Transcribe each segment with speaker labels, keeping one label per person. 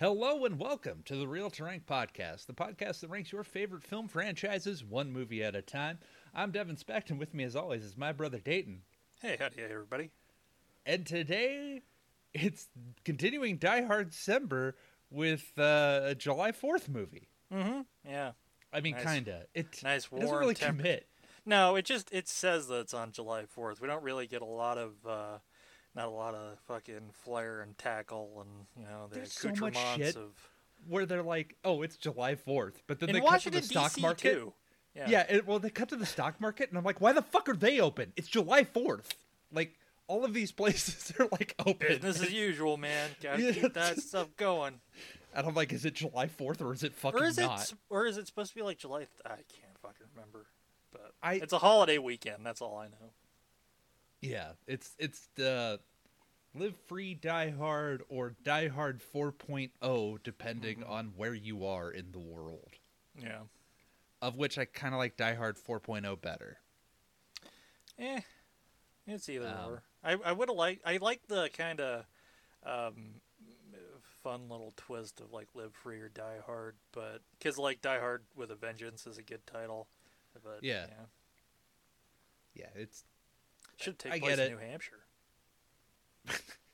Speaker 1: Hello and welcome to the Real to Rank podcast, the podcast that ranks your favorite film franchises one movie at a time. I'm Devin Specht, and with me, as always, is my brother Dayton.
Speaker 2: Hey, howdy, everybody.
Speaker 1: And today, it's continuing Die Hard December with uh, a July 4th movie.
Speaker 2: Mm-hmm. Yeah.
Speaker 1: I mean,
Speaker 2: Nice.
Speaker 1: kinda. It,
Speaker 2: Nice
Speaker 1: it doesn't really
Speaker 2: temp-
Speaker 1: commit.
Speaker 2: No, it just it says that it's on July Fourth. We don't really get a lot of, uh, not a lot of fucking flair and tackle and you know the
Speaker 1: There's so much shit
Speaker 2: of.
Speaker 1: Where they're like, oh, it's July 4th. But then
Speaker 2: In
Speaker 1: they
Speaker 2: Washington
Speaker 1: cut to the stock
Speaker 2: D.C.
Speaker 1: market.
Speaker 2: too. Yeah.
Speaker 1: Yeah, it, well, they cut to the stock market, and I'm like, why the fuck are they open? It's July 4th. Like, all of these places are, like, open.
Speaker 2: Business as usual, man. Gotta keep that stuff going.
Speaker 1: And I'm like, is it July 4th or is it fucking
Speaker 2: Or is it?
Speaker 1: not?
Speaker 2: s- Or is it supposed to be like July? Th- I can't fucking remember. But
Speaker 1: I-
Speaker 2: it's a holiday weekend. That's all I know.
Speaker 1: Yeah, it's it's the Live Free Die Hard or Die Hard 4.0, depending
Speaker 2: Mm-hmm.
Speaker 1: on where you are in the world.
Speaker 2: Yeah.
Speaker 1: Of which I kind of like Die Hard 4.0 better.
Speaker 2: Eh, it's either
Speaker 1: Um,
Speaker 2: or. I I would have liked. I like the kind of um, fun little twist of like Live Free or Die Hard, but because like Die Hard with a Vengeance is a good title. But
Speaker 1: Yeah. Yeah, it's
Speaker 2: should take
Speaker 1: I
Speaker 2: place
Speaker 1: get
Speaker 2: in
Speaker 1: it.
Speaker 2: New Hampshire.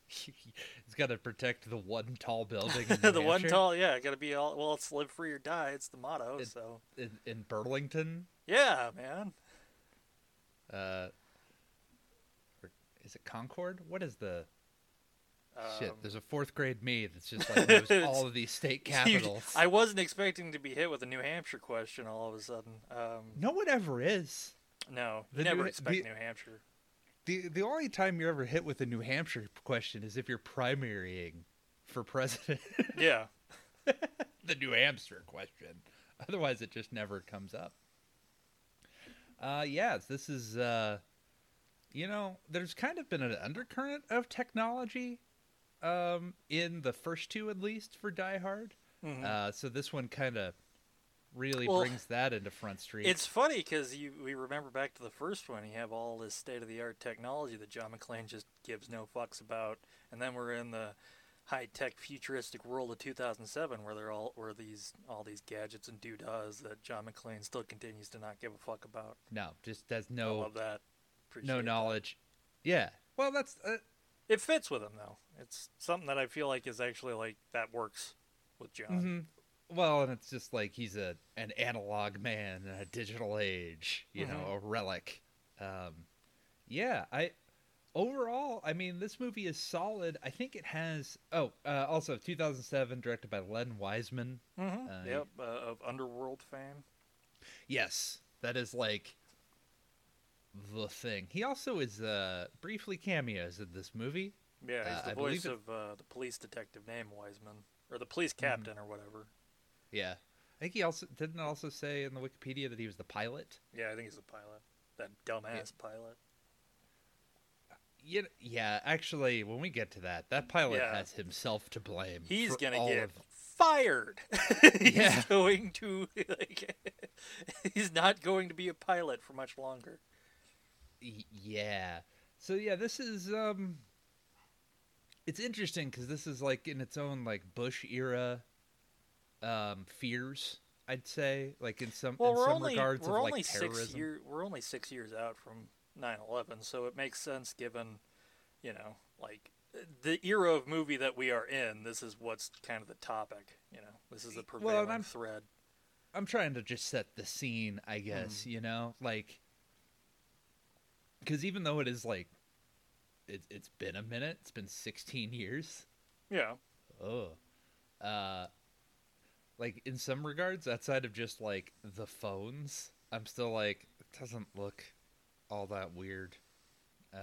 Speaker 1: it's got to protect the one tall building.
Speaker 2: The one tall, yeah, got to be all. Well, it's Live Free or Die. It's the motto.
Speaker 1: It-
Speaker 2: so
Speaker 1: in, in Burlington.
Speaker 2: yeah, man.
Speaker 1: Uh, or is it Concord? What is the shit?
Speaker 2: Um,
Speaker 1: There's a fourth grade me that's just like knows all of these state capitals.
Speaker 2: I wasn't expecting to be hit with a New Hampshire question all of a sudden. Um,
Speaker 1: no one ever is.
Speaker 2: no, you
Speaker 1: The
Speaker 2: never
Speaker 1: New-
Speaker 2: expect
Speaker 1: the-
Speaker 2: New Hampshire.
Speaker 1: The the only time you're ever hit with a New Hampshire question is if you're primarying for president.
Speaker 2: Yeah.
Speaker 1: the New Hampshire question. Otherwise, it just never comes up. Uh, yes, this is. Uh, you know, there's kind of been an undercurrent of technology, um, in the first two at least for Die Hard.
Speaker 2: Mhm.
Speaker 1: Uh, so this one kind of really
Speaker 2: Well,
Speaker 1: brings that into Front Street.
Speaker 2: It's funny because you we remember back to the first one. You have all this state of the art technology that John McClane just gives no fucks about, and then we're in the high tech futuristic world of 2007 where they're all where these all these gadgets and doodads that John McClane still continues to not give a fuck about.
Speaker 1: no, just has
Speaker 2: I
Speaker 1: no
Speaker 2: love that. Appreciate
Speaker 1: no
Speaker 2: that.
Speaker 1: knowledge. Yeah. Well, that's uh,
Speaker 2: It fits with him though. It's something that I feel like is actually like that works with John.
Speaker 1: mhm. Well, and it's just like he's a an analog man in a digital age, you know, a relic. Um, yeah, I overall, I mean, this movie is solid. I think it has. Oh, uh, also 2007, directed by Len Wiseman.
Speaker 2: Mm-hmm.
Speaker 1: Uh,
Speaker 2: yep, uh, of Underworld fame.
Speaker 1: Yes, that is like the thing. He also is uh, briefly cameos in this movie.
Speaker 2: Yeah, he's
Speaker 1: Uh,
Speaker 2: the voice of uh, the police detective named Wiseman, or the police
Speaker 1: Mm-hmm.
Speaker 2: captain, or whatever.
Speaker 1: Yeah, I think he also didn't also say in the Wikipedia that he was the pilot.
Speaker 2: Yeah, I think he's the pilot. That dumbass pilot.
Speaker 1: Yeah, yeah. Actually, when we get to that, that pilot
Speaker 2: Yeah.
Speaker 1: has himself to blame.
Speaker 2: He's gonna get
Speaker 1: of-
Speaker 2: fired. he's
Speaker 1: Yeah.
Speaker 2: going to like. he's not going to be a pilot for much longer.
Speaker 1: Yeah. So yeah, this is um. It's interesting because this is like in its own like Bush era, um, fears. I'd say like in some
Speaker 2: Well,
Speaker 1: in
Speaker 2: we're
Speaker 1: some
Speaker 2: only
Speaker 1: regards
Speaker 2: we're
Speaker 1: of
Speaker 2: only
Speaker 1: like
Speaker 2: six year we're only six years out from 9-11, so it makes sense given, you know, like the era of movie that we are in. This is what's kind of the topic. You know, this is the
Speaker 1: Well,
Speaker 2: prevailing
Speaker 1: I'm-
Speaker 2: thread.
Speaker 1: I'm trying to just set the scene, I guess,
Speaker 2: Mm.
Speaker 1: you know, like because even though it is like it, it's been a minute, it's been 16 years.
Speaker 2: Yeah.
Speaker 1: Oh, uh, like in some regards, outside of just like the phones, I'm still like it doesn't look all that weird.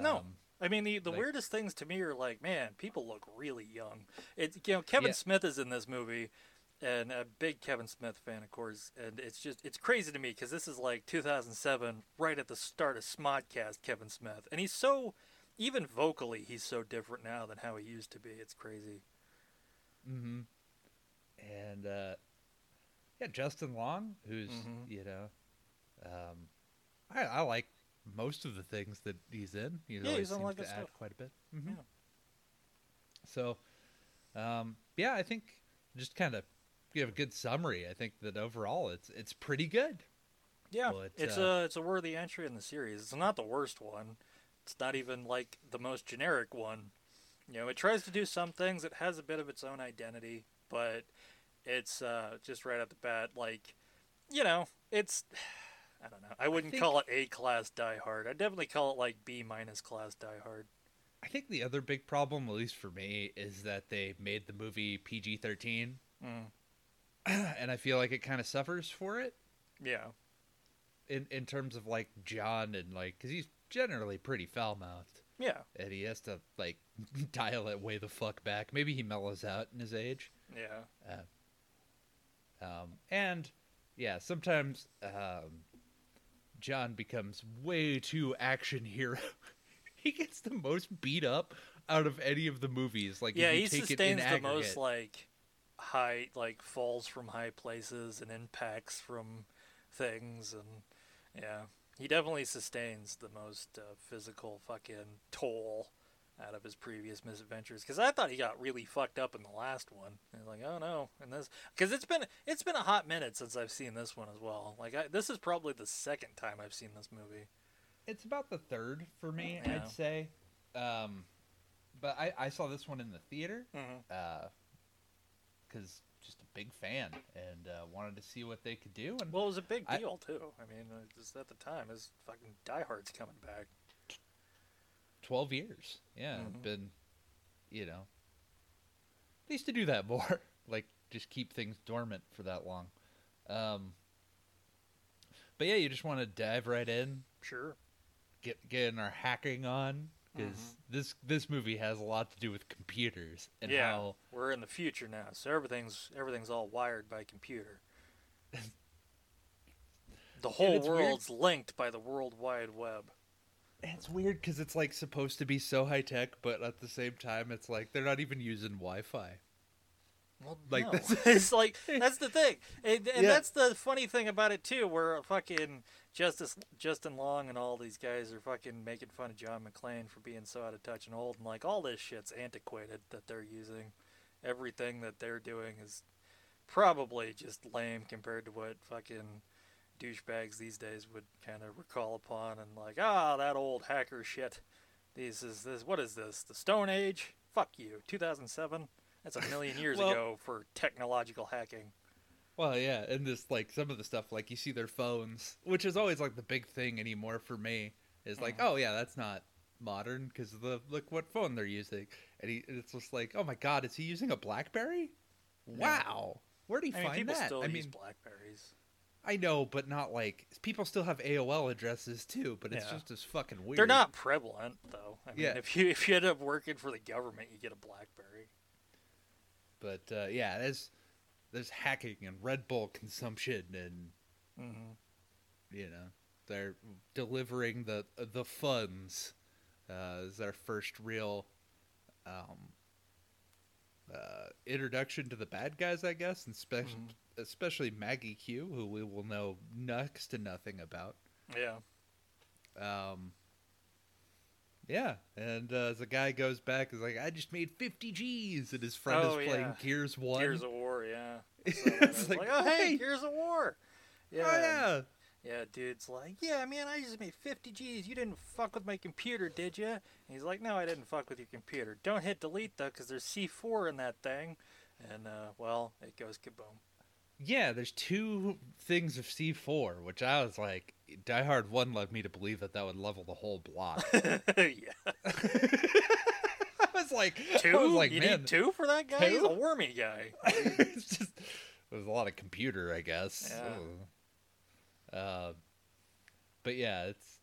Speaker 2: No.
Speaker 1: Um,
Speaker 2: I mean, the, the
Speaker 1: like-
Speaker 2: weirdest things to me are like, man, people look really young. It, you know, Kevin
Speaker 1: Yeah.
Speaker 2: Smith is in this movie, and a big Kevin Smith fan, of course. And it's just, it's crazy to me because this is like 2007, right at the start of Smodcast, Kevin Smith, and he's so, even vocally, he's so different now than how he used to be. It's crazy.
Speaker 1: hmm And uh, yeah, Justin Long, who's
Speaker 2: Mhm.
Speaker 1: you know, um, I, I like most of the things that he's in. He
Speaker 2: Yeah,
Speaker 1: always
Speaker 2: he's in a
Speaker 1: seems to add quite a bit. hmm
Speaker 2: Yeah.
Speaker 1: So, um, yeah, I think just kind of give a good summary, I think that overall it's it's pretty good.
Speaker 2: Yeah,
Speaker 1: But,
Speaker 2: it's
Speaker 1: uh,
Speaker 2: a it's a worthy entry in the series. It's not the worst one. It's not even like the most generic one. You know, it tries to do some things. It has a bit of its own identity, but it's uh, just right at the bat, like, you know, it's. I don't know. I wouldn't
Speaker 1: think-
Speaker 2: call it A class Die Hard. I'd definitely call it like B minus class Die Hard.
Speaker 1: I think the other big problem, at least for me, is that they made the movie PG thirteen,
Speaker 2: Mm.
Speaker 1: and I feel like it kind of suffers for it
Speaker 2: Yeah.
Speaker 1: in in terms of like John and like because he's generally pretty foul mouthed,
Speaker 2: Yeah.
Speaker 1: and he has to like dial it way the fuck back. Maybe he mellows out in his age.
Speaker 2: Yeah.
Speaker 1: Um, and yeah, sometimes um, John becomes way too action hero. he gets the most beat up out of any of the movies. Like,
Speaker 2: yeah,
Speaker 1: if you
Speaker 2: he
Speaker 1: take it in
Speaker 2: sustains the most like high like falls from high places and impacts from things and yeah he definitely sustains the most uh, physical fucking toll out of his previous misadventures because i thought he got really fucked up in the last one and like oh no and this because it's been it's been a hot minute since i've seen this one as well like I, this is probably the second time i've seen this movie
Speaker 1: It's about the third for me,
Speaker 2: Yeah.
Speaker 1: I'd say. Um, but I, I saw this one in the theater
Speaker 2: mm-hmm.
Speaker 1: because just a big fan and uh, wanted to see what they could do. And
Speaker 2: well it was a big
Speaker 1: I-
Speaker 2: deal too i mean uh, just at the time is fucking die hard's coming back
Speaker 1: 12 years. Yeah,
Speaker 2: Mhm.
Speaker 1: been, you know, they used to do that more. like, just keep things dormant for that long. Um, but yeah, you just want to dive right in,
Speaker 2: sure
Speaker 1: get get in our hacking on because
Speaker 2: Mhm.
Speaker 1: this this movie has a lot to do with computers and
Speaker 2: yeah,
Speaker 1: how
Speaker 2: we're in the future now, so everything's everything's all wired by computer. the whole
Speaker 1: it's weird-
Speaker 2: world's linked by the World Wide Web.
Speaker 1: It's weird because it's like supposed to be so high tech, but at the same time, it's like they're not even using Wi-Fi.
Speaker 2: Well,
Speaker 1: Like,
Speaker 2: no.
Speaker 1: that's-
Speaker 2: it's like that's the thing, and, and
Speaker 1: Yeah.
Speaker 2: that's the funny thing about it too. Where fucking Justice Justin Long and all these guys are fucking making fun of John McClane for being so out of touch and old, and like all this shit's antiquated that they're using. Everything that they're doing is probably just lame compared to what fucking douchebags these days would kind of recall upon and like, ah, that old hacker shit. This is this. What is this? The Stone Age? Fuck you. 2007. That's a million years
Speaker 1: Well-
Speaker 2: ago for technological hacking.
Speaker 1: Well, yeah, and this like some of the stuff like you see their phones, which is always like the big thing anymore for me is like,
Speaker 2: Mhm.
Speaker 1: oh yeah, that's not modern because the look what phone they're using, and he it's just like, oh my god, is he using a BlackBerry? Wow, where do you
Speaker 2: I mean,
Speaker 1: find
Speaker 2: people
Speaker 1: that?
Speaker 2: still
Speaker 1: I
Speaker 2: use
Speaker 1: mean,
Speaker 2: Blackberries.
Speaker 1: I know, but not like people still have AOL addresses too, but it's
Speaker 2: Yeah.
Speaker 1: just as fucking weird.
Speaker 2: They're not prevalent though. I mean,
Speaker 1: Yeah.
Speaker 2: if you if you end up working for the government, you get a BlackBerry.
Speaker 1: but uh, yeah, there's there's hacking and Red Bull consumption and
Speaker 2: hmm
Speaker 1: you know they're delivering the the funds uh, is our first real um, uh, introduction to the bad guys, I guess, and spe-
Speaker 2: Mhm.
Speaker 1: especially Maggie Q, who we will know next to nothing about.
Speaker 2: Yeah.
Speaker 1: Um, yeah, and uh, as the guy goes back, is like, "I just made fifty G's," and his friend
Speaker 2: Oh,
Speaker 1: is playing
Speaker 2: yeah.
Speaker 1: Gears One.
Speaker 2: Gears of War. Yeah.
Speaker 1: It's
Speaker 2: So it's
Speaker 1: like,
Speaker 2: like, oh hey,
Speaker 1: hey!
Speaker 2: Gears of War. Yeah.
Speaker 1: Oh yeah,
Speaker 2: Yeah, dude's like, yeah, man, I just made 50 G's. You didn't fuck with my computer, did you? And he's like, no, I didn't fuck with your computer. Don't hit delete, though, because there's C4 in that thing. And, uh, well, it goes kaboom.
Speaker 1: Yeah, there's two things of C4, which I was like, Die Hard 1 led me to believe that that would level the whole block.
Speaker 2: yeah.
Speaker 1: I was like,
Speaker 2: Two?
Speaker 1: Was like,
Speaker 2: you
Speaker 1: man,
Speaker 2: need two for that guy? He's
Speaker 1: two?
Speaker 2: a wormy guy.
Speaker 1: it's just, there's a lot of computer, I guess.
Speaker 2: Yeah.
Speaker 1: Ugh. Uh, but yeah, it's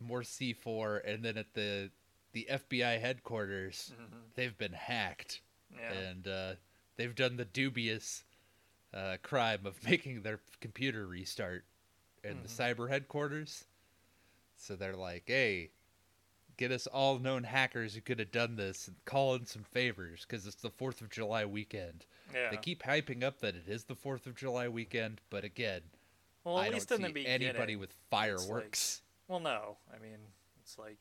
Speaker 1: more C4, and then at the the FBI headquarters,
Speaker 2: Mhm.
Speaker 1: they've been hacked.
Speaker 2: Yeah.
Speaker 1: and uh, they've done the dubious uh, crime of making their computer restart in the
Speaker 2: Mhm.
Speaker 1: cyber headquarters. So they're like, "Hey, get us all known hackers who could have done this and call in some favors because it's the Fourth of July weekend."
Speaker 2: yeah.
Speaker 1: They keep hyping up that it is the Fourth of July weekend, but again,
Speaker 2: well, at
Speaker 1: I
Speaker 2: least
Speaker 1: don't
Speaker 2: in the beginning.
Speaker 1: anybody with
Speaker 2: like-
Speaker 1: fireworks.
Speaker 2: Well, no. I mean, it's like,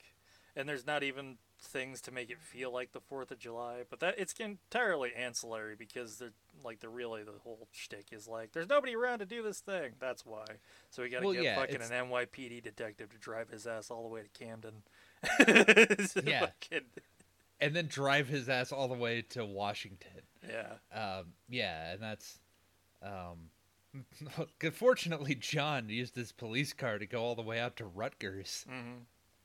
Speaker 2: and there's not even things to make it feel like the Fourth of July, but that it's entirely ancillary because they're like the really the whole shtick is like there's nobody around to do this thing. That's why. So we got to
Speaker 1: Well,
Speaker 2: get
Speaker 1: yeah,
Speaker 2: fucking
Speaker 1: it's-
Speaker 2: an NYPD detective to drive his ass all the way to Camden.
Speaker 1: Yeah.
Speaker 2: Fucking-
Speaker 1: and then drive his ass all the way to Washington.
Speaker 2: yeah.
Speaker 1: Um, yeah, and that's. Um, fortunately, John used his police car to go all the way out to Rutgers,
Speaker 2: hmm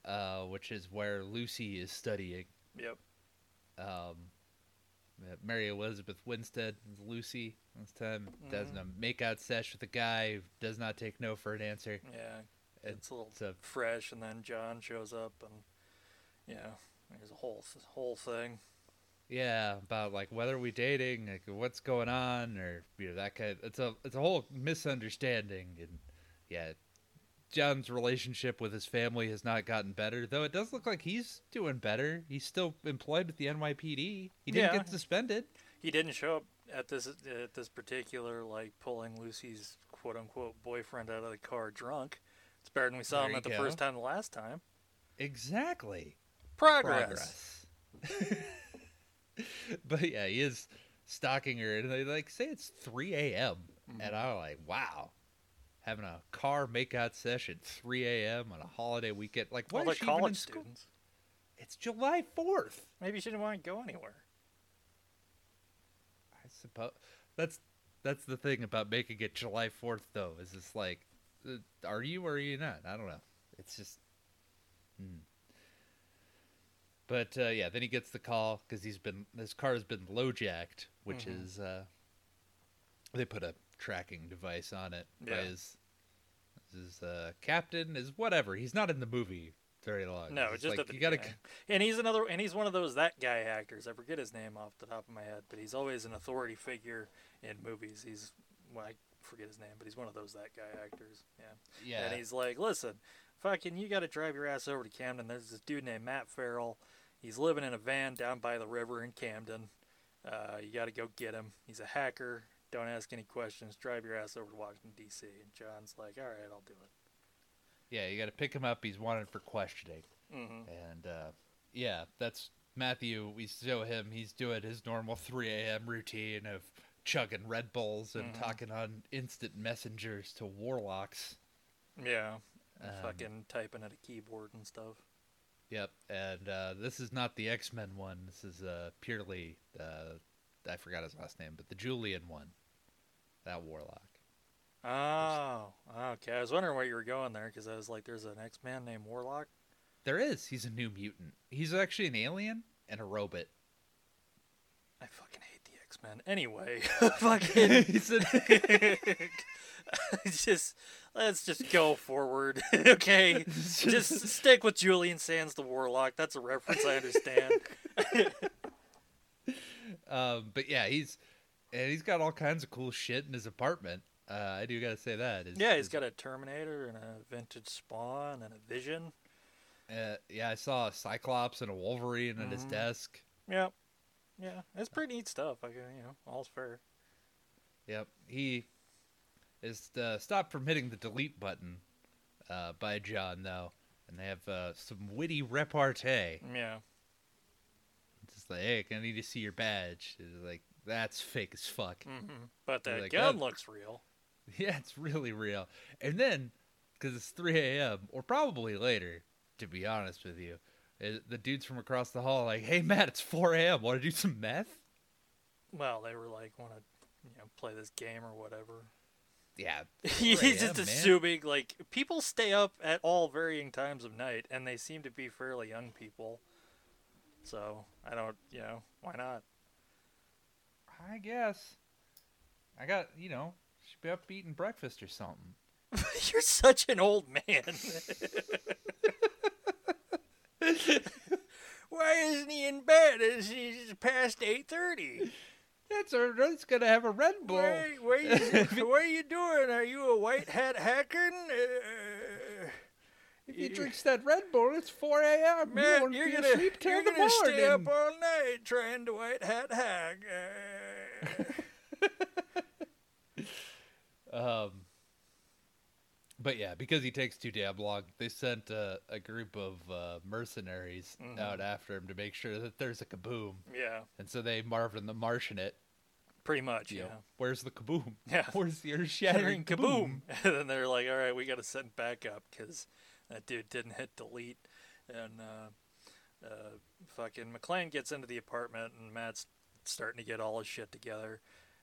Speaker 1: uh, which is where Lucy is studying.
Speaker 2: Yep.
Speaker 1: Um, uh, Mary Elizabeth Winstead is Lucy this time does
Speaker 2: Mhm.
Speaker 1: a makeout sesh with a guy who does not take no for an answer.
Speaker 2: Yeah. It's a little
Speaker 1: It's a
Speaker 2: fresh, and then John shows up, and yeah, there's a whole whole thing.
Speaker 1: Yeah about like whether we dating, like what's going on, or you know that kind. it's a it's a whole misunderstanding, and yeah, John's relationship with his family has not gotten better, though it does look like he's doing better. He's still employed with the NYPD. He didn't
Speaker 2: Yeah.
Speaker 1: get suspended.
Speaker 2: He didn't show up at this at this particular like pulling Lucy's quote unquote boyfriend out of the car drunk. It's better than we saw
Speaker 1: There
Speaker 2: him at the
Speaker 1: go.
Speaker 2: first time the last time.
Speaker 1: Exactly.
Speaker 2: Progress.
Speaker 1: progress. but yeah, he is stalking her, and they like say it's 3 a.m.
Speaker 2: Mm-hmm.
Speaker 1: And I'm like, wow, having a car makeout session 3 a.m. on a holiday weekend. Like, why
Speaker 2: All the
Speaker 1: is she even in
Speaker 2: college
Speaker 1: school?
Speaker 2: students.
Speaker 1: It's July 4th.
Speaker 2: Maybe she didn't want to go anywhere.
Speaker 1: I suppose that's that's the thing about making it July 4th, though. Is it's like, uh, are you or are you not? I don't know. It's just. hmm. But uh, yeah, then he gets the call because he's been his car has been low jacked, which
Speaker 2: Mhm.
Speaker 1: is uh, they put a tracking device on it. by
Speaker 2: Yeah.
Speaker 1: his his uh, captain is whatever. He's not in the movie very long.
Speaker 2: No,
Speaker 1: It's
Speaker 2: just
Speaker 1: like,
Speaker 2: at the
Speaker 1: you gotta.
Speaker 2: And he's another, and he's one of those that guy actors. I forget his name off the top of my head, but he's always an authority figure in movies. He's, well, I forget his name, but he's one of those that guy actors. Yeah.
Speaker 1: Yeah,
Speaker 2: And he's like, listen, fucking, you got to drive your ass over to Camden. There's this dude named Matt Farrell. He's living in a van down by the river in Camden. Uh, you got to go get him. He's a hacker. Don't ask any questions. Drive your ass over to Washington, D.C. And John's like, all right, I'll do it.
Speaker 1: yeah, you got to pick him up. He's wanted for questioning.
Speaker 2: Mm-hmm.
Speaker 1: And uh, yeah, that's Matthew. We show him he's doing his normal 3 a.m. routine of chugging Red Bulls and
Speaker 2: Mhm.
Speaker 1: talking on instant messengers to warlocks.
Speaker 2: Yeah.
Speaker 1: Um,
Speaker 2: fucking typing at a keyboard and stuff.
Speaker 1: Yep. And uh, this is not the X Men one. This is uh, purely, uh, I forgot his last name, but the Julian one. That warlock.
Speaker 2: Oh, okay. I was wondering where you were going there because I was like, there's an X Man named Warlock.
Speaker 1: There is. He's a new mutant. He's actually an alien and a robot.
Speaker 2: I fucking hate the X Men. Anyway, fucking.
Speaker 1: He's an-
Speaker 2: It's just let's just go forward, okay? Just stick with Julian Sands the Warlock. That's a reference I understand.
Speaker 1: um, but yeah, he's and he's got all kinds of cool shit in his apartment. Uh, I do gotta say that. His-
Speaker 2: yeah, he's
Speaker 1: his-
Speaker 2: got a Terminator and a vintage Spawn and a Vision.
Speaker 1: Uh, yeah, I saw a Cyclops and a Wolverine at his
Speaker 2: Mhm.
Speaker 1: desk.
Speaker 2: Yep. Yeah, it's pretty neat stuff. I can, you know, all's fair.
Speaker 1: Yep, he is uh, stopped from hitting the delete button uh, by John though, and they have uh, some witty repartee.
Speaker 2: Yeah.
Speaker 1: It's like, hey, I need to see your badge. It's like that's fake as fuck.
Speaker 2: hmm But that
Speaker 1: like,
Speaker 2: gun
Speaker 1: "Oh."
Speaker 2: looks real.
Speaker 1: Yeah, it's really real. And then, because it's 3 a.m. or probably later, to be honest with you, uh, the dudes from across the hall are like, "Hey, Matt, it's 4 a.m. Want to do some meth?"
Speaker 2: Well, they were like, want to, you know, play this game or whatever.
Speaker 1: Yeah,
Speaker 2: He's just
Speaker 1: a.m., man.
Speaker 2: assuming like people stay up at all varying times of night, and they seem to be fairly young people. So I don't, you know, why not?
Speaker 1: I guess. I got, you know, should be up eating breakfast or something.
Speaker 2: You're such an old man. Why isn't he in bed? Is he past eight thirty?
Speaker 1: It's, a, it's gonna have a Red Bull.
Speaker 2: What, what, are you, what are you doing? Are you a white hat hacker? Uh,
Speaker 1: If he drinks that Red Bull, it's 4 a.m. you
Speaker 2: Man,
Speaker 1: won't
Speaker 2: you're
Speaker 1: be
Speaker 2: gonna,
Speaker 1: asleep till
Speaker 2: you're
Speaker 1: the
Speaker 2: gonna stay up all night trying to white hat hack. Uh,
Speaker 1: Um, but yeah, because he takes too damn long, they sent uh, a group of uh, mercenaries
Speaker 2: Mhm.
Speaker 1: out after him to make sure that there's a kaboom.
Speaker 2: Yeah,
Speaker 1: And so they Marvin the Martian it.
Speaker 2: pretty much.
Speaker 1: You
Speaker 2: Yeah.
Speaker 1: know, where's the kaboom?
Speaker 2: Yeah.
Speaker 1: Where's the earth
Speaker 2: Shattering
Speaker 1: shattering
Speaker 2: kaboom! And then they're like, all right, we got to send back up because that dude didn't hit delete. And uh, uh, fucking McClane gets into the apartment and Matt's starting to get all his shit together.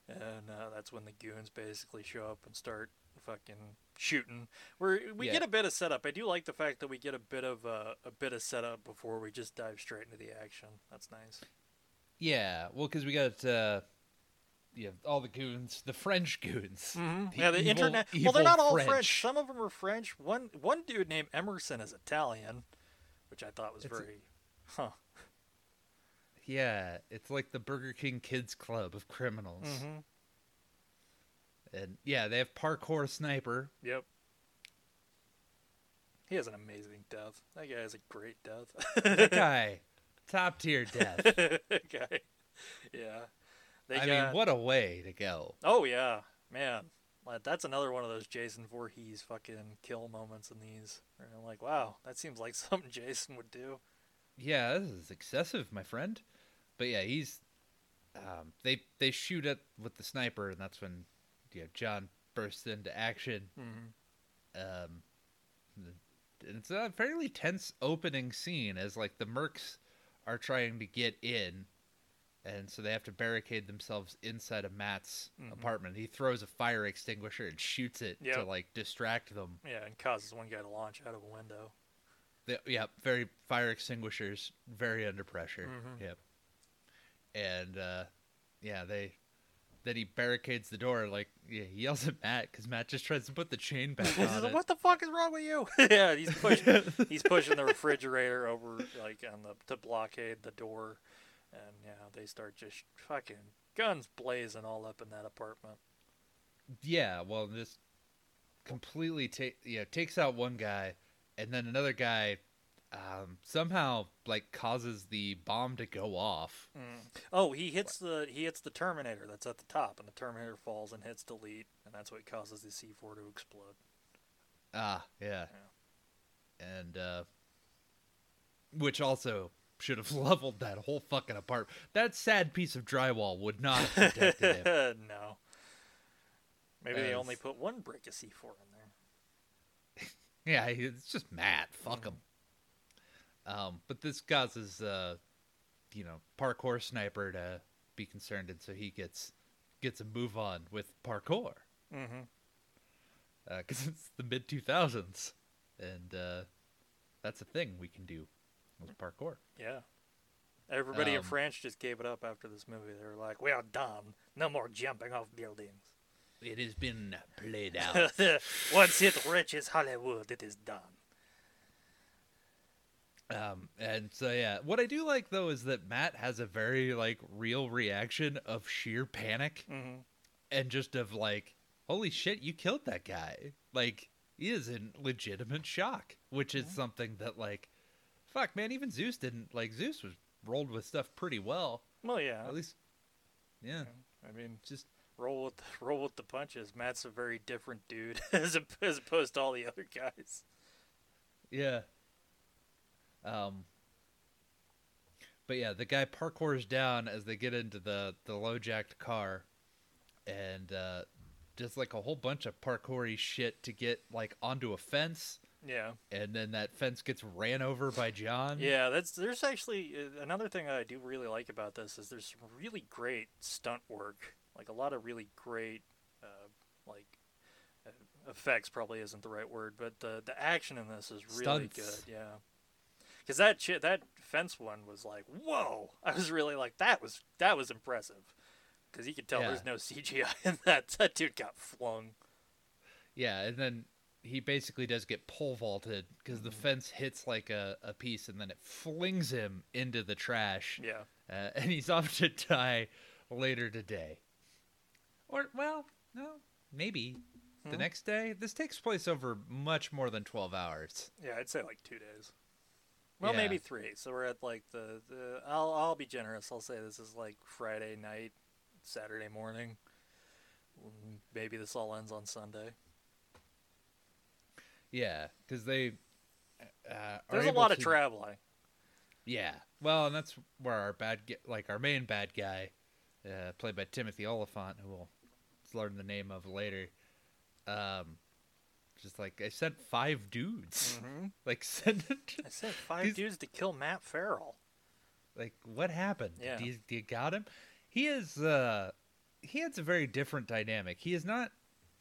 Speaker 2: And uh, that's when the goons basically show up and start fucking shooting. We're, we
Speaker 1: Yeah.
Speaker 2: get a bit of setup. I do like the fact that we get a bit of uh, a bit of setup before we just dive straight into the action. That's nice.
Speaker 1: Yeah, well, because we got uh, yeah all the goons, the French goons.
Speaker 2: Mm-hmm.
Speaker 1: The
Speaker 2: yeah, the
Speaker 1: evil-
Speaker 2: internet. Well, they're not all
Speaker 1: French.
Speaker 2: French. Some of them are French. One one dude named Emerson is Italian, which I thought was
Speaker 1: It's a-
Speaker 2: very, huh.
Speaker 1: Yeah, it's like the Burger King Kids Club of criminals.
Speaker 2: Mm-hmm.
Speaker 1: And yeah, they have parkour sniper.
Speaker 2: Yep. He has an amazing death. That guy has a great death.
Speaker 1: That guy, top tier death.
Speaker 2: that guy. Yeah. They
Speaker 1: I
Speaker 2: got-
Speaker 1: mean, what a way to go.
Speaker 2: Oh yeah, man. That's another one of those Jason Voorhees fucking kill moments in these. I'm like, wow, that seems like something Jason would do.
Speaker 1: Yeah, this is excessive, my friend. But yeah, he's. Um, they they shoot at with the sniper, and that's when, you know, John bursts into action.
Speaker 2: Mm-hmm.
Speaker 1: Um, and it's a fairly tense opening scene as like the mercs are trying to get in, and so they have to barricade themselves inside of Matt's
Speaker 2: Mhm.
Speaker 1: apartment. He throws a fire extinguisher and shoots it to like distract them.
Speaker 2: Yeah, and causes one guy to launch out of a window.
Speaker 1: The, yeah, very fire extinguishers, very under pressure.
Speaker 2: Mhm.
Speaker 1: Yep. And uh, yeah, they then he barricades the door. Like yeah, he yells at Matt because Matt just tries to put the chain back on
Speaker 2: like,
Speaker 1: it.
Speaker 2: what the fuck is wrong with you? yeah, he's pushing he's pushing the refrigerator over like on the to blockade the door, and yeah, they start just fucking guns blazing all up in that apartment.
Speaker 1: Yeah, well, this completely ta- yeah takes out one guy, and then another guy um, somehow like causes the bomb to go off.
Speaker 2: Oh, he hits the he hits the Terminator that's at the top, and the Terminator falls and hits delete, and that's what causes the C4 to explode.
Speaker 1: Ah, yeah, and uh, which also should have leveled that whole fucking apartment. That sad piece of drywall would not have protected him.
Speaker 2: no. Maybe they only put one brick of C4 in there.
Speaker 1: Yeah, it's just mad. Fuck him. Um, but this causes, uh, you know, parkour sniper to be concerned, and so he gets gets a move on with parkour
Speaker 2: Mm-hmm.
Speaker 1: because it's the mid two thousands, and uh, that's a thing we can do with parkour.
Speaker 2: Yeah. Everybody in
Speaker 1: Um,
Speaker 2: France just gave it up after this movie. They were like, "We are done. No more jumping off buildings.
Speaker 1: It has been played out.
Speaker 2: Once it reaches Hollywood, it is done."
Speaker 1: Um, and so yeah, what I do like though is that Matt has a very like real reaction of sheer panic
Speaker 2: Mm-hmm.
Speaker 1: and just of like, holy shit, you killed that guy. Like he is in legitimate shock, which is something that like, fuck man, even Zeus didn't like Zeus was rolled with stuff pretty well.
Speaker 2: Well, yeah.
Speaker 1: At least, yeah,
Speaker 2: I mean,
Speaker 1: just
Speaker 2: roll with the, roll with the punches. Matt's a very different dude as as opposed to all the other guys.
Speaker 1: Yeah. Um. But yeah, the guy parkours down as they get into the the low jacked car, and uh, does like a whole bunch of parkoury shit to get like onto a fence,
Speaker 2: Yeah.
Speaker 1: and then that fence gets ran over by John.
Speaker 2: Yeah, that's there's actually uh, another thing that I do really like about this is there's some really great stunt work, like a lot of really great, uh, like uh, effects probably isn't the right word, but the the action in this is really
Speaker 1: Stunts.
Speaker 2: good. Yeah, because that shit, that fence one was like, whoa! I was really like that was that was impressive, because you could tell
Speaker 1: Yeah.
Speaker 2: there's no CGI in that. That dude got flung.
Speaker 1: Yeah, and then he basically does get pole vaulted because the
Speaker 2: Mhm.
Speaker 1: fence hits like a, a piece, and then it flings him into the trash.
Speaker 2: Yeah.
Speaker 1: uh, and he's off to die later today. Or, well, no, maybe the
Speaker 2: Hmm?
Speaker 1: next day. This takes place over much more than 12 hours.
Speaker 2: Yeah, I'd say like two days. Well,
Speaker 1: Yeah.
Speaker 2: maybe three. So we're at like the, the I'll I'll be generous. I'll say this is like Friday night, Saturday morning. Maybe this all ends on Sunday.
Speaker 1: Yeah, because they. Uh,
Speaker 2: There's a lot of traveling.
Speaker 1: Yeah, well, and that's where our bad, like our main bad guy, uh, played by Timothy Olyphant, who we'll learn the name of later. Um, just like I sent five dudes,
Speaker 2: hmm
Speaker 1: like send it.
Speaker 2: I sent five
Speaker 1: These-
Speaker 2: dudes to kill Matt Farrell.
Speaker 1: Like, what happened?
Speaker 2: Yeah.
Speaker 1: Do you, do you got him? He is. uh He has a very different dynamic. He is not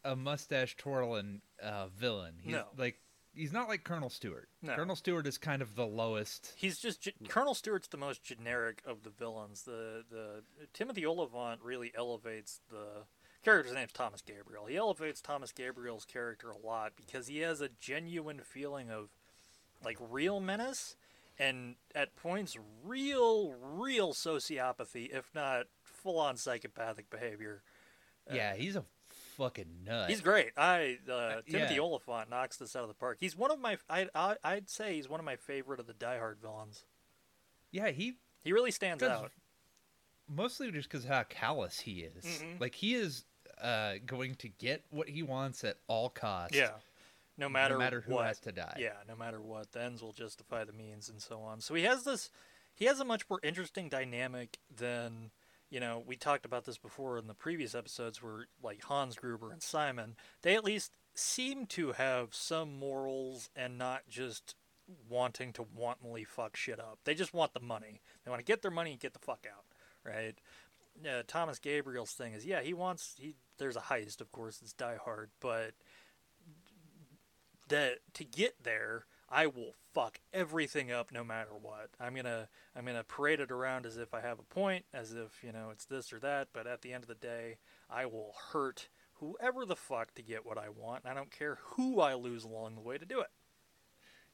Speaker 1: a mustache twirling uh, villain. He's
Speaker 2: No.
Speaker 1: like he's not like Colonel Stewart.
Speaker 2: No.
Speaker 1: Colonel Stewart is kind of the lowest.
Speaker 2: He's just ge- Colonel Stewart's the most generic of the villains. The the Timothy Olyphant really elevates the character's name's Thomas Gabriel. He elevates Thomas Gabriel's character a lot because he has a genuine feeling of like real menace and at points real real sociopathy if not full on psychopathic behavior. Uh,
Speaker 1: yeah, he's a fucking nut.
Speaker 2: He's great. I uh, Timothy
Speaker 1: yeah.
Speaker 2: Olyphant knocks this out of the park. He's one of my I, I I'd say he's one of my favorite of the Die Hard villains.
Speaker 1: yeah, he
Speaker 2: He really stands out.
Speaker 1: mostly just because how callous he is.
Speaker 2: Mhm.
Speaker 1: Like he is uh, going to get what he wants at all costs.
Speaker 2: Yeah. No matter,
Speaker 1: no matter who
Speaker 2: what.
Speaker 1: has to die.
Speaker 2: Yeah, no matter what, the ends will justify the means and so on. So he has this he has a much more interesting dynamic than you know, we talked about this before in the previous episodes where like Hans Gruber and Simon, they at least seem to have some morals and not just wanting to wantonly fuck shit up. They just want the money. They want to get their money and get the fuck out, right? Uh, Thomas Gabriel's thing is, yeah, he wants he. There's a heist, of course. It's Die Hard, but that to get there, I will fuck everything up no matter what. I'm gonna I'm gonna parade it around as if I have a point, as if you know it's this or that. But at the end of the day, I will hurt whoever the fuck to get what I want. And I don't care who I lose along the way to do it.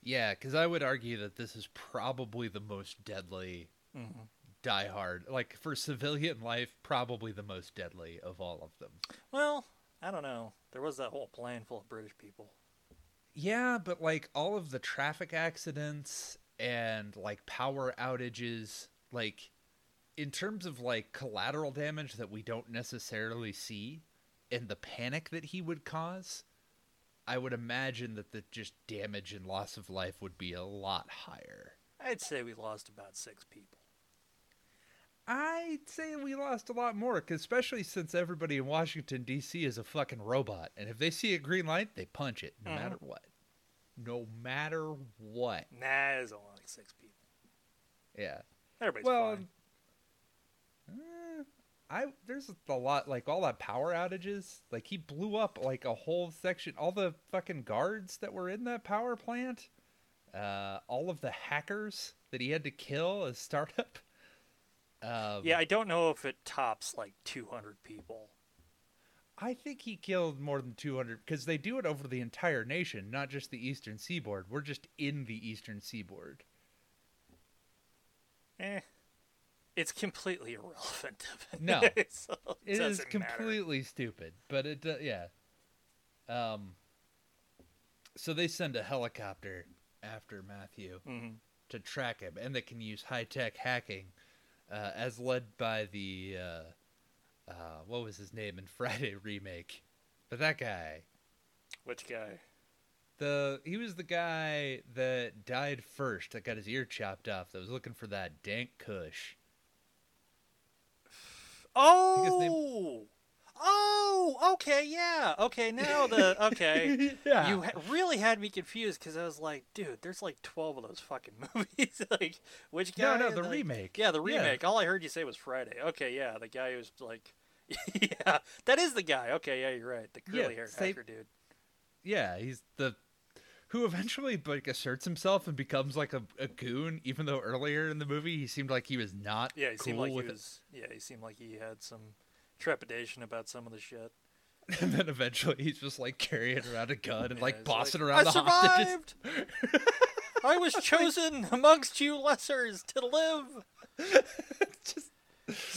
Speaker 1: Yeah, because I would argue that this is probably the most deadly
Speaker 2: Mm-hmm.
Speaker 1: Die Hard. Like for civilian life, probably the most deadly of all of them.
Speaker 2: Well, I don't know. There was that whole plane full of British people.
Speaker 1: Yeah, but like all of the traffic accidents and like power outages, like in terms of like collateral damage that we don't necessarily see and the panic that he would cause, I would imagine that the just damage and loss of life would be a lot higher.
Speaker 2: I'd say we lost about six people.
Speaker 1: I'd say we lost a lot more, especially since everybody in Washington D.C. is a fucking robot, and if they see a green light, they punch it, no
Speaker 2: Mhm.
Speaker 1: matter what. No matter what.
Speaker 2: Nah, it's only like six people.
Speaker 1: Yeah.
Speaker 2: Everybody's
Speaker 1: well,
Speaker 2: fine.
Speaker 1: eh, I there's a lot like all that power outages. Like he blew up like a whole section. All the fucking guards that were in that power plant. Uh, all of the hackers that he had to kill as startup. Um,
Speaker 2: Yeah, I don't know if it tops like 200 people.
Speaker 1: I think he killed more than 200 because they do it over the entire nation, not just the eastern seaboard. We're just in the eastern seaboard.
Speaker 2: Eh. It's completely irrelevant.
Speaker 1: No.
Speaker 2: so it,
Speaker 1: It is
Speaker 2: doesn't matter.
Speaker 1: completely stupid, but it uh, yeah. Um. So they send a helicopter after Matthew
Speaker 2: Mhm.
Speaker 1: to track him, and they can use high tech hacking, uh, as led by the uh, uh, what was his name in Friday remake, but that guy.
Speaker 2: Which guy?
Speaker 1: The he was the guy that died first, that got his ear chopped off. That was looking for that dank Kush. think his name-
Speaker 2: Oh! Oh! Okay, yeah. Okay, now the. Okay.
Speaker 1: yeah.
Speaker 2: You ha- really had me confused because I was like, dude, there's like 12 of those fucking movies. like, which guy?
Speaker 1: no, no, the
Speaker 2: Like-
Speaker 1: remake.
Speaker 2: Yeah, the
Speaker 1: Yeah.
Speaker 2: remake. All I heard you say was Friday. Okay, yeah, the guy who's like. yeah, that is the guy. Okay, yeah, you're right. The
Speaker 1: Yeah,
Speaker 2: curly haired
Speaker 1: say-
Speaker 2: hacker dude.
Speaker 1: yeah, he's the who eventually like asserts himself and becomes like a, a goon. Even though earlier in the movie he seemed like he was not.
Speaker 2: Yeah, he
Speaker 1: cool
Speaker 2: seemed like he
Speaker 1: with it.
Speaker 2: was. Yeah, he seemed like he had some trepidation about some of the shit.
Speaker 1: And then eventually he's just like carrying around a gun and
Speaker 2: Yeah,
Speaker 1: like bossing
Speaker 2: like,
Speaker 1: around
Speaker 2: I
Speaker 1: the hostages.
Speaker 2: survived. I was chosen amongst you lessers to live,
Speaker 1: just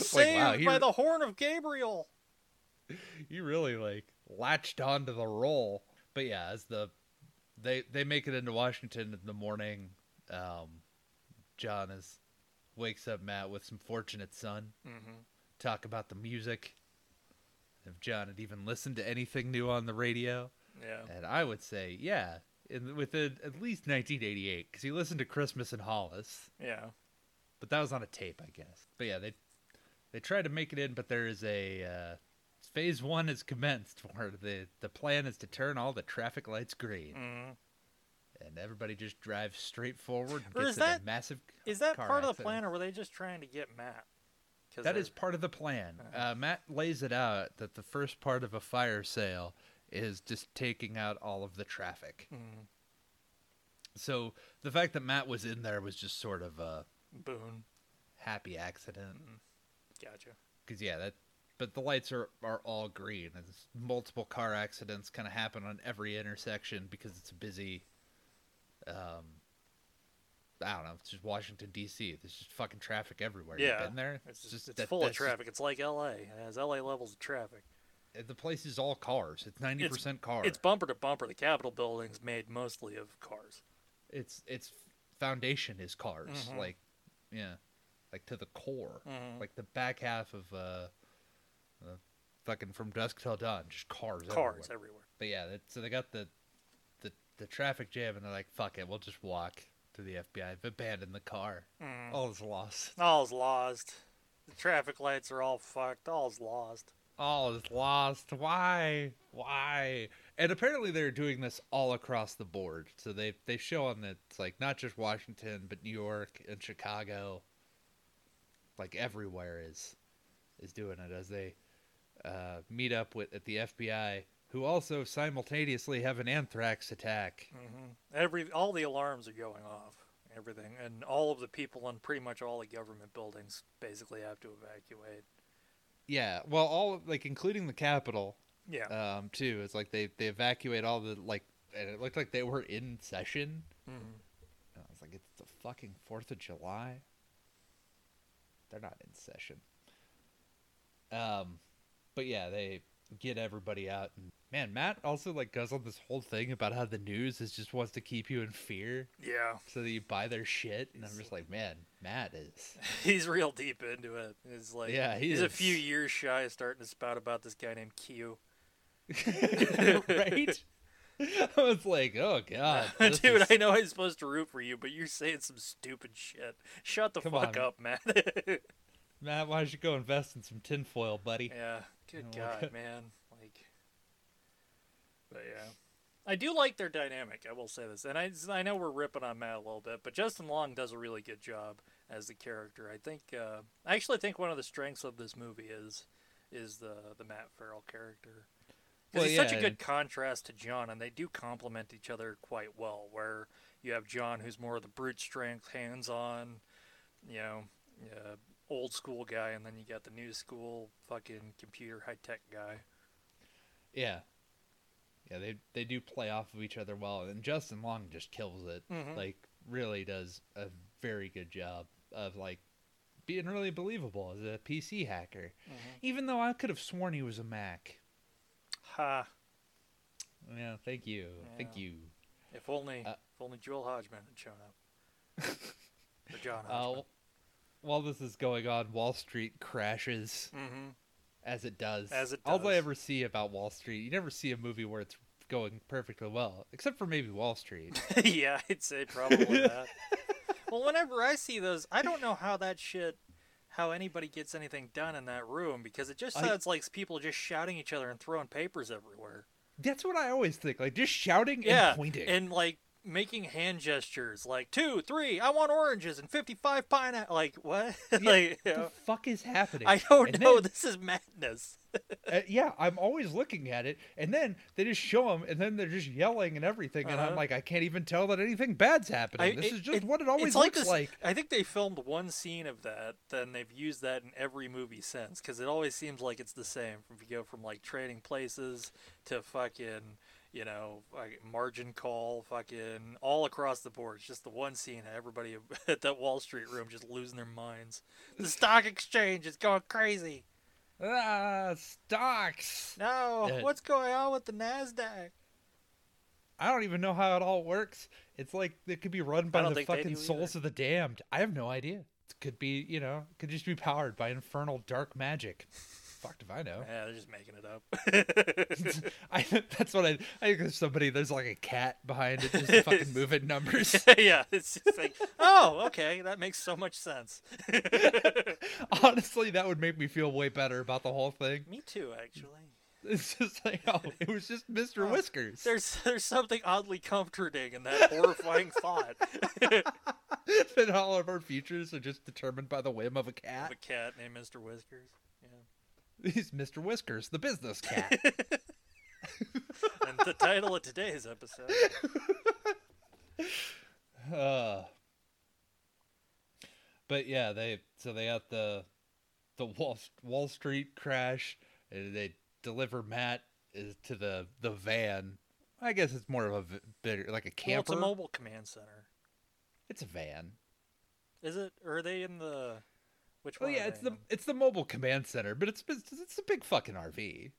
Speaker 2: saved
Speaker 1: wow,
Speaker 2: by
Speaker 1: re-
Speaker 2: the horn of Gabriel.
Speaker 1: he really like latched onto the role. But yeah, as the they they make it into Washington in the morning, um, John is wakes up Matt with some fortunate son.
Speaker 2: Mm-hmm.
Speaker 1: Talk about the music. If John had even listened to anything new on the radio,
Speaker 2: Yeah.
Speaker 1: and I would say, yeah, in within at least 1988 because he listened to Christmas in Hollis,
Speaker 2: Yeah.
Speaker 1: but that was on a tape, I guess. But yeah, they they tried to make it in, but there is a uh, phase one has commenced where the the plan is to turn all the traffic lights green,
Speaker 2: hmm
Speaker 1: and everybody just drives straight forward and
Speaker 2: Or
Speaker 1: gets
Speaker 2: is
Speaker 1: in a
Speaker 2: that-
Speaker 1: massive.
Speaker 2: Is that part of the plan, or were they just trying to get Matt?
Speaker 1: That
Speaker 2: they're-
Speaker 1: is part of the plan.
Speaker 2: Uh-huh.
Speaker 1: Uh, Matt lays it out that the first part of a fire sale is just taking out all of the traffic.
Speaker 2: Mhm.
Speaker 1: So the fact that Matt was in there was just sort of a
Speaker 2: boon.
Speaker 1: happy accident.
Speaker 2: Gotcha.
Speaker 1: Because yeah, that. But the lights are are all green. And multiple car accidents kind of happen on every intersection because it's a busy. Um, I don't know. It's just Washington D.C. There's just fucking traffic everywhere.
Speaker 2: Yeah.
Speaker 1: You've been there.
Speaker 2: It's just
Speaker 1: just
Speaker 2: it's
Speaker 1: that-
Speaker 2: full of
Speaker 1: that's just-
Speaker 2: traffic. It's like L.A. It has L.A. levels of traffic.
Speaker 1: the place is all cars. It's ninety percent cars.
Speaker 2: It's bumper to bumper. The Capitol building's made mostly of cars.
Speaker 1: its its foundation is cars
Speaker 2: Mhm.
Speaker 1: like yeah like to the core
Speaker 2: Mhm.
Speaker 1: like the back half of uh, uh fucking from dusk till dawn just cars
Speaker 2: Cars
Speaker 1: everywhere.
Speaker 2: everywhere.
Speaker 1: but yeah so they got the, the the traffic jam and they're like fuck it we'll just walk to the fbi I've abandoned the car.
Speaker 2: Mm.
Speaker 1: all is lost.
Speaker 2: All's lost. The traffic lights are all fucked. All's lost.
Speaker 1: all is lost. Why? Why? And apparently they're doing this all across the board. So they they show on that it's like not just washington but new york and chicago. Like everywhere is is doing it as they uh, meet up with at the fbi who also simultaneously have an anthrax attack
Speaker 2: hmm Every all the alarms are going off. Everything and all of the people in pretty much all the government buildings basically have to evacuate.
Speaker 1: yeah well all of- like including the capitol
Speaker 2: Yeah.
Speaker 1: um too it's like they they evacuate all the like and it looked like they were in session
Speaker 2: hmm
Speaker 1: And I was like, it's the fucking Fourth of July. They're not in session. Um, but yeah, they get everybody out, and man, Matt also like goes on this whole thing about how the news is just wants to keep you in fear
Speaker 2: Yeah.
Speaker 1: so that you buy their shit, and I'm just like, man, Matt is.
Speaker 2: He's real deep into it. It's like
Speaker 1: Yeah, he
Speaker 2: he's a few years shy of starting to spout about this guy named Q.
Speaker 1: right? I was like, oh god,
Speaker 2: Dude,
Speaker 1: is-
Speaker 2: I know I'm supposed to root for you, but you're saying some stupid shit. Shut the
Speaker 1: Come
Speaker 2: fuck
Speaker 1: on.
Speaker 2: up, man.
Speaker 1: Matt, why don't you go invest in some tinfoil, buddy?
Speaker 2: yeah. Good
Speaker 1: like-
Speaker 2: God, man. But yeah. I do like their dynamic. I will say this, and I I know we're ripping on Matt a little bit, but Justin Long does a really good job as the character. I think uh, I actually think one of the strengths of this movie is is the the Matt Farrell character. Because
Speaker 1: Well,
Speaker 2: he's such a good contrast to John, and they do complement each other quite well. Where you have John, who's more of the brute strength, hands-on, you know, uh, old school guy, and then you got the new school, fucking computer high tech guy.
Speaker 1: Yeah. Yeah, they they do play off of each other well, and Justin Long just kills it.
Speaker 2: Mhm.
Speaker 1: Like, really does a very good job of like being really believable as a PC hacker. Even though I could have sworn he was a Mac.
Speaker 2: Ha!
Speaker 1: Yeah, thank you, thank you.
Speaker 2: If only,
Speaker 1: Uh,
Speaker 2: if only Joel Hodgman had shown up. or John
Speaker 1: Uh,
Speaker 2: Hodgman.
Speaker 1: while this is going on, Wall Street crashes
Speaker 2: mm-hmm.
Speaker 1: As it does.
Speaker 2: As it does.
Speaker 1: All I ever see about Wall Street, you never see a movie where it's going perfectly well, except for maybe Wall Street.
Speaker 2: yeah, I'd say probably that. well, whenever I see those, I don't know how that shit, how anybody gets anything done in that room because it just
Speaker 1: I-
Speaker 2: sounds like people just shouting each other and throwing papers everywhere.
Speaker 1: That's what I always think. Like just shouting
Speaker 2: yeah,
Speaker 1: and pointing.
Speaker 2: and like making hand gestures, like two, three, I want oranges and fifty-five pineapple. Like what? like, you
Speaker 1: what
Speaker 2: know,
Speaker 1: the fuck is happening?
Speaker 2: I don't
Speaker 1: And
Speaker 2: know.
Speaker 1: then-
Speaker 2: This is madness.
Speaker 1: uh, yeah, I'm always looking at it, and then they just show them, and then they're just yelling and everything, and I'm
Speaker 2: Uh-huh.
Speaker 1: like, I can't even tell that anything bad's happening.
Speaker 2: I-
Speaker 1: this
Speaker 2: it-
Speaker 1: is just
Speaker 2: it-
Speaker 1: what it always
Speaker 2: like
Speaker 1: looks
Speaker 2: this-
Speaker 1: like.
Speaker 2: I think they filmed one scene of that, then they've used that in every movie since, because it always seems like it's the same. If you go from like trading places to fucking, you know, like margin call, fucking all across the board. It's just the one scene, and everybody at that Wall Street room just losing their minds. The stock exchange is going crazy.
Speaker 1: Ah, stocks.
Speaker 2: No,
Speaker 1: Yeah.
Speaker 2: what's going on with the Nasdaq?
Speaker 1: I don't even know how it all works. It's like it could be run by the fucking souls of the damned. I have no idea. It could be, you know, it could just be powered by infernal dark magic. Fucked if I know.
Speaker 2: Yeah, they're just making it up.
Speaker 1: I, that's what I. I think there's somebody. There's like a cat behind it, just fucking moving numbers.
Speaker 2: yeah, it's just like, oh, okay, that makes so much sense.
Speaker 1: Honestly, that would make me feel way better about the whole thing.
Speaker 2: Me too, actually.
Speaker 1: It's just like, oh, it was just Mr.
Speaker 2: Oh,
Speaker 1: Whiskers.
Speaker 2: There's there's something oddly comforting in that horrifying thought.
Speaker 1: that all of our futures are just determined by the whim of a
Speaker 2: Of
Speaker 1: cat.
Speaker 2: a cat named Mr. Whiskers.
Speaker 1: He's Mr. Whiskers, the business cat.
Speaker 2: And the title of today's episode.
Speaker 1: uh, but yeah, they so they got the the Wall Wall Street crash, and they deliver Matt is to the the van. I guess it's more of a bigger like a
Speaker 2: Well, it's a mobile command center.
Speaker 1: It's a van.
Speaker 2: Is it? Or are they in the? Which
Speaker 1: Oh
Speaker 2: one?
Speaker 1: yeah, it's the
Speaker 2: in?
Speaker 1: it's the mobile command center, but it's it's, it's a big fucking RV.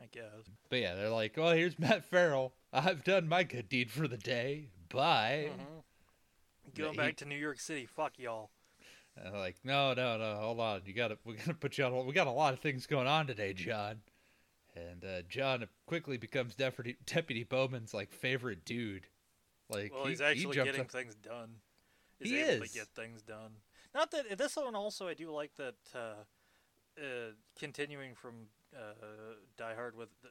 Speaker 2: I guess.
Speaker 1: But yeah, they're like, well, here's Matt Farrell. I've done my good deed for the day. Bye."
Speaker 2: Mhm. Going
Speaker 1: he-
Speaker 2: back to New York City. Fuck y'all.
Speaker 1: And like, "No, no, no. Hold on. You got to we got to put you on. We got a lot of things going on today, John." And uh, John quickly becomes Deputy Deputy Bowman's like favorite dude. Like,
Speaker 2: Well,
Speaker 1: he-
Speaker 2: he's actually
Speaker 1: jumps
Speaker 2: getting
Speaker 1: up-
Speaker 2: things done. He's
Speaker 1: He
Speaker 2: able
Speaker 1: is.
Speaker 2: to get things done. Not that this one also I do like that uh, uh, continuing from uh, Die Hard with uh,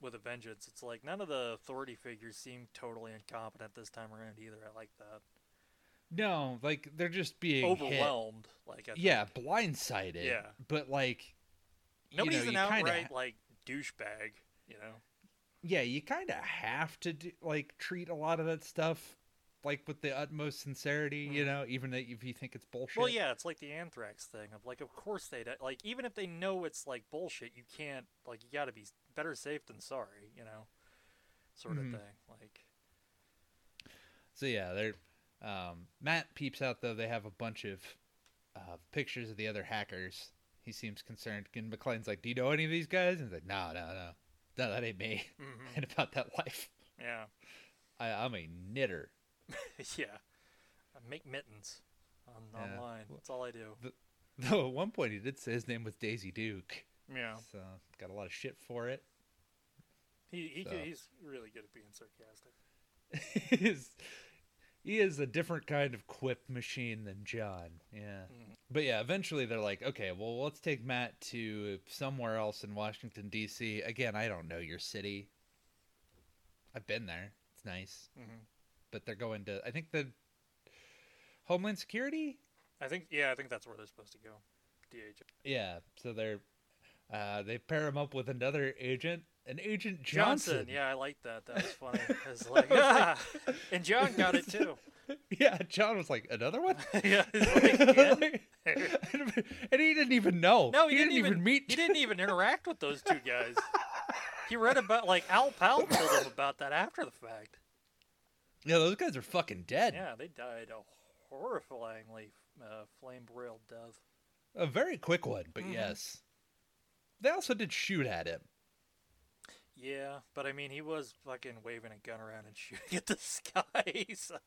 Speaker 2: with a Vengeance. It's like none of the authority figures seem totally incompetent this time around either. I like that.
Speaker 1: No, like they're just being hit.
Speaker 2: Overwhelmed, like I think.
Speaker 1: Yeah, blindsided.
Speaker 2: Yeah.
Speaker 1: But like, you
Speaker 2: Nobody's
Speaker 1: know,
Speaker 2: an
Speaker 1: you kinda
Speaker 2: outright like douchebag, you know.
Speaker 1: yeah, you kind of have to do, like treat a lot of that stuff like with the utmost sincerity, you
Speaker 2: Mhm.
Speaker 1: know, even if you think it's bullshit.
Speaker 2: Well, yeah, it's like the anthrax thing of like, of course they like even if they know it's like bullshit, you can't like you got to be better safe than sorry, you know, sort of thing. Like,
Speaker 1: So yeah, they're um, Matt peeps out though. They have a bunch of uh, pictures of the other hackers. He seems concerned. And McClane's like, "Do you know any of these guys?" And he's like, "No, no, no, no, that ain't me.
Speaker 2: mhm,
Speaker 1: ain't about that life.
Speaker 2: yeah,
Speaker 1: I, I'm a knitter."
Speaker 2: yeah, I make mittens on
Speaker 1: Yeah.
Speaker 2: online. That's all I do.
Speaker 1: Though at one point he did say his name was Daisy Duke,
Speaker 2: Yeah,
Speaker 1: so got a lot of shit for it.
Speaker 2: he, he
Speaker 1: So.
Speaker 2: he's really good at being sarcastic.
Speaker 1: he is he is a different kind of quip machine than John. Yeah.
Speaker 2: Mhm.
Speaker 1: But yeah, eventually they're like, okay, well, let's take Matt to somewhere else in Washington D.C. Again, I don't know your city. I've been there. It's nice,
Speaker 2: hmm
Speaker 1: but they're going to. I think the Homeland Security.
Speaker 2: I think yeah, I think that's where they're supposed to go. DH
Speaker 1: Yeah. So they're uh, they pair him up with another agent, an Agent Johnson.
Speaker 2: Johnson. Yeah, I like that. That was funny. It's like, ah! and John got it too.
Speaker 1: Yeah. John was like another one.
Speaker 2: yeah, like,
Speaker 1: and he didn't even know.
Speaker 2: No, he,
Speaker 1: didn't,
Speaker 2: didn't, even
Speaker 1: meet.
Speaker 2: He didn't even interact with those two guys. He read about like Al Powell told him about that after the fact.
Speaker 1: Yeah, those guys are fucking dead.
Speaker 2: Yeah, they died a horrifyingly uh, flame broiled death.
Speaker 1: A very quick one, but
Speaker 2: Mhm.
Speaker 1: yes. They also did shoot at him.
Speaker 2: Yeah, but I mean, he was fucking waving a gun around and shooting at the sky. So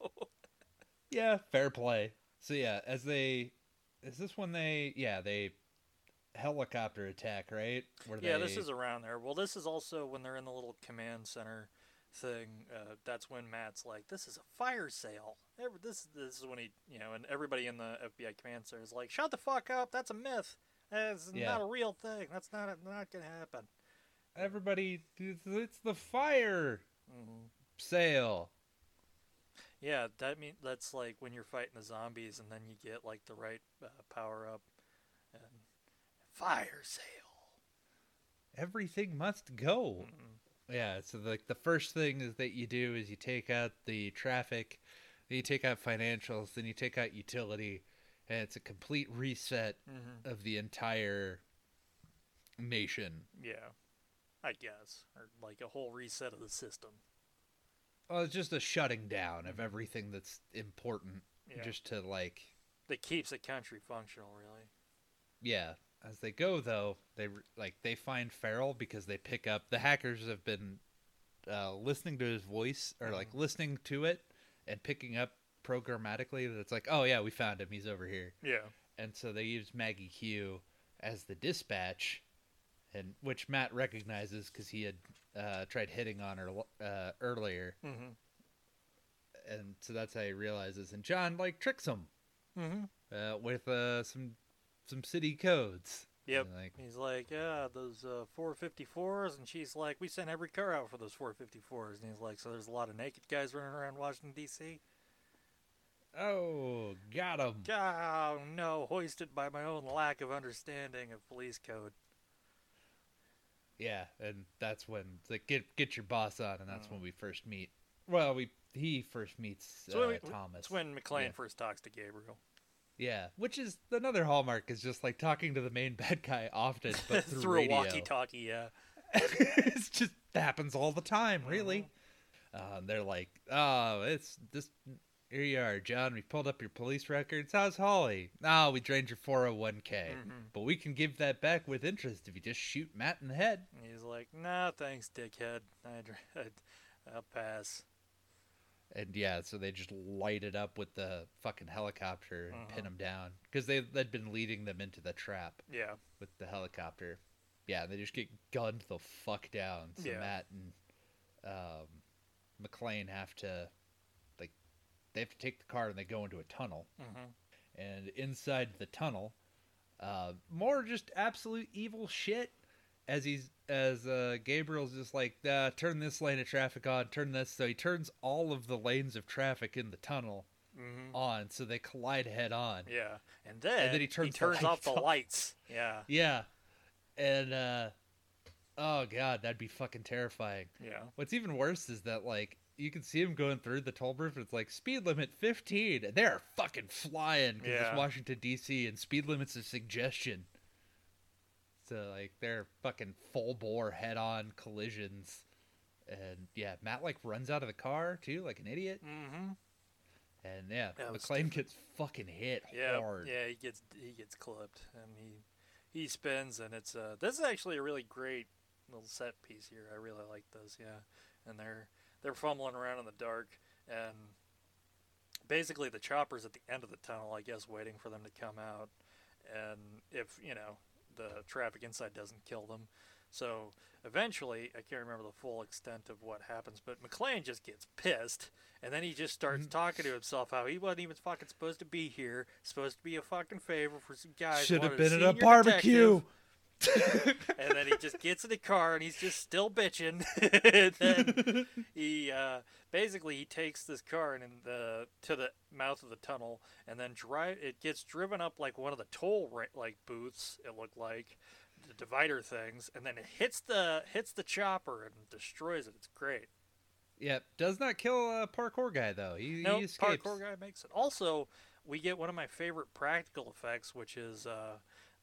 Speaker 1: Yeah, fair play. So yeah, as they is this when they yeah, they helicopter attack, right? Where
Speaker 2: yeah,
Speaker 1: they,
Speaker 2: this is around there. Well, this is also when they're in the little command center thing. Uh, that's when Matt's like, "This is a fire sale." Every, this this is when he you know, and everybody in the FBI command center is like, "Shut the fuck up! That's a myth. That's
Speaker 1: Yeah.
Speaker 2: not a real thing. That's not not gonna happen."
Speaker 1: everybody it's, it's the fire
Speaker 2: hmm
Speaker 1: sale.
Speaker 2: Yeah, that mean that's like when you're fighting the zombies, and then you get like the right uh, power up and fire sale.
Speaker 1: Everything must go.
Speaker 2: Mhm.
Speaker 1: Yeah, so like the first thing is that you do is you take out the traffic, then you take out financials, then you take out utility, and it's a complete reset
Speaker 2: Mhm.
Speaker 1: of the entire nation.
Speaker 2: Yeah, I guess, or like a whole reset of the system.
Speaker 1: Well, it's just a shutting down of everything that's important,
Speaker 2: Yeah.
Speaker 1: just to like,
Speaker 2: that keeps a country functional, really.
Speaker 1: yeah. As they go though, they like they find Farrell because they pick up the hackers have been uh, listening to his voice or like
Speaker 2: Mhm.
Speaker 1: listening to it and picking up programmatically that it's like, oh yeah, we found him, he's over here.
Speaker 2: Yeah.
Speaker 1: and so they use Maggie Q as the dispatch and which Matt recognizes because he had uh, tried hitting on her uh, earlier,
Speaker 2: Mm-hmm.
Speaker 1: and so that's how he realizes. And John like tricks him
Speaker 2: Mm-hmm.
Speaker 1: uh, with uh, some some city codes.
Speaker 2: Yep.
Speaker 1: Like,
Speaker 2: He's like, yeah, those uh, 454s, and she's like, we sent every car out for those 454s, and he's like, so there's a lot of naked guys running around Washington D.C.
Speaker 1: oh, got him.
Speaker 2: Oh no, hoisted by my own lack of understanding of police code.
Speaker 1: Yeah, and that's when like get get your boss on, and that's
Speaker 2: Mm.
Speaker 1: when we first meet. Well, we he first meets
Speaker 2: So
Speaker 1: uh,
Speaker 2: we-
Speaker 1: Thomas.
Speaker 2: It's when McClane
Speaker 1: Yeah.
Speaker 2: first talks to Gabriel
Speaker 1: Yeah, which is another hallmark is just like talking to the main bad guy often, but through,
Speaker 2: through a walkie-talkie. Yeah.
Speaker 1: it just happens all the time, really.
Speaker 2: Mm-hmm.
Speaker 1: Uh, they're like, oh, it's this. Here you are, John. We pulled up your police records. How's Holly? No, we drained your 401k,
Speaker 2: Mhm.
Speaker 1: but we can give that back with interest if you just shoot Matt in the head.
Speaker 2: And he's like, nah, thanks, dickhead. I'd, I'll pass.
Speaker 1: And yeah, so they just light it up with the fucking helicopter and pin
Speaker 2: Uh-huh.
Speaker 1: him down because they they'd been leading them into the trap
Speaker 2: Yeah.
Speaker 1: with the helicopter. Yeah, they just get gunned the fuck down. So
Speaker 2: Yeah.
Speaker 1: Matt and um, McClane have to like they have to take the car and they go into a tunnel.
Speaker 2: Mm-hmm.
Speaker 1: And inside the tunnel, uh, more just absolute evil shit. As he's as uh, Gabriel's just like uh, turn this lane of traffic on, turn this. So he turns all of the lanes of traffic in the tunnel
Speaker 2: Mm-hmm.
Speaker 1: on, so they collide head on.
Speaker 2: Yeah. And then,
Speaker 1: then he turns the
Speaker 2: off the
Speaker 1: off.
Speaker 2: lights. Yeah.
Speaker 1: Yeah. And uh oh god, that'd be fucking terrifying.
Speaker 2: Yeah.
Speaker 1: What's even worse is that like you can see him going through the toll booth and it's like speed limit 15 and they're fucking flying because
Speaker 2: Yeah.
Speaker 1: it's Washington DC and speed limit's a suggestion. So like they're fucking full bore head on collisions. And yeah, Matt like runs out of the car too like an idiot.
Speaker 2: Mm-hmm.
Speaker 1: And yeah,
Speaker 2: That was
Speaker 1: McClane gets fucking hit
Speaker 2: Yeah.
Speaker 1: hard.
Speaker 2: Yeah. He gets he gets clipped, and he he spins, and it's uh this is actually a really great little set piece here. I really like this. Yeah. And they're they're fumbling around in the dark, and basically the chopper's at the end of the tunnel, I guess, waiting for them to come out. And if you know the traffic inside doesn't kill them, so eventually, I can't remember the full extent of what happens, but McClane just gets pissed, and then he just starts
Speaker 1: Mm-hmm.
Speaker 2: talking to himself how he wasn't even fucking supposed to be here, supposed to be a fucking favor for some guys.
Speaker 1: Should have been at a barbecue.
Speaker 2: detective. and then he just gets in the car and he's just still bitching. and then he uh, basically he takes this car and in the to the mouth of the tunnel and then drive. It gets driven up like one of the toll like booths. It looked like the divider things, and then it hits the hits the chopper and destroys it. It's great.
Speaker 1: Yep, does not kill a parkour guy though. He,
Speaker 2: No
Speaker 1: he escapes.
Speaker 2: parkour guy makes it. Also, we get one of my favorite practical effects, which is uh,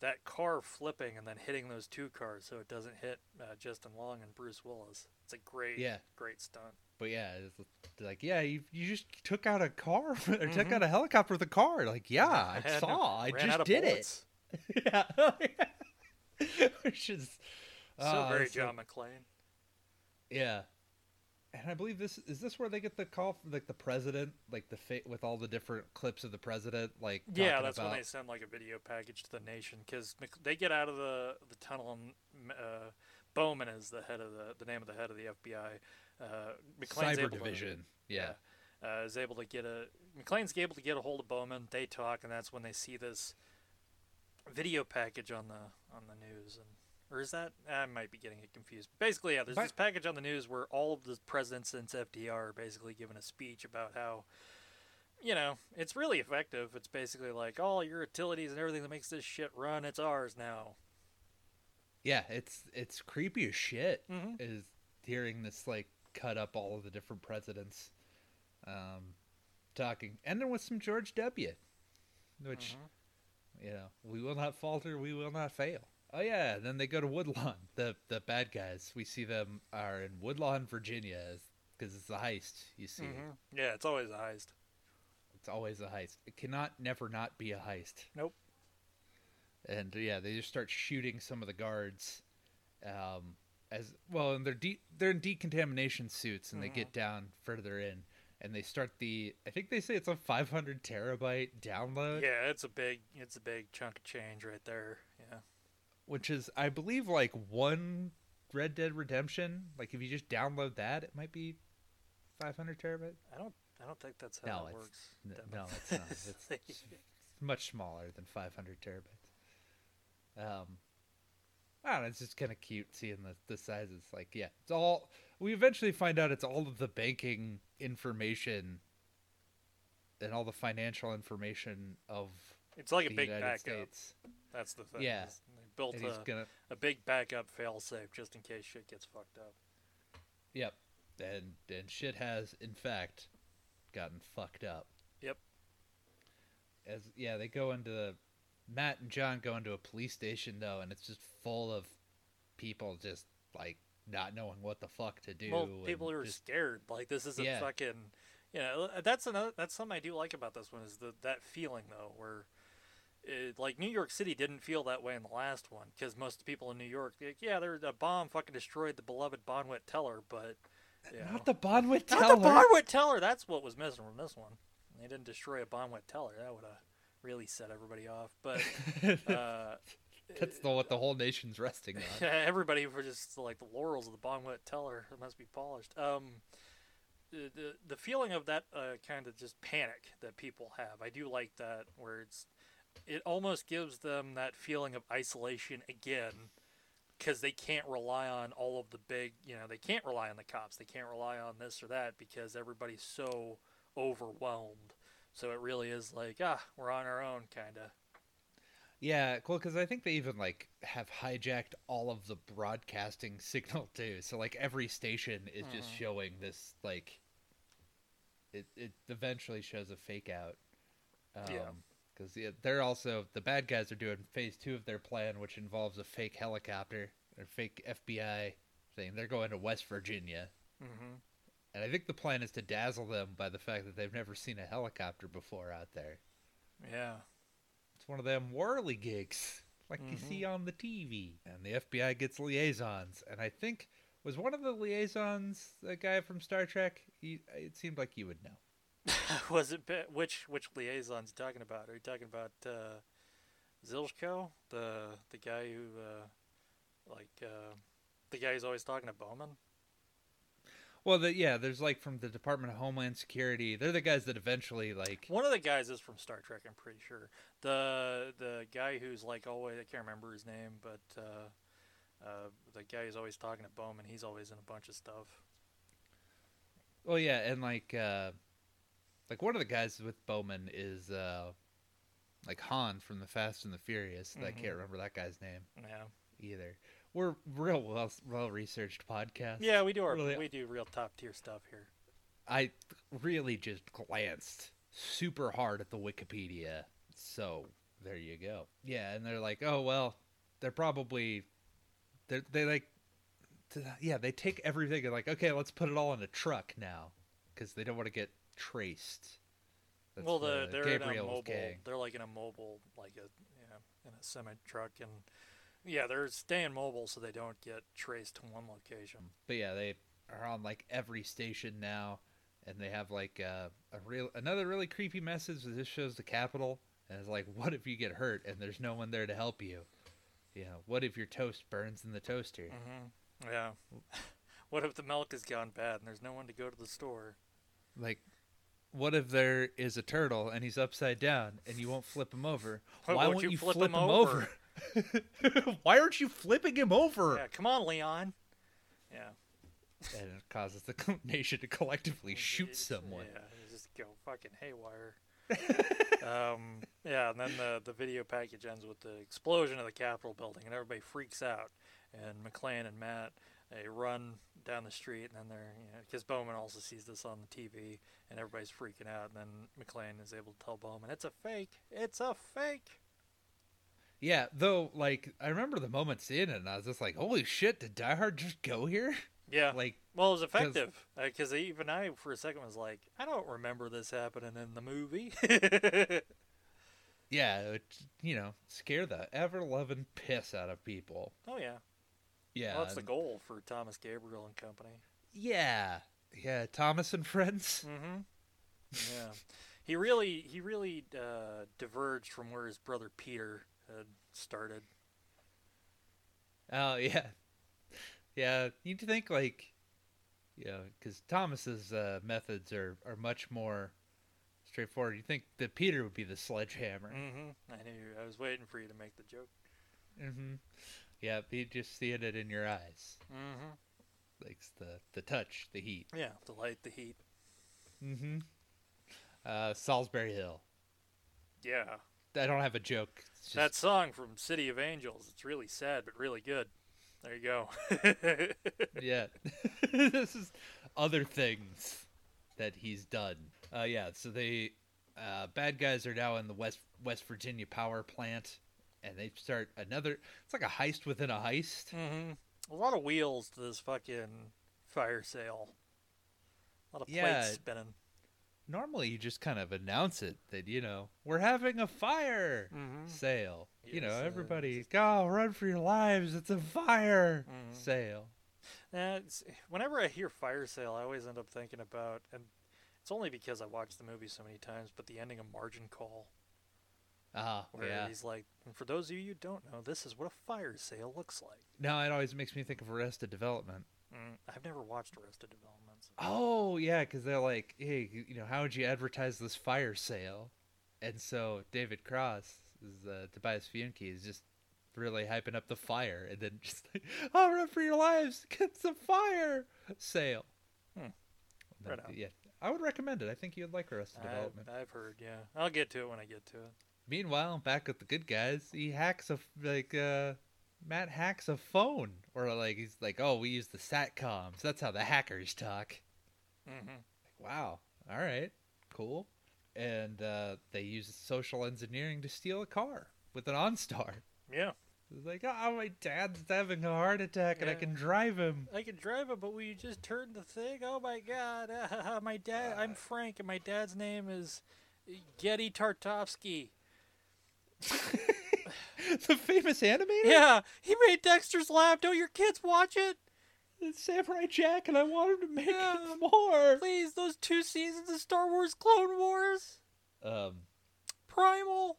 Speaker 2: that car flipping and then hitting those two cars, so it doesn't hit uh, Justin Long and Bruce Willis. It's a great,
Speaker 1: Yeah.
Speaker 2: great stunt.
Speaker 1: But yeah, it's like yeah, you you just took out a car or took
Speaker 2: Mhm.
Speaker 1: out a helicopter with a car. Like yeah, I
Speaker 2: no-
Speaker 1: saw. I just did
Speaker 2: bullets.
Speaker 1: it. yeah, which is
Speaker 2: So
Speaker 1: ah,
Speaker 2: very
Speaker 1: it's
Speaker 2: John McClane.
Speaker 1: yeah, and I believe this is this where they get the call from like the president, like the fa- with all the different clips of the president, like
Speaker 2: Yeah, that's
Speaker 1: about,
Speaker 2: when they send like a video package to the nation because they get out of the the tunnel and uh, Bowman is the head of the the name of the head of the FBI. Uh, McClane's
Speaker 1: cyber
Speaker 2: able to-
Speaker 1: division. yeah.
Speaker 2: uh, is able to get a McClane's able to get a hold of Bowman. They talk, and that's when they see this video package on the on the news. And or is that I might be getting it confused. Basically, yeah, there's
Speaker 1: But-
Speaker 2: this package on the news where all of the presidents since FDR are basically giving a speech about how. You know, it's really effective. It's basically like all your utilities and everything that makes this shit run, it's ours now.
Speaker 1: Yeah, it's it's creepy as shit.
Speaker 2: Mhm.
Speaker 1: Is hearing this like cut up all of the different presidents, um, talking, and then with some George W, which
Speaker 2: Mhm.
Speaker 1: you know we will not falter, we will not fail. Oh yeah, then they go to Woodlawn. The the bad guys we see them are in Woodlawn, Virginia, because it's a heist. You see,
Speaker 2: Mhm. Yeah, it's always a heist.
Speaker 1: it's always a heist. It cannot never not be a heist.
Speaker 2: Nope.
Speaker 1: and yeah, they just start shooting some of the guards. Um, as well, and they're de- they're in decontamination suits, and they
Speaker 2: Mhm.
Speaker 1: get down further in, and they start the. I think they say it's a 500 terabyte download.
Speaker 2: Yeah, it's a big it's a big chunk of change right there.
Speaker 1: Which is I believe like one Red Dead Redemption. Like if you just download that, it might be 500 terabyte.
Speaker 2: I don't. I don't think that's how
Speaker 1: No,
Speaker 2: it
Speaker 1: it's-
Speaker 2: works.
Speaker 1: N- No, it's not. It's, it's much smaller than 500 terabytes. Um, I don't know. It's just kind of cute seeing the the sizes. Like, yeah, it's all. We eventually find out it's all of the banking information and all the financial information of
Speaker 2: it's like a
Speaker 1: the
Speaker 2: big
Speaker 1: United
Speaker 2: backup.
Speaker 1: States.
Speaker 2: That's the thing.
Speaker 1: Yeah.
Speaker 2: Built a,
Speaker 1: gonna.
Speaker 2: a big backup failsafe just in case shit gets fucked up.
Speaker 1: Yep. And and shit has in fact gotten fucked up.
Speaker 2: Yep.
Speaker 1: As yeah, they go into the Matt and John go into a police station though, and it's just full of people just like not knowing what the fuck to do.
Speaker 2: well, people are
Speaker 1: just,
Speaker 2: scared. Like this isn't
Speaker 1: Yeah.
Speaker 2: fucking. You know, that's another. That's something I do like about this one is the that feeling though, where. It, like New York City didn't feel that way in the last one because most people in New York, like, yeah, there a bomb fucking destroyed the beloved Bonwit Teller, but you know,
Speaker 1: not the Bonwit Teller.
Speaker 2: Not the Bonwit Teller. That's what was missing from this one. They didn't destroy a Bonwit Teller. That would have really set everybody off. But uh,
Speaker 1: That's the what the whole nation's resting on.
Speaker 2: everybody was just like the laurels of the Bonwit Teller. It must be polished. Um, the, the the feeling of that uh, kind of just panic that people have. I do like that where it's it almost gives them that feeling of isolation again because they can't rely on all of the big you know they can't rely on the cops they can't rely on this or that because everybody's so overwhelmed so it really is like ah we're on our own kind of
Speaker 1: Yeah, cool. Because I think they even like have hijacked all of the broadcasting signal too. So like every station is just
Speaker 2: Mhm.
Speaker 1: showing this like. It it eventually shows a fake out. Um,
Speaker 2: Yeah.
Speaker 1: Because yeah, they're also the bad guys are doing phase two of their plan, which involves a fake helicopter or fake FBI thing. They're going to West Virginia,
Speaker 2: mm-hmm.
Speaker 1: and I think the plan is to dazzle them by the fact that they've never seen a helicopter before out there.
Speaker 2: yeah
Speaker 1: It's one of them whirly gigs, like you
Speaker 2: Mhm.
Speaker 1: see on the TV. And the FBI gets liaisons, and I think was one of the liaisons the guy from Star Trek. He, it seemed like you would know.
Speaker 2: was it which which liaisons talking about? Are you talking about uh, Zeljko, the the guy who uh, like uh, the guy who's always talking to Bowman?
Speaker 1: Well, the, yeah, there's like from the Department of Homeland Security. They're the guys that eventually like.
Speaker 2: One of the guys is from Star Trek. I'm pretty sure. The the guy who's like always I can't remember his name, but uh, uh, the guy who's always talking to Bowman. He's always in a bunch of stuff.
Speaker 1: Well, yeah, and like, uh, like one of the guys with Bowman is uh, like Han from the Fast and the Furious. I
Speaker 2: Mhm.
Speaker 1: can't remember that guy's name
Speaker 2: Yeah,
Speaker 1: either. We're real well well researched podcast.
Speaker 2: yeah, we do our
Speaker 1: Really-
Speaker 2: we do real top tier stuff here.
Speaker 1: I really just glanced super hard at the Wikipedia. So there you go. Yeah, and they're like, oh well, they're probably they they like, yeah, they take everything and like, okay, let's put it all in a truck now, because they don't want to get traced. That's
Speaker 2: well, the,
Speaker 1: the
Speaker 2: they're in a mobile.
Speaker 1: gang.
Speaker 2: They're like in a mobile, like a you know, in a semi truck, and yeah, they're staying mobile so they don't get traced to one location.
Speaker 1: But yeah, they are on like every station now, and they have like uh, a real another really creepy message. that This shows the capital and it's like, what if you get hurt and there's no one there to help you? You know, what if your toast burns in the toaster?
Speaker 2: Mm-hmm. Yeah. what if the milk has gone bad and there's no one to go to the store?
Speaker 1: Like, what if there is a turtle and he's upside down and you won't flip him over?
Speaker 2: Why
Speaker 1: Why
Speaker 2: won't
Speaker 1: won't
Speaker 2: you
Speaker 1: you
Speaker 2: flip
Speaker 1: flip,
Speaker 2: him
Speaker 1: him
Speaker 2: over?
Speaker 1: over? Why aren't you flipping him over?
Speaker 2: Yeah, come on, Leon. Yeah.
Speaker 1: And it causes the nation to collectively shoot someone.
Speaker 2: Yeah, just go fucking haywire. um, yeah, and then the the video package ends with the explosion of the Capitol building, and everybody freaks out. And McClane and Matt they run down the street, and then they're you know because Bowman also sees this on the TV, and everybody's freaking out. And then McClane is able to tell Bowman, "It's a fake. It's a fake."
Speaker 1: Yeah, though, like I remember the moment seeing it, and I was just like, "Holy shit! Did Die Hard just go here?"
Speaker 2: Yeah.
Speaker 1: Like,
Speaker 2: Well, it was effective because uh, even I, for a second, was like, I don't remember this happening in the movie.
Speaker 1: yeah, it, you know, scare the ever loving piss out of people.
Speaker 2: oh yeah,
Speaker 1: Yeah,
Speaker 2: well, that's the goal for Thomas Gabriel and company.
Speaker 1: yeah, yeah. Thomas and Friends.
Speaker 2: Mm-hmm. Yeah, he really, he really uh, diverged from where his brother Peter had started.
Speaker 1: Oh yeah, yeah. You'd think like, you know, because Thomas's uh, methods are are much more straightforward. You think that Peter would be the sledgehammer?
Speaker 2: Mm-hmm. I knew. I was waiting for you to make the joke.
Speaker 1: Mm-hmm. Yeah, he just seeing it in your eyes,
Speaker 2: Mm-hmm.
Speaker 1: like the the touch, the heat.
Speaker 2: Yeah, the light, the heat.
Speaker 1: Mm-hmm. Uh, Solsbury Hill.
Speaker 2: Yeah,
Speaker 1: I don't have a joke. Just,
Speaker 2: that song from City of Angels. It's really sad, but really good. There you go.
Speaker 1: yeah. this is other things that he's done. Uh, yeah. So they uh, bad guys are now in the West West Virginia power plant, and they start another. It's like a heist within a heist.
Speaker 2: Mm-hmm. A lot of wheels to this fucking fire sale. A lot of plates
Speaker 1: Yeah.
Speaker 2: spinning.
Speaker 1: Normally, you just kind of announce it that you know we're having a fire
Speaker 2: Mm-hmm.
Speaker 1: sale. you know,
Speaker 2: Yes, uh,
Speaker 1: everybody, go run for your lives! It's a fire
Speaker 2: Mhm.
Speaker 1: sale.
Speaker 2: It's, whenever I hear fire sale, I always end up thinking about, and it's only because I watched the movie so many times, but the ending of Margin Call,
Speaker 1: Ah,
Speaker 2: where
Speaker 1: yeah.
Speaker 2: he's like, for those of you who don't know, this is what a fire sale looks like.
Speaker 1: No, it always makes me think of Arrested Development.
Speaker 2: Mm, I've never watched Arrested Development. so-
Speaker 1: Oh yeah, because they're like, hey, you- know, how would you advertise this fire sale? And so David Cross is uh, Tobias Funke is just really hyping up the fire, and then just like, oh, run for your lives, get the fire sale.
Speaker 2: Hmm. Right
Speaker 1: then- yeah, I would recommend it. I think you'd like Arrested
Speaker 2: I've,
Speaker 1: Development.
Speaker 2: I've heard, yeah. I'll get to it when I get to it.
Speaker 1: Meanwhile, back with the good guys, he hacks a like uh Matt hacks a phone, or like he's like, oh, we use the satcoms. That's how the hackers talk.
Speaker 2: hmm
Speaker 1: Like, wow, all right, cool. And uh, they use social engineering to steal a car with an OnStar.
Speaker 2: Yeah.
Speaker 1: It's like, oh, my dad's having a heart attack and I can drive him.
Speaker 2: I can drive him, but will you just turn the thing? Oh my god. my dad, I'm Frank, and my dad's name is Genndy Tartakovsky.
Speaker 1: the famous animator?
Speaker 2: Yeah, he made Dexter's Lab. Don't your kids watch it?
Speaker 1: It's Samurai Jack, and I want him to make
Speaker 2: Yeah.
Speaker 1: more.
Speaker 2: Please, those two seasons of Star Wars Clone Wars.
Speaker 1: Um,
Speaker 2: Primal.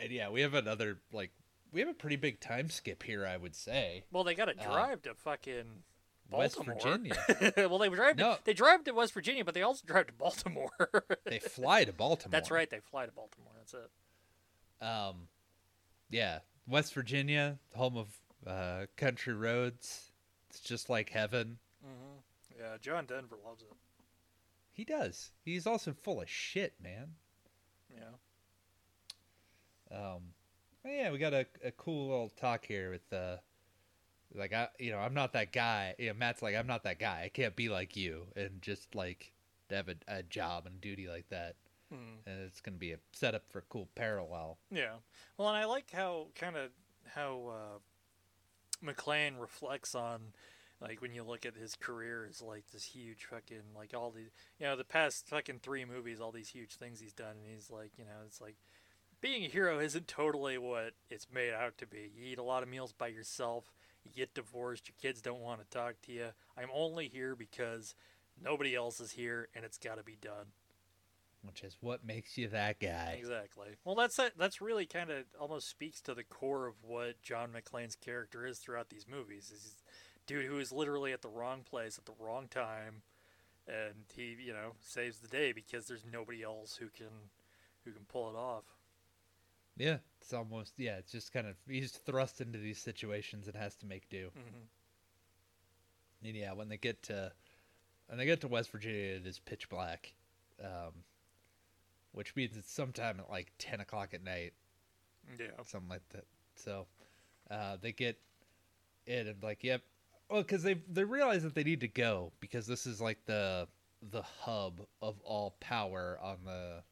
Speaker 1: and yeah, we have another, like, we have a pretty big time skip here, I would say.
Speaker 2: Well, they got to
Speaker 1: Uh,
Speaker 2: drive to fucking
Speaker 1: West Virginia.
Speaker 2: well, they drive.
Speaker 1: No.
Speaker 2: To, they drive to West Virginia, but they also drive to Baltimore.
Speaker 1: they fly to Baltimore.
Speaker 2: That's right. They fly to Baltimore. That's it.
Speaker 1: Um, yeah, West Virginia, home of uh, country roads. It's just like heaven.
Speaker 2: hmm Yeah, John Denver loves it.
Speaker 1: He does. He's also full of shit, man.
Speaker 2: Yeah.
Speaker 1: Um, yeah, we got a, a cool little talk here with uh, like I, you know, I'm not that guy. You know, Matt's like, I'm not that guy. I can't be like you, and just like to have a, a job and duty like that,
Speaker 2: Mm.
Speaker 1: and it's gonna be a setup for a cool parallel.
Speaker 2: Yeah. Well, and I like how kind of how uh, McClane reflects on like when you look at his career is like this huge fucking like all these you know the past fucking three movies, all these huge things he's done, and he's like you know it's like being a hero isn't totally what it's made out to be. You eat a lot of meals by yourself. You get divorced. Your kids don't want to talk to you. I'm only here because nobody else is here, and it's got to be done.
Speaker 1: Which is what makes you that guy.
Speaker 2: Exactly. Well, that's. That's really kind of almost speaks to the core of what John McClane's character is throughout these movies. Is he's a dude who is literally at the wrong place at the wrong time, and he, you know, saves the day because there's nobody else who can, who can pull it off.
Speaker 1: Yeah, it's almost yeah. It's just kind of he's thrust into these situations and has to make do.
Speaker 2: hmm
Speaker 1: And yeah, when they get to when they get to West Virginia, it is pitch black, um, which means it's sometime at like ten o'clock at night,
Speaker 2: Yeah.
Speaker 1: something like that. So uh, they get in and like, yep. Well, because they they realize that they need to go because this is like the the hub of all power on the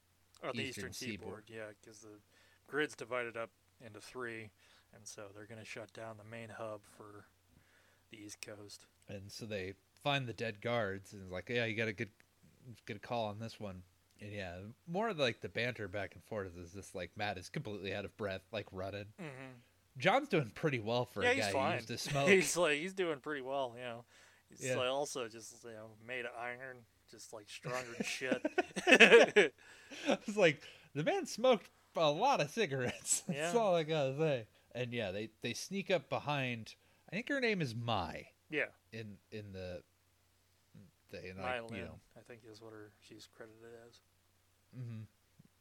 Speaker 2: On the
Speaker 1: Eastern
Speaker 2: eastern
Speaker 1: seaboard.
Speaker 2: seaboard, yeah, because the grid's divided up into three, and so they're going to shut down the main hub for the East Coast.
Speaker 1: and so they find the dead guards and it's like yeah you got a good good call on this one and yeah more of like the banter back and forth is just like matt is completely out of breath like running
Speaker 2: Mm-hmm.
Speaker 1: john's doing pretty well for
Speaker 2: yeah,
Speaker 1: a
Speaker 2: he's
Speaker 1: guy
Speaker 2: fine.
Speaker 1: who used to smoke
Speaker 2: he's like he's doing pretty well, you know. He's
Speaker 1: Yeah.
Speaker 2: like also just you know made of iron, just like stronger than shit.
Speaker 1: it's like the man smoked a lot of cigarettes that's
Speaker 2: Yeah.
Speaker 1: all i gotta say and yeah, they they sneak up behind. I think her name is Mai
Speaker 2: Yeah,
Speaker 1: in in the. the in
Speaker 2: Mai Linh,
Speaker 1: like, you know,
Speaker 2: I think is what her she's credited as.
Speaker 1: Hmm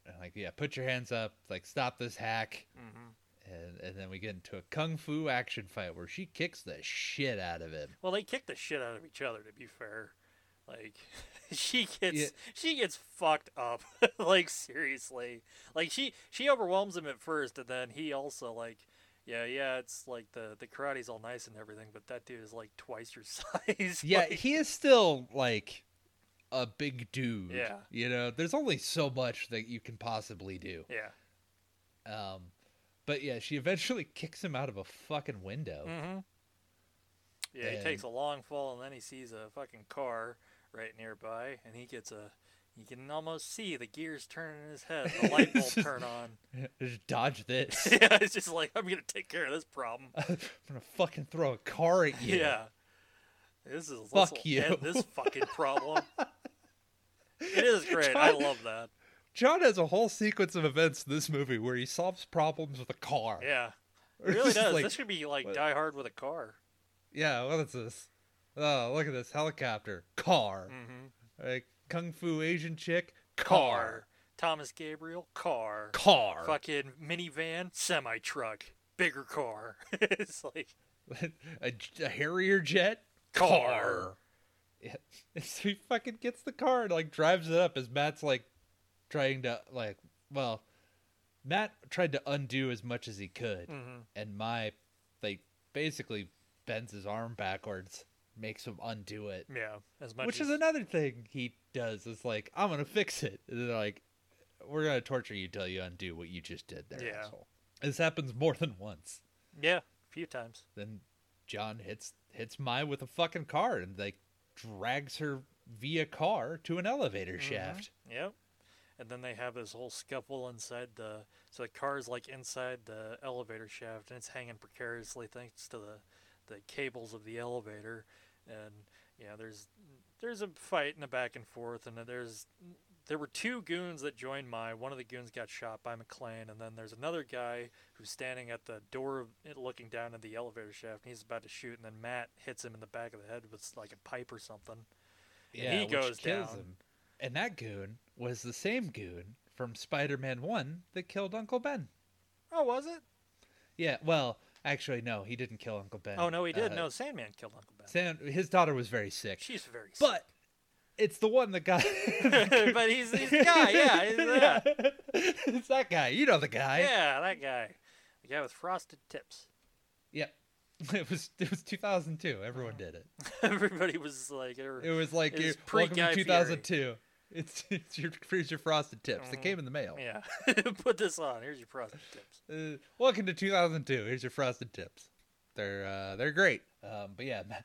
Speaker 1: and like yeah, put your hands up, like stop this hack,
Speaker 2: hmm
Speaker 1: and and then we get into a kung fu action fight where she kicks the shit out of him.
Speaker 2: Well, they kick the shit out of each other. To be fair, like she gets
Speaker 1: Yeah.
Speaker 2: she gets fucked up. like seriously, like she she overwhelms him at first, and then he also like. Yeah, yeah, it's like the the karate's all nice and everything, but that dude is like twice your size.
Speaker 1: Yeah,
Speaker 2: Like,
Speaker 1: he is still like a big dude.
Speaker 2: Yeah.
Speaker 1: you know, there's only so much that you can possibly do.
Speaker 2: yeah.
Speaker 1: Um, but yeah, she eventually kicks him out of a fucking window.
Speaker 2: Mm-hmm. Yeah, he takes a long fall and then he sees a fucking car right nearby, and he gets a. You can almost see the gears turn in his head, the light bulb
Speaker 1: just-
Speaker 2: turn on.
Speaker 1: Just dodge this.
Speaker 2: yeah, it's just like I'm gonna take care of this problem.
Speaker 1: I'm gonna fucking throw a car at you.
Speaker 2: Yeah. This is
Speaker 1: Fuck
Speaker 2: this'll
Speaker 1: you.
Speaker 2: this fucking problem. It is great. I love that.
Speaker 1: John has a whole sequence of events in this movie where he solves problems with a car.
Speaker 2: Yeah. It really does.
Speaker 1: like,
Speaker 2: this could be like
Speaker 1: what-
Speaker 2: Die Hard with a car.
Speaker 1: yeah, what is this? Oh, look at this helicopter. Car.
Speaker 2: Mm-hmm.
Speaker 1: Like kung fu Asian chick.
Speaker 2: Car. Thomas Gabriel, car.
Speaker 1: Car.
Speaker 2: Fucking minivan, semi truck, bigger car. it's like
Speaker 1: a, a Harrier jet.
Speaker 2: Car.
Speaker 1: Yeah. And so he fucking gets the car and like drives it up as Matt's like trying to like well Matt tried to undo as much as he could
Speaker 2: Mhm.
Speaker 1: and Mai like basically bends his arm backwards, makes him undo it.
Speaker 2: yeah, as much
Speaker 1: Which
Speaker 2: as
Speaker 1: is another thing he does. Is like, I'm gonna fix it. And they're like, we're gonna torture you till you undo what you just did there,
Speaker 2: Yeah.
Speaker 1: asshole. This happens more than once.
Speaker 2: yeah, a few times.
Speaker 1: Then John hits hits Mai with a fucking car and like drags her via car to an elevator
Speaker 2: Mhm.
Speaker 1: shaft.
Speaker 2: Yep. And then they have this whole scuffle inside the. So the car is like inside the elevator shaft, and it's hanging precariously thanks to the, the cables of the elevator. And yeah, there's there's a fight and a back and forth, and there's there were two goons that joined Mai. One of the goons got shot by McClane, and then there's another guy who's standing at the door, looking down at the elevator shaft, and he's about to shoot, and then Matt hits him in the back of the head with like a pipe or something.
Speaker 1: Yeah,
Speaker 2: he
Speaker 1: which
Speaker 2: goes
Speaker 1: kills
Speaker 2: down.
Speaker 1: him. And that goon was the same goon from Spider-Man One that killed Uncle Ben.
Speaker 2: Oh, was it?
Speaker 1: Yeah, well, actually, no, he didn't kill Uncle Ben.
Speaker 2: Oh no, he did.
Speaker 1: Uh,
Speaker 2: no, Sandman killed Uncle Ben.
Speaker 1: Sam, his daughter was very sick,
Speaker 2: She's very sick.
Speaker 1: but it's the one that got.
Speaker 2: but he's he's the guy, yeah, he's, yeah,
Speaker 1: it's that guy. You know the guy.
Speaker 2: yeah, that guy, the guy with frosted tips.
Speaker 1: Yep. It was it was 2002. Everyone did it.
Speaker 2: Everybody was like, er,
Speaker 1: It was like
Speaker 2: It was pre
Speaker 1: welcome
Speaker 2: Guy
Speaker 1: to
Speaker 2: Fieri.
Speaker 1: 2002. It's it's your here's your frosted tips. They
Speaker 2: Mhm.
Speaker 1: came in the mail.
Speaker 2: yeah, put this on. Here's your frosted tips.
Speaker 1: Uh, welcome to 2002. Here's your frosted tips. They're uh, they're great. Um, but yeah, Matt,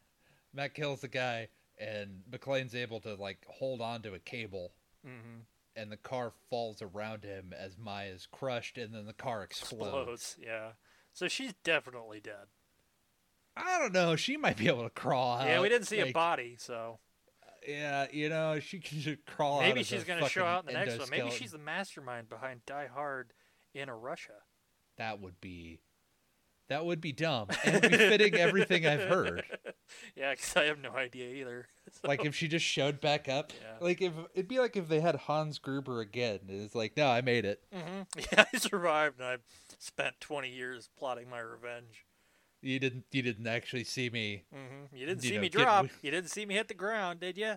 Speaker 1: Matt kills the guy, and McClane's able to like hold on to a cable,
Speaker 2: Mm-hmm.
Speaker 1: and the car falls around him as Maya's crushed, and then the car explodes.
Speaker 2: Explodes. Yeah. So she's definitely dead.
Speaker 1: I don't know. She might be able to crawl. Out.
Speaker 2: Yeah, we didn't see a body, so
Speaker 1: Yeah, you know, she can just crawl out.
Speaker 2: maybe she's gonna show out in the next one. Maybe she's the mastermind behind Die Hard in a Russia.
Speaker 1: That would be, that would be dumb and befitting everything I've heard.
Speaker 2: Yeah, because I have no idea either. So,
Speaker 1: Like if she just showed back up,
Speaker 2: Yeah.
Speaker 1: like if it'd be like if they had Hans Gruber again. and It's like, no, I made it.
Speaker 2: Mhm. Yeah, I survived, and I spent 20 years plotting my revenge.
Speaker 1: You didn't, you didn't actually see me.
Speaker 2: hmm You didn't
Speaker 1: You
Speaker 2: see
Speaker 1: know,
Speaker 2: me drop.
Speaker 1: wi-
Speaker 2: You didn't see me hit the ground, did you?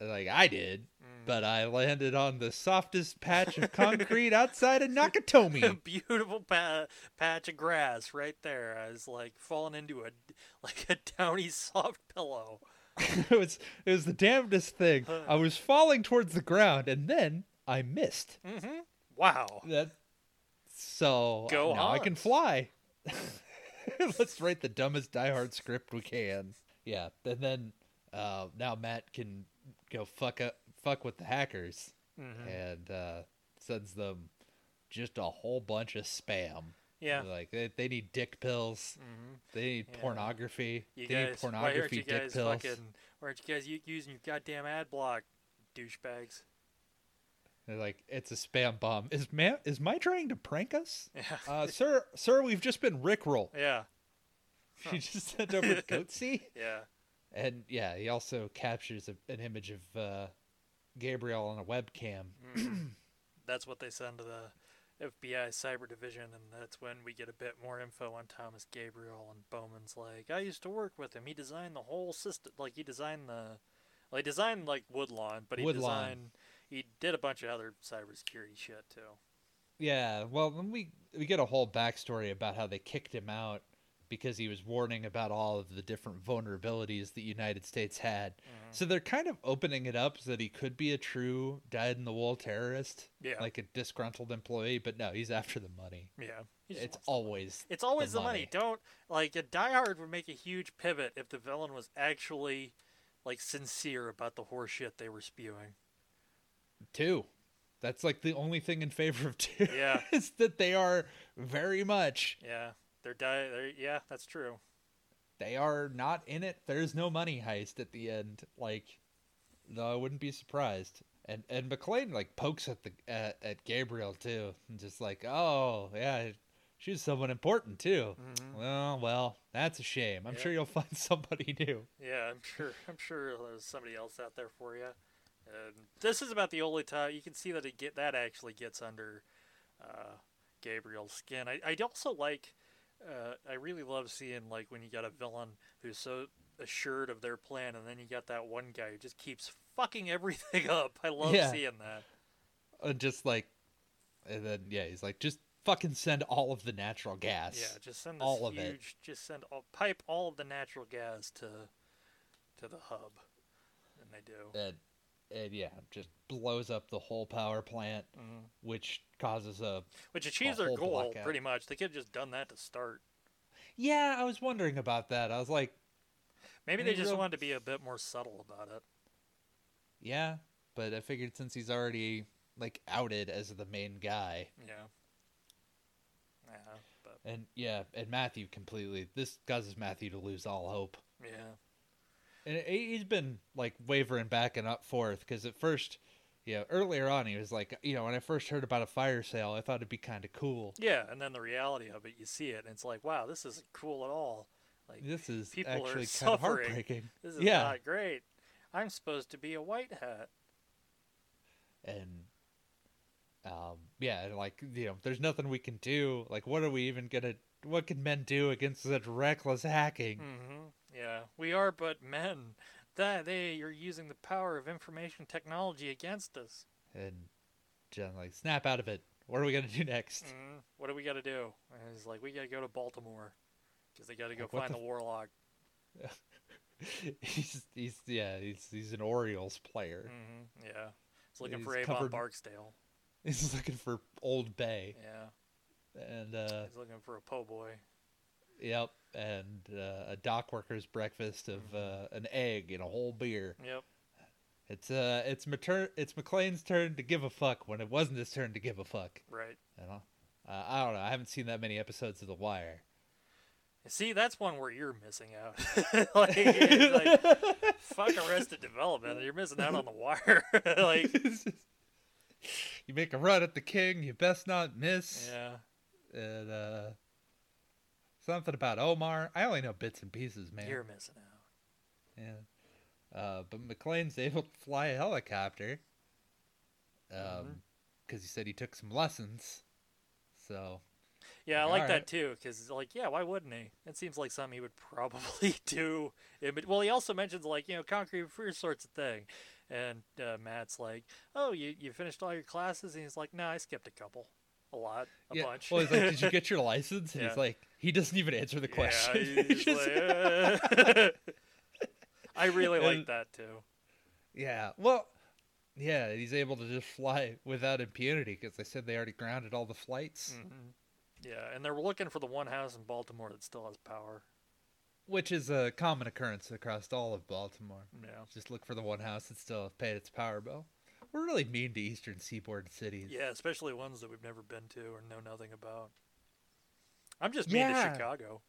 Speaker 1: Like I did,
Speaker 2: Mm.
Speaker 1: but I landed on the softest patch of concrete outside of Nakatomi.
Speaker 2: A beautiful pa- patch of grass right there. I was like falling into a like a downy soft pillow.
Speaker 1: it was, it was the damnedest thing. I was falling towards the ground, and then I missed.
Speaker 2: hmm Wow.
Speaker 1: That so
Speaker 2: Go
Speaker 1: now I can fly. Let's write the dumbest Die Hard script we can. Yeah, and then uh, now Matt can go fuck up, fuck with the hackers,
Speaker 2: hmm
Speaker 1: and uh, sends them just a whole bunch of spam.
Speaker 2: Yeah.
Speaker 1: like they, they need dick pills.
Speaker 2: hmm
Speaker 1: They need
Speaker 2: Yeah.
Speaker 1: pornography.
Speaker 2: You
Speaker 1: they
Speaker 2: guys,
Speaker 1: need pornography dick
Speaker 2: guys
Speaker 1: pills.
Speaker 2: fucking? Why aren't you guys using your goddamn ad block, douchebags?
Speaker 1: They're like, it's a spam bomb. Is ma- is Mai trying to prank us?
Speaker 2: Yeah.
Speaker 1: Uh, sir, sir, we've just been rickroll.
Speaker 2: yeah.
Speaker 1: She just sent over Goatse.
Speaker 2: Yeah.
Speaker 1: And yeah, he also captures a, an image of uh, Gabriel on a webcam.
Speaker 2: Mhm. that's what they send to the FBI cyber division, and that's when we get a bit more info on Thomas Gabriel. And Bowman's like, I used to work with him. He designed the whole system. Like he designed the, well, he designed like Woodlawn, but he
Speaker 1: Woodlawn.
Speaker 2: designed, he did a bunch of other cybersecurity shit too.
Speaker 1: Yeah, well, when we we get a whole backstory about how they kicked him out because he was warning about all of the different vulnerabilities the United States had.
Speaker 2: Mhm.
Speaker 1: So they're kind of opening it up so that he could be a true dyed-in-the-wool terrorist,
Speaker 2: Yeah.
Speaker 1: like a disgruntled employee. But no, he's after the money.
Speaker 2: Yeah.
Speaker 1: It's
Speaker 2: wants money.
Speaker 1: always
Speaker 2: It's always
Speaker 1: the
Speaker 2: the, money.
Speaker 1: money.
Speaker 2: Don't like a Die Hard would make a huge pivot if the villain was actually like sincere about the horseshit they were spewing.
Speaker 1: two. That's like the only thing in favor of two.
Speaker 2: Yeah.
Speaker 1: is that they are very much.
Speaker 2: Yeah, they're die. They're, yeah, that's true.
Speaker 1: They are not in it. There's no money heist at the end. Like, no, I wouldn't be surprised. And and McClane like pokes at the at, at Gabriel too, and just like, oh yeah, she's someone important too.
Speaker 2: Mhm.
Speaker 1: Well, well, that's a shame. I'm
Speaker 2: Yeah.
Speaker 1: sure you'll find somebody new.
Speaker 2: Yeah, I'm sure. I'm sure there's somebody else out there for you. And this is about the only time you can see that it get that actually gets under uh, Gabriel's skin. I I also like. Uh, I really love seeing like when you got a villain who's so assured of their plan, and then you got that one guy who just keeps fucking everything up. I love
Speaker 1: Yeah.
Speaker 2: seeing that.
Speaker 1: And just like, and then yeah, he's like, just fucking send all of the natural gas.
Speaker 2: Yeah, just send
Speaker 1: all of
Speaker 2: huge.
Speaker 1: it.
Speaker 2: Just send all, pipe all of the natural gas to to the hub, and they do.
Speaker 1: And and yeah, just blows up the whole power plant,
Speaker 2: Mhm.
Speaker 1: which causes a
Speaker 2: Which achieves their goal pretty much. They could have just done that to start.
Speaker 1: Yeah, I was wondering about that. I was like,
Speaker 2: Maybe they just
Speaker 1: real-
Speaker 2: wanted to be a bit more subtle about it.
Speaker 1: yeah, but I figured since he's already like outed as the main guy,
Speaker 2: Yeah. Yeah, but
Speaker 1: and yeah, and Matthew completely this causes Matthew to lose all hope.
Speaker 2: yeah.
Speaker 1: And he's been like wavering back and up forth because at first, yeah, earlier on he was like, you know, when I first heard about a fire sale, I thought it'd be kind of cool.
Speaker 2: Yeah, and then the reality of it, you see it, and it's like, wow, this isn't cool at all. Like,
Speaker 1: This is
Speaker 2: people are
Speaker 1: actually kind of
Speaker 2: suffering.
Speaker 1: heartbreaking.
Speaker 2: this is
Speaker 1: yeah.
Speaker 2: not great. I'm supposed to be a white hat.
Speaker 1: and um yeah and, like you know there's nothing we can do like what are we even gonna what can men do against such reckless hacking
Speaker 2: hmm Yeah, we are but men. That they are using the power of information technology against us.
Speaker 1: and Jen like snap out of it what are we gonna do next
Speaker 2: hmm What do we got to do? And he's like, we got to go to Baltimore because they got to go
Speaker 1: Like,
Speaker 2: find
Speaker 1: the
Speaker 2: the, warlock.
Speaker 1: he's he's yeah he's he's an orioles player
Speaker 2: hmm Yeah, he's looking
Speaker 1: He's
Speaker 2: for Avon
Speaker 1: covered-
Speaker 2: Barksdale.
Speaker 1: he's looking for old bay
Speaker 2: Yeah,
Speaker 1: and uh
Speaker 2: he's looking for a po' boy.
Speaker 1: Yep and uh, a dock worker's breakfast of uh, an egg and a whole beer
Speaker 2: Yep.
Speaker 1: it's uh it's mater- it's McClane's turn to give a fuck when it wasn't his turn to give a fuck
Speaker 2: Right.
Speaker 1: You know, uh, I don't know. I haven't seen that many episodes of The Wire.
Speaker 2: See, that's one where you're missing out. like, like, fuck Arrested Development. You're missing out on the wire. like,
Speaker 1: you make a run at the king, you best not miss.
Speaker 2: yeah,
Speaker 1: And uh, something about Omar. I only know bits and pieces, man.
Speaker 2: you're missing out.
Speaker 1: Yeah. Uh, but McClane's able to fly a helicopter. Um,
Speaker 2: Mhm.
Speaker 1: because he said he took some lessons. So
Speaker 2: Yeah, I
Speaker 1: Like, alright.
Speaker 2: that too. Because, like, yeah, why wouldn't he? It seems like something he would probably do. bet- well, he also mentions like you know concrete first sorts of thing, and uh, Matt's like, "Oh, you you finished all your classes?" And he's like, "No, I skipped a couple, a lot, a
Speaker 1: yeah.
Speaker 2: bunch."
Speaker 1: Well, he's like, "Did you get your license?" And he's like, he doesn't even answer the question.
Speaker 2: Yeah,
Speaker 1: He's just-
Speaker 2: like, uh. I really
Speaker 1: And-
Speaker 2: like that too.
Speaker 1: Yeah. Well, yeah, he's able to just fly without impunity because they said they already grounded all the flights,
Speaker 2: hmm Yeah, and they're looking for the one house in Baltimore that still has power.
Speaker 1: which is a common occurrence across all of Baltimore.
Speaker 2: Yeah.
Speaker 1: Just look for the one house that still paid its power bill. We're really mean to eastern seaboard cities.
Speaker 2: Yeah, especially ones that we've never been to or know nothing about. I'm just mean
Speaker 1: Yeah.
Speaker 2: to Chicago.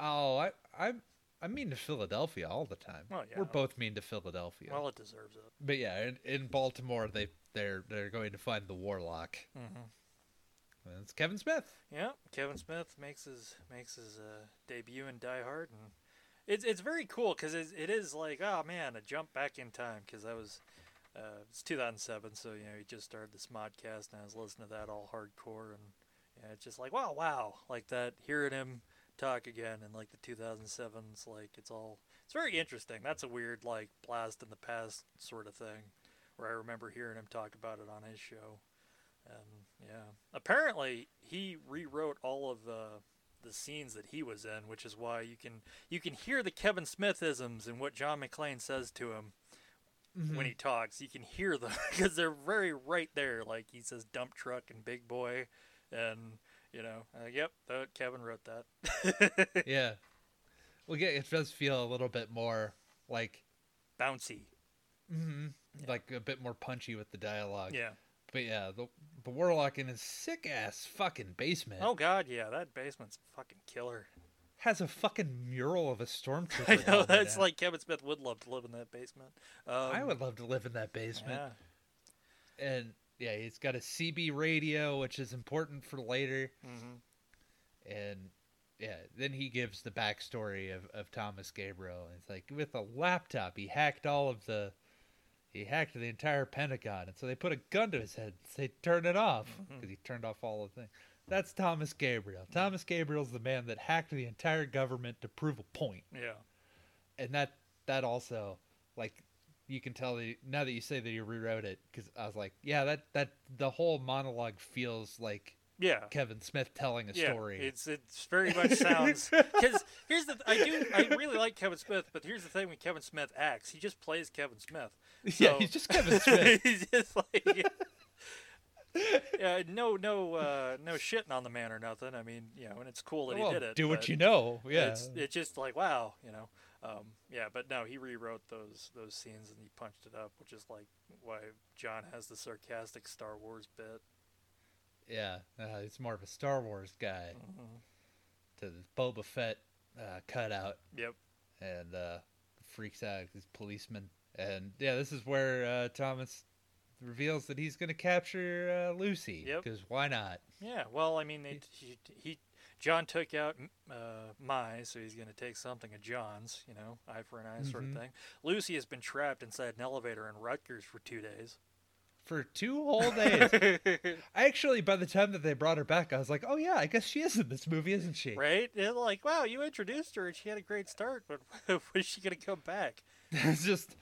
Speaker 1: Oh, I, I'm, I'm mean to Philadelphia all the time.
Speaker 2: Well, yeah.
Speaker 1: We're both mean to Philadelphia.
Speaker 2: Well, it deserves it.
Speaker 1: but yeah, in, in Baltimore, they they're they're going to find the Warlock.
Speaker 2: Mm-hmm.
Speaker 1: It's Kevin Smith.
Speaker 2: Yeah, Kevin Smith makes his makes his uh, debut in Die Hard, and it's it's very cool because it, it is like oh man, a jump back in time because that was uh, it's 2007, so you know he just started this modcast and I was listening to that all hardcore, and it's just like wow, wow, like that hearing him talk again in like the 2007s, like it's all it's very interesting. That's a weird like blast in the past sort of thing, where I remember hearing him talk about it on his show. And yeah, apparently he rewrote all of the the scenes that he was in, which is why you can you can hear the Kevin Smithisms and what John McClane says to him when he talks. You can hear them because they're very right there. Like he says dump truck and big boy, and you know, uh, yep, uh, Kevin wrote that.
Speaker 1: yeah. Well, yeah, it does feel a little bit more like
Speaker 2: Bouncy.
Speaker 1: mhm, like a bit more punchy with the dialogue.
Speaker 2: Yeah.
Speaker 1: But yeah, the the Warlock in his sick ass fucking basement
Speaker 2: Oh God, yeah, that basement's fucking killer.
Speaker 1: Has a fucking mural of a stormtrooper.
Speaker 2: I know that's like Kevin Smith would love to live in that basement. Um,
Speaker 1: I would love to live in that basement.
Speaker 2: Yeah.
Speaker 1: And yeah, he's got a CB radio, which is important for later.
Speaker 2: Mm-hmm.
Speaker 1: And yeah, then he gives the backstory of, of Thomas Gabriel. It's like with a laptop, he hacked all of the, he hacked the entire Pentagon, and so they put a gun to his head. They turn it off
Speaker 2: Mm-hmm.
Speaker 1: because he turned off all the things. That's Thomas Gabriel. Thomas Gabriel's the man that hacked the entire government to prove a point,
Speaker 2: Yeah.
Speaker 1: and that that also like you can tell that now that you say that you rewrote it because I was like, yeah, that that the whole monologue feels like
Speaker 2: Yeah.
Speaker 1: Kevin Smith telling a
Speaker 2: yeah,
Speaker 1: story.
Speaker 2: It's it's very much sounds because here's the I do I really like Kevin Smith, but here's the thing when Kevin Smith acts, he just plays Kevin Smith.
Speaker 1: yeah, he's just Kevin Smith.
Speaker 2: he's just like yeah, no no uh, no shitting on the man or nothing. I mean, you know, and it's cool that
Speaker 1: Well,
Speaker 2: he did it.
Speaker 1: do what you know. Yeah.
Speaker 2: It's it's just like wow, you know. Um, yeah, but no, he rewrote those those scenes and he punched it up, which is like why John has the sarcastic Star Wars bit.
Speaker 1: yeah. Uh, he's more of a Star Wars guy
Speaker 2: Mhm.
Speaker 1: to the Boba Fett uh, cutout
Speaker 2: Yep.
Speaker 1: and uh, freaks out his policeman. And yeah, this is where uh, Thomas reveals that he's going to capture uh, Lucy.
Speaker 2: Yep.
Speaker 1: Because why not?
Speaker 2: Yeah, well, I mean, they, he, he, John took out uh, Mai, so he's going to take something of John's, you know, eye for an eye sort of
Speaker 1: Mhm.
Speaker 2: thing. Lucy has been trapped inside an elevator in Rutgers for two days.
Speaker 1: For two whole days. I actually, by the time that they brought her back, I was like, oh yeah, I guess she is in this movie, isn't she?
Speaker 2: right? And like, wow, you introduced her and she had a great start, but was she going to come back?
Speaker 1: it's just,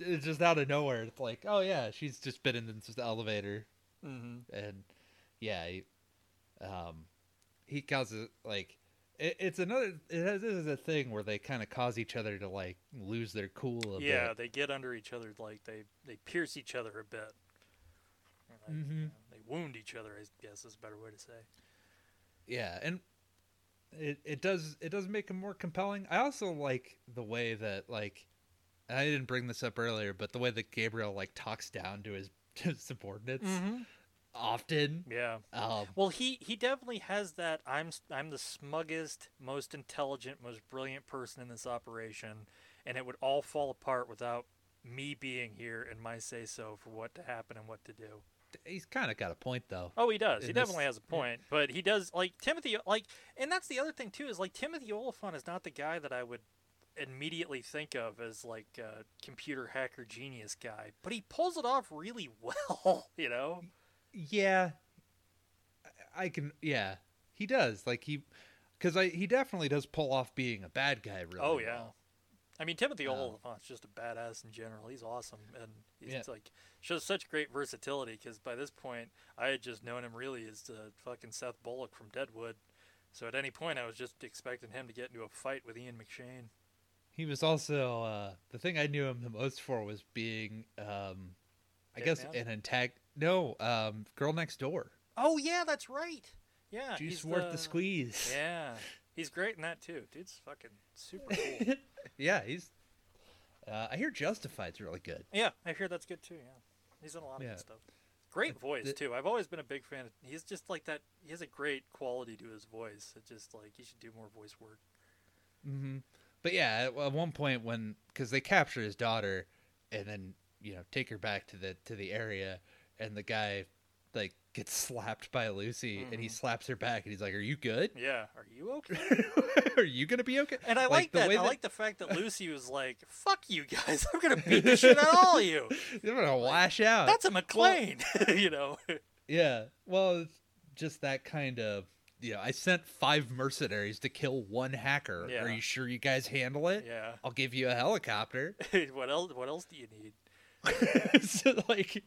Speaker 1: it's just out of nowhere. It's like, oh yeah, she's just been in this elevator.
Speaker 2: Mm-hmm.
Speaker 1: and yeah, he, um, he causes like it, it's another. It has, this is a thing where they kind of cause each other to like lose their cool a
Speaker 2: Yeah,
Speaker 1: bit.
Speaker 2: they get under each other, like they, they pierce each other a bit. Like, you
Speaker 1: Mhm.
Speaker 2: know, they wound each other, I guess is a better way to say.
Speaker 1: Yeah, and it it does it does make him more compelling. I also like the way that like I didn't bring this up earlier, but the way that Gabriel like talks down to his, to his subordinates often.
Speaker 2: Yeah.
Speaker 1: Um,
Speaker 2: Well, he he definitely has that. I'm s- I'm the smuggest, most intelligent, most brilliant person in this operation, and it would all fall apart without me being here and my say so for what to happen and what to do.
Speaker 1: he's kind of got a point though.
Speaker 2: Oh, he does. He
Speaker 1: In this-
Speaker 2: definitely has a point, but he does like Timothy. Like, and that's the other thing too is like Timothy Olyphant is not the guy that I would immediately think of as like a computer hacker genius guy, but he pulls it off really well. You know.
Speaker 1: Yeah, I- can. Yeah, he does. Like he, because I he definitely does pull off being a bad guy. Really.
Speaker 2: Oh yeah.
Speaker 1: well.
Speaker 2: I mean Timothy
Speaker 1: Um,
Speaker 2: Olyphant's just a badass in general. He's awesome and he's
Speaker 1: Yeah.
Speaker 2: like shows such great versatility because by this point I had just known him really as the fucking Seth Bullock from Deadwood. So at any point I was just expecting him to get into a fight with Ian McShane.
Speaker 1: He was also uh, the thing I knew him the most for was being, um, I guess,
Speaker 2: Hitman?
Speaker 1: an antag. No, um, Girl Next Door.
Speaker 2: Oh yeah, that's right. Yeah,
Speaker 1: Juice
Speaker 2: he's
Speaker 1: worth the squeeze.
Speaker 2: Yeah, he's great in that too. Dude's fucking super cool.
Speaker 1: yeah, he's. Uh, I hear Justified's really good.
Speaker 2: yeah, I hear that's good too. Yeah, he's in a lot of
Speaker 1: Yeah.
Speaker 2: good stuff. Great voice
Speaker 1: the-
Speaker 2: too. I've always been a big fan. of He's just like that. He has a great quality to his voice. It's just like he should do more voice work.
Speaker 1: But yeah, at, at one point when because they capture his daughter, and then you know take her back to the to the area, and the guy like gets slapped by Lucy, and he
Speaker 2: Mhm.
Speaker 1: slaps her back, and he's like, "Are you good?
Speaker 2: Yeah. Are you okay?
Speaker 1: Are you gonna be okay?"
Speaker 2: And I
Speaker 1: Like,
Speaker 2: like,
Speaker 1: the
Speaker 2: that. I
Speaker 1: that-
Speaker 2: like the fact that Lucy was like, "Fuck you guys! I'm gonna beat the shit out of all of you."
Speaker 1: You're gonna lash out.
Speaker 2: That's a McClane, you know.
Speaker 1: Yeah. Well, it's just that kind of. You know, I sent five mercenaries to kill one hacker.
Speaker 2: Yeah.
Speaker 1: Are you sure you guys handle it?
Speaker 2: yeah.
Speaker 1: I'll give you a helicopter.
Speaker 2: what else? What else do you need?
Speaker 1: so, like,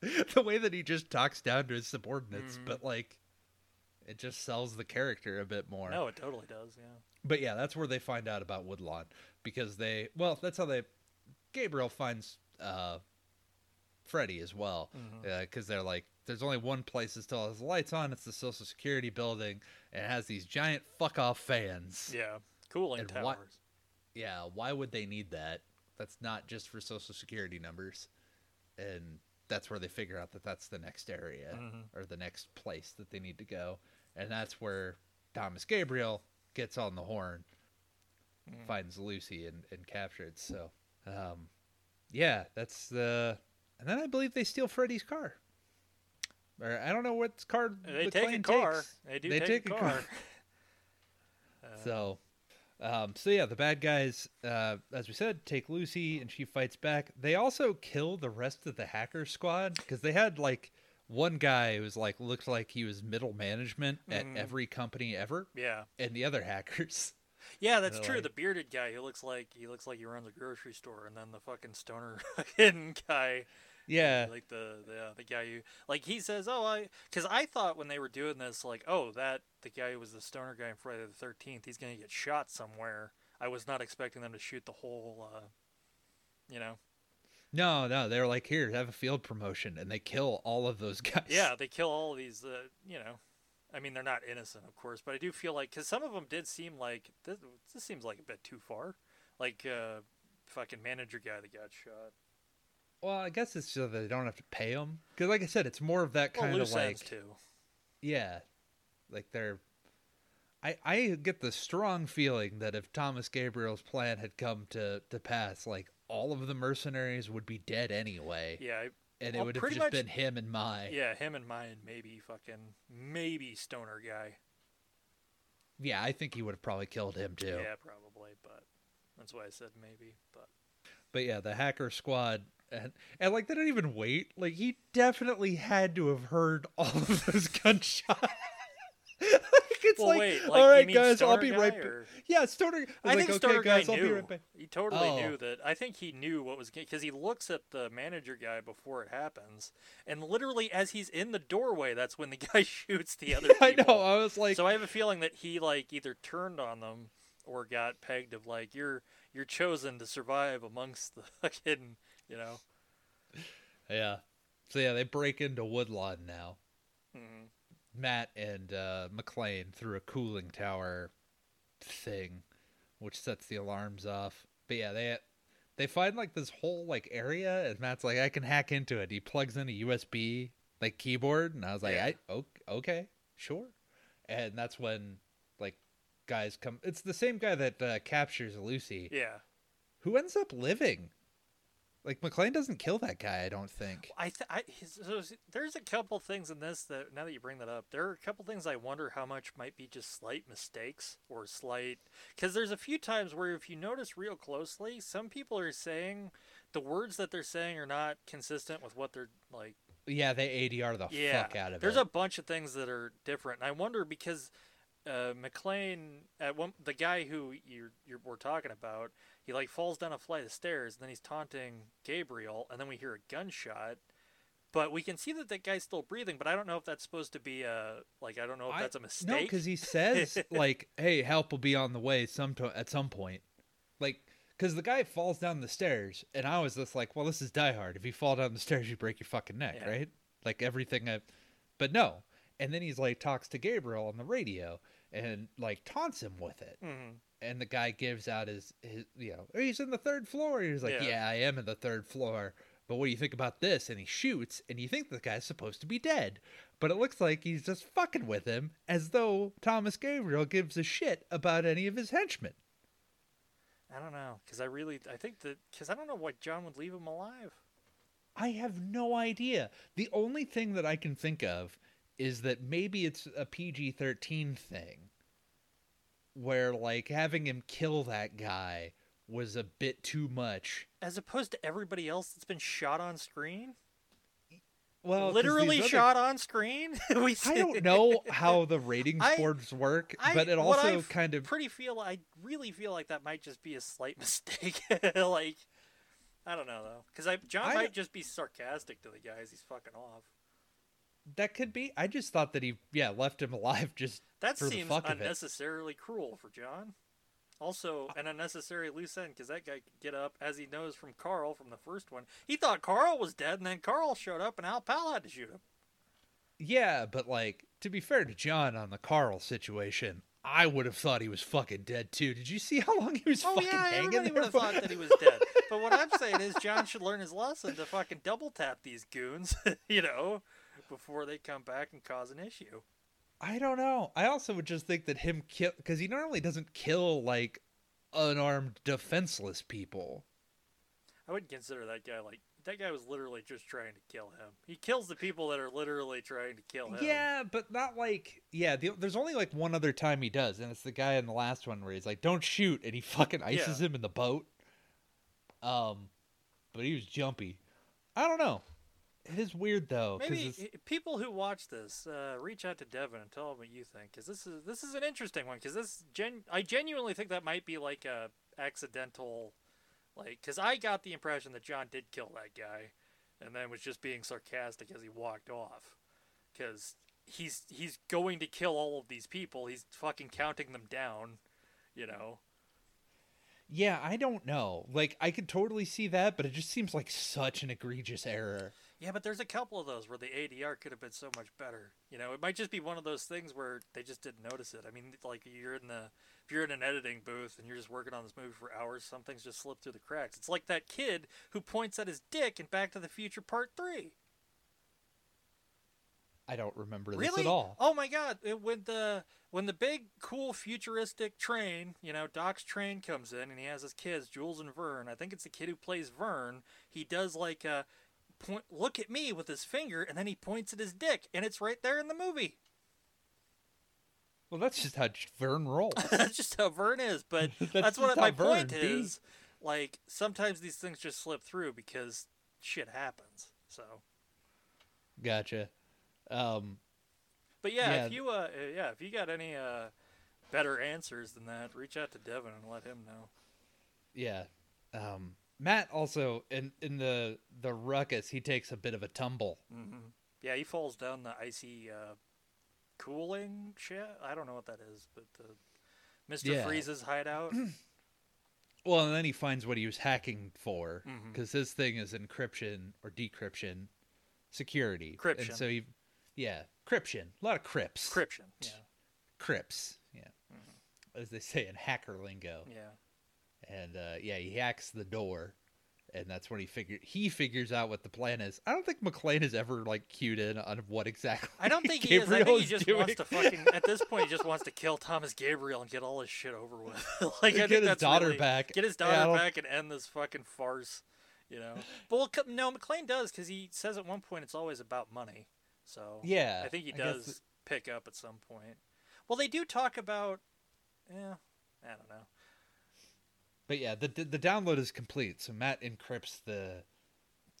Speaker 1: the way that he just talks down to his subordinates,
Speaker 2: Mhm.
Speaker 1: but like, it just sells the character a bit more.
Speaker 2: No, it totally does. Yeah.
Speaker 1: But yeah, that's where they find out about Woodlawn because they. Well, that's how they. Gabriel finds uh, Freddy as well because they're like, there's only one place that still has the lights on. It's the Social Security building, and it has these giant fuck off fans.
Speaker 2: Yeah. Cooling
Speaker 1: And
Speaker 2: towers.
Speaker 1: what- Yeah, why would they need that? That's not just for Social Security numbers, and that's where they figure out that that's the next area
Speaker 2: Mhm.
Speaker 1: or the next place that they need to go, and that's where Thomas Gabriel gets on the horn,
Speaker 2: Mhm.
Speaker 1: finds Lucy, and, and captured. So, um, yeah, that's the. And then I believe they steal Freddy's car. Or I don't know what car
Speaker 2: They
Speaker 1: the
Speaker 2: take a
Speaker 1: claim
Speaker 2: car.
Speaker 1: takes.
Speaker 2: They do
Speaker 1: They
Speaker 2: take,
Speaker 1: take
Speaker 2: a car.
Speaker 1: car. So, um, so yeah, the bad guys, uh, as we said, take Lucy and she fights back. They also kill the rest of the hacker squad because they had like one guy who was like looked like he was middle management at
Speaker 2: Mhm.
Speaker 1: every company ever,
Speaker 2: yeah.
Speaker 1: and the other hackers.
Speaker 2: Yeah, that's true.
Speaker 1: like-
Speaker 2: the bearded guy who looks like he looks like he runs a grocery store, and then the fucking stoner hidden guy,
Speaker 1: Yeah,
Speaker 2: like the the the guy who like he says, "Oh, I," because I thought when they were doing this, like, "Oh, that the guy who was the stoner guy in Friday the Thirteenth, he's gonna get shot somewhere." I was not expecting them to shoot the whole, uh, you know.
Speaker 1: no, no, they were like, here, have a field promotion, and they kill all of those guys.
Speaker 2: Yeah, they kill all of these. Uh, you know, I mean, they're not innocent, of course, but I do feel like because some of them did seem like this, this seems like a bit too far. Like uh, fucking manager guy that got shot.
Speaker 1: Well, I guess it's so that they don't have to pay them because, like I said, it's more of that
Speaker 2: Well,
Speaker 1: kind of
Speaker 2: loose
Speaker 1: like
Speaker 2: too.
Speaker 1: Yeah. Like they're I I get the strong feeling that if Thomas Gabriel's plan had come to to pass, like all of the mercenaries would be dead anyway.
Speaker 2: Yeah, I-
Speaker 1: And it would have just
Speaker 2: much-
Speaker 1: been him and Mai.
Speaker 2: yeah, him and Mai maybe fucking maybe stoner guy.
Speaker 1: Yeah, I think he would have probably killed him too.
Speaker 2: Yeah, probably, but that's why I said maybe. But
Speaker 1: But yeah, the hacker squad and and like they don't even wait. Like he definitely had to have heard all of those gunshots. like it's
Speaker 2: well,
Speaker 1: like,
Speaker 2: wait, like
Speaker 1: all right, guys, I'll be right back.
Speaker 2: or-
Speaker 1: Yeah, Stoner.
Speaker 2: I
Speaker 1: was
Speaker 2: think
Speaker 1: like,
Speaker 2: stoner
Speaker 1: okay, guys,
Speaker 2: guy
Speaker 1: I'll
Speaker 2: knew.
Speaker 1: be right back.
Speaker 2: He totally
Speaker 1: Oh.
Speaker 2: knew that. I think he knew what was because he looks at the manager guy before it happens, and literally as he's in the doorway, that's when the guy shoots the other.
Speaker 1: I know. I was like,
Speaker 2: so I have a feeling that he like either turned on them or got pegged of like you're you're chosen to survive amongst the fucking you know.
Speaker 1: yeah. So yeah, they break into Woodlawn now.
Speaker 2: Mhm.
Speaker 1: Matt and uh, McClane through a cooling tower thing, which sets the alarms off. But yeah, they they find like this whole like area, and Matt's like, I can hack into it. He plugs in a USB like keyboard, and I was like,
Speaker 2: Yeah.
Speaker 1: I okay, sure. And that's when like guys come. It's the same guy that uh, captures Lucy,
Speaker 2: Yeah.
Speaker 1: who ends up living. Like McClane doesn't kill that guy, I don't think.
Speaker 2: I, th- I his- so there's a couple things in this that now that you bring that up, there are a couple things I wonder how much might be just slight mistakes or slight because there's a few times where if you notice real closely, some people are saying the words that they're saying are not consistent with what they're like.
Speaker 1: Yeah, they ADR the
Speaker 2: Yeah,
Speaker 1: fuck out of
Speaker 2: there's
Speaker 1: it.
Speaker 2: There's a bunch of things that are different, and I wonder because uh, McClane at one the guy who you're, you're we're talking about, he like falls down a flight of stairs, and then he's taunting Gabriel, and then we hear a gunshot. But we can see that that guy's still breathing, but I don't know if that's supposed to be a like I don't know if
Speaker 1: I-
Speaker 2: that's a mistake.
Speaker 1: No, because he says like, "Hey, help will be on the way some to- at some point." Like, because the guy falls down the stairs, and I was just like, "Well, this is Die Hard. If you fall down the stairs, you break your fucking neck,
Speaker 2: Yeah.
Speaker 1: right?" Like everything. I, but no. And then he's like talks to Gabriel on the radio and like taunts him with it.
Speaker 2: Mhm.
Speaker 1: And the guy gives out his his you know he's in the third floor. He's like,
Speaker 2: Yeah.
Speaker 1: "Yeah, I am in the third floor." But what do you think about this? And he shoots, and you think the guy's supposed to be dead. But it looks like he's just fucking with him as though Thomas Gabriel gives a shit about any of his henchmen.
Speaker 2: I don't know, because I really, I think that, because I don't know why John would leave him alive.
Speaker 1: I have no idea. The only thing that I can think of is that maybe it's a PG 13 thing where, like, having him kill that guy was a bit too much.
Speaker 2: As opposed to everybody else that's been shot on screen?
Speaker 1: well
Speaker 2: Literally
Speaker 1: other-
Speaker 2: shot on screen? we
Speaker 1: I don't know how the ratings
Speaker 2: I-
Speaker 1: boards work,
Speaker 2: I-
Speaker 1: but it also kind of
Speaker 2: pretty feel I really feel like that might just be a slight mistake. like I don't know though, because I John
Speaker 1: I
Speaker 2: might just be sarcastic to the guys he's fucking off.
Speaker 1: That could be. I just thought that he, yeah, left him alive just
Speaker 2: That seems
Speaker 1: fuck of it.
Speaker 2: unnecessarily cruel for John. Also, an unnecessary loose end because that guy could get up, as he knows from Carl from the first one. He thought Carl was dead, and then Carl showed up, and Al Pal had to shoot him.
Speaker 1: Yeah, but like to be fair to John on the Carl situation, I would have thought he was fucking dead too. Did you see how long he was
Speaker 2: Oh
Speaker 1: fucking
Speaker 2: yeah,
Speaker 1: hanging
Speaker 2: everybody
Speaker 1: there?
Speaker 2: would have thought that he was dead. But what I'm saying is, John should learn his lesson to fucking double tap these goons, you know, before they come back and cause an issue.
Speaker 1: I don't know. I also would just think that him kill because he normally doesn't kill like unarmed, defenseless people.
Speaker 2: I wouldn't consider that guy like that guy was literally just trying to kill him. He kills the people that are literally trying to kill him.
Speaker 1: Yeah, but not like yeah. The, there's only like one other time he does, and it's the guy in the last one where he's like, "Don't shoot," and he fucking ices
Speaker 2: Yeah.
Speaker 1: him in the boat. Um, but he was jumpy. I don't know. It is weird though.
Speaker 2: Maybe people who watch this uh, reach out to Devin and tell him what you think, because this is this is an interesting one. Because this gen I genuinely think that might be like a accidental, like because I got the impression that John did kill that guy, and then was just being sarcastic as he walked off, because he's he's going to kill all of these people. He's fucking counting them down, you know.
Speaker 1: Yeah, I don't know. Like, I could totally see that, but it just seems like such an egregious error.
Speaker 2: Yeah, but there's a couple of those where the ADR could have been so much better. You know, it might just be one of those things where they just didn't notice it. I mean, like you're in the if you're in an editing booth and you're just working on this movie for hours, some things just slip through the cracks. It's like that kid who points at his dick in Back to the Future Part 3.
Speaker 1: I don't remember this
Speaker 2: Really?
Speaker 1: at all.
Speaker 2: Oh my god, it, when the when the big cool futuristic train, you know, Doc's train comes in and he has his kids, Jules and Vern. I think it's the kid who plays Vern. He does like a point look at me with his finger and then he points at his dick and it's right there in the movie.
Speaker 1: Well, that's just how Vern rolls.
Speaker 2: that's just how Vern is. But
Speaker 1: That's
Speaker 2: that's, what my
Speaker 1: Vern
Speaker 2: point
Speaker 1: be.
Speaker 2: is. Like sometimes these things just slip through because shit happens. So,
Speaker 1: Gotcha. Um,
Speaker 2: but yeah,
Speaker 1: Yeah.
Speaker 2: if you uh yeah if you got any uh better answers than that, reach out to Devin and let him know.
Speaker 1: yeah. Um, Matt also in in the the ruckus, he takes a bit of a tumble.
Speaker 2: hmm Yeah, he falls down the icy uh, cooling shit. I don't know what that is, but the Mister
Speaker 1: Yeah.
Speaker 2: Freeze's hideout.
Speaker 1: Well, and then he finds what he was hacking for because his thing is encryption or decryption, security.
Speaker 2: Cryption.
Speaker 1: And so he, yeah, cryption. A lot of crypts.
Speaker 2: Encryption. Yeah,
Speaker 1: Crypts. Yeah. As they say in hacker lingo.
Speaker 2: yeah.
Speaker 1: And uh, yeah, he hacks the door, and that's when he figure he figures out what the plan is. I don't think McClane has ever like cued in on what exactly.
Speaker 2: I don't think he is. I think he just wants to fucking. At this point, he just wants to kill Thomas Gabriel and get all his shit over with. like I
Speaker 1: Get his daughter
Speaker 2: really-
Speaker 1: back.
Speaker 2: Get his daughter
Speaker 1: don't-
Speaker 2: back and end this fucking farce. You know. But well, no, McClane does because he says at one point it's always about money. So
Speaker 1: Yeah,
Speaker 2: I think he does pick up at some point. Well, they do talk about. Yeah, I don't know.
Speaker 1: But yeah, the the download is complete. So Matt encrypts the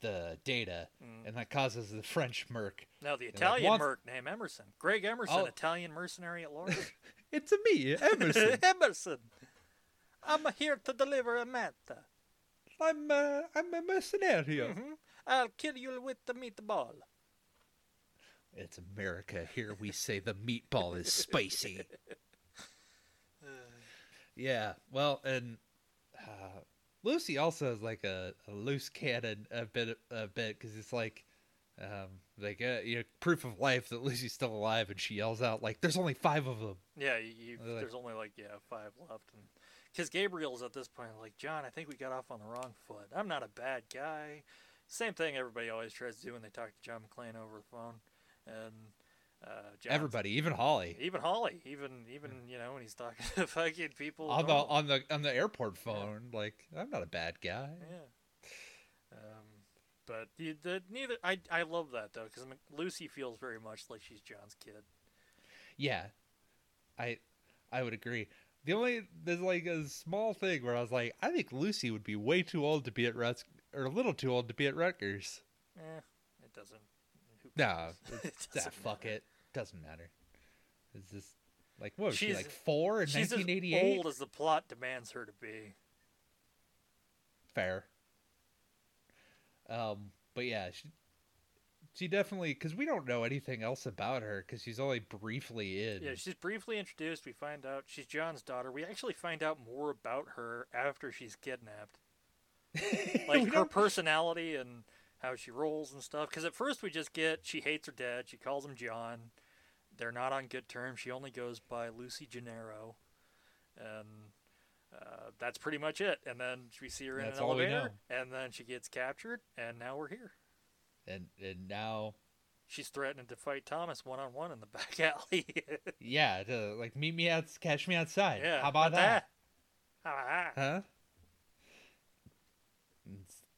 Speaker 1: the data,
Speaker 2: Mm.
Speaker 1: and that causes the French merc.
Speaker 2: No, the Italian
Speaker 1: once-
Speaker 2: merc named Emerson. Greg Emerson,
Speaker 1: Oh.
Speaker 2: Italian mercenary at large.
Speaker 1: It's a me, Emerson.
Speaker 2: Emerson. I'm here to deliver a matter.
Speaker 1: I'm uh, I'm a mercenario.
Speaker 2: hmm I'll kill you with the meatball.
Speaker 1: It's America. Here we say the meatball is spicy. yeah. Well, and uh, Lucy also is like a, a loose cannon a bit a bit because it's like. Um, like uh, you know, proof of life that Lucy's still alive, and she yells out like, "There's only five of them."
Speaker 2: Yeah, you, you,
Speaker 1: like-
Speaker 2: there's only like yeah five left, and because Gabriel's at this point like John, I think we got off on the wrong foot. I'm not a bad guy. Same thing everybody always tries to do when they talk to John McClane over the phone, and Uh,
Speaker 1: Everybody, even Holly,
Speaker 2: even Holly, even even you know when he's talking to fucking people
Speaker 1: on the
Speaker 2: normal.
Speaker 1: on the on the airport phone, like I'm not a bad guy.
Speaker 2: Yeah. Um, but the, the neither I I love that though because Lucy feels very much like she's John's kid.
Speaker 1: Yeah, I I would agree. The only there's like a small thing where I was like, I think Lucy would be way too old to be at Rutgers, or a little too old to be at Rutgers.
Speaker 2: Eh, it doesn't.
Speaker 1: No,
Speaker 2: It doesn't
Speaker 1: fuck
Speaker 2: matter.
Speaker 1: it, doesn't matter. It's just like what was she
Speaker 2: She's-
Speaker 1: like four in
Speaker 2: She's as
Speaker 1: 1988?
Speaker 2: old as the plot demands her to be.
Speaker 1: Fair. Um, but yeah, she she definitely because we don't know anything else about her because she's only briefly in.
Speaker 2: Yeah, she's briefly introduced. We find out she's John's daughter. We actually find out more about her after she's kidnapped. Like her
Speaker 1: don't-
Speaker 2: personality and how she rolls and stuff. Because at first we just get she hates her dad. She calls him John. They're not on good terms. She only goes by Lucy Gennaro, and uh, that's pretty much it. And then we see her in
Speaker 1: That's
Speaker 2: an elevator, and then she gets captured, and now we're here.
Speaker 1: and and now
Speaker 2: She's threatening to fight Thomas one on one in the back alley.
Speaker 1: yeah, to like meet me out, catch me outside.
Speaker 2: yeah,
Speaker 1: how about that?
Speaker 2: How about that?
Speaker 1: Huh?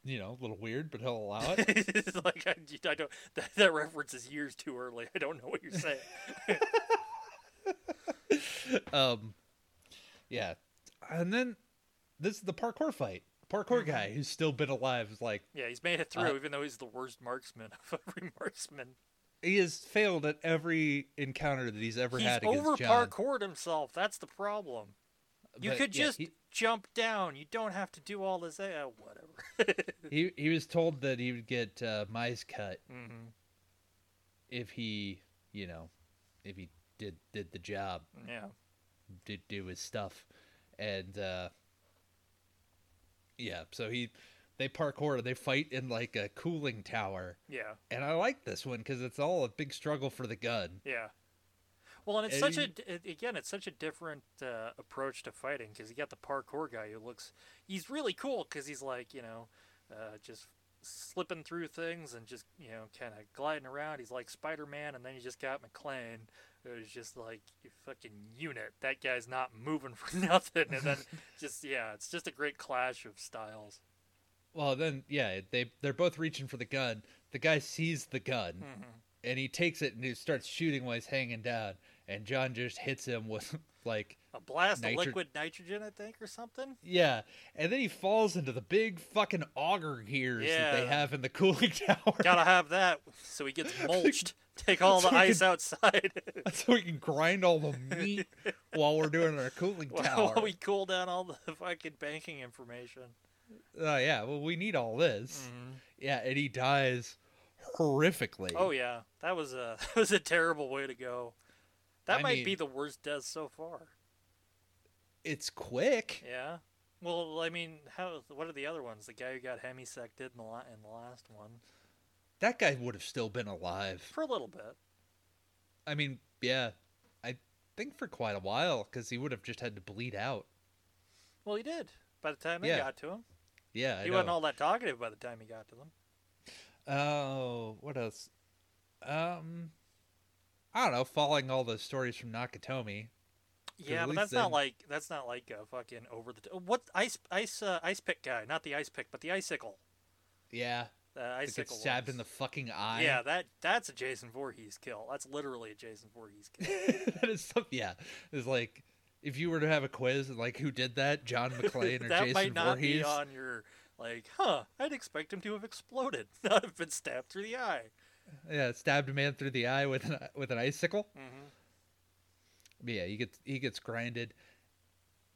Speaker 1: You know, a little weird, but he'll allow it.
Speaker 2: it's like I, I don't that, that reference is years too early. I don't know what you're saying.
Speaker 1: um, yeah, and then this is the parkour fight. Parkour guy who's still been alive is like
Speaker 2: yeah, he's made it through,
Speaker 1: Uh,
Speaker 2: even though he's the worst marksman of every marksman.
Speaker 1: he has failed at every encounter that he's ever
Speaker 2: He's
Speaker 1: had against
Speaker 2: over parkoured himself. That's the problem. You
Speaker 1: But,
Speaker 2: could
Speaker 1: yeah,
Speaker 2: just
Speaker 1: he,
Speaker 2: jump down. You don't have to do all this. Uh, whatever.
Speaker 1: he he was told that he would get uh, mice cut
Speaker 2: hmm
Speaker 1: if he, you know, if he did did the job.
Speaker 2: Yeah.
Speaker 1: did do his stuff, and uh, yeah, so he they parkour, they fight in like a cooling tower,
Speaker 2: Yeah.
Speaker 1: and I like this one because it's all a big struggle for the gun.
Speaker 2: Yeah. Well, and it's
Speaker 1: And
Speaker 2: such a
Speaker 1: you-
Speaker 2: d- it- again, it's such a different uh, approach to fighting because you got the parkour guy who looks he's really cool because he's like you know uh, just slipping through things and just you know kind of gliding around. He's like Spider Man, and then you just got McClane. who's just like you fucking unit. That guy's not moving for nothing, and then just yeah, it's just a great clash of styles.
Speaker 1: Well, then yeah, they they're both reaching for the gun. The guy sees the gun
Speaker 2: hmm
Speaker 1: and he takes it and he starts shooting while he's hanging down, and John just hits him with like
Speaker 2: A blast
Speaker 1: Nitro-
Speaker 2: of liquid nitrogen, I think, or something.
Speaker 1: yeah, and then he falls into the big fucking auger gears that they have in the cooling tower.
Speaker 2: Gotta have that so he gets mulched. Take all the ice
Speaker 1: can-
Speaker 2: outside.
Speaker 1: so we can grind all the meat while we're doing our cooling tower.
Speaker 2: While we cool down all the fucking banking information.
Speaker 1: Oh yeah, well we need all this. Mm-hmm. Yeah, and he dies horrifically.
Speaker 2: Oh yeah, that was a that was a terrible way to go. That
Speaker 1: I
Speaker 2: might
Speaker 1: mean-
Speaker 2: be the worst death so far.
Speaker 1: It's quick.
Speaker 2: Yeah. Well, I mean, how? What are the other ones? The guy who got hemisected in the la- in the last one
Speaker 1: That guy would have still been alive.
Speaker 2: for a little bit.
Speaker 1: I mean, yeah, I think for quite a while because he would have just had to bleed out.
Speaker 2: Well, he did. By the time they
Speaker 1: Yeah,
Speaker 2: got to him,
Speaker 1: Yeah, I
Speaker 2: he
Speaker 1: know.
Speaker 2: wasn't all that talkative. By the time he got to them.
Speaker 1: Oh, what else? Um, I don't know. Following all the stories from Nakatomi.
Speaker 2: Yeah, but that's not like that's not like a fucking over the t- what ice ice uh, ice pick guy, not the ice pick, but the icicle.
Speaker 1: Yeah,
Speaker 2: The icicle.
Speaker 1: stabbed in the fucking eye.
Speaker 2: Yeah, that that's a Jason Voorhees kill. That's literally a Jason Voorhees kill.
Speaker 1: that is yeah. It's like if you were to have a quiz, and like who did that, John McClane or
Speaker 2: that
Speaker 1: Jason
Speaker 2: might not
Speaker 1: Voorhees?
Speaker 2: be on your like, huh? I'd expect him to have exploded, not have been stabbed through the eye.
Speaker 1: Yeah, stabbed a man through the eye with an with an icicle.
Speaker 2: hmm
Speaker 1: Yeah, he gets he gets grinded,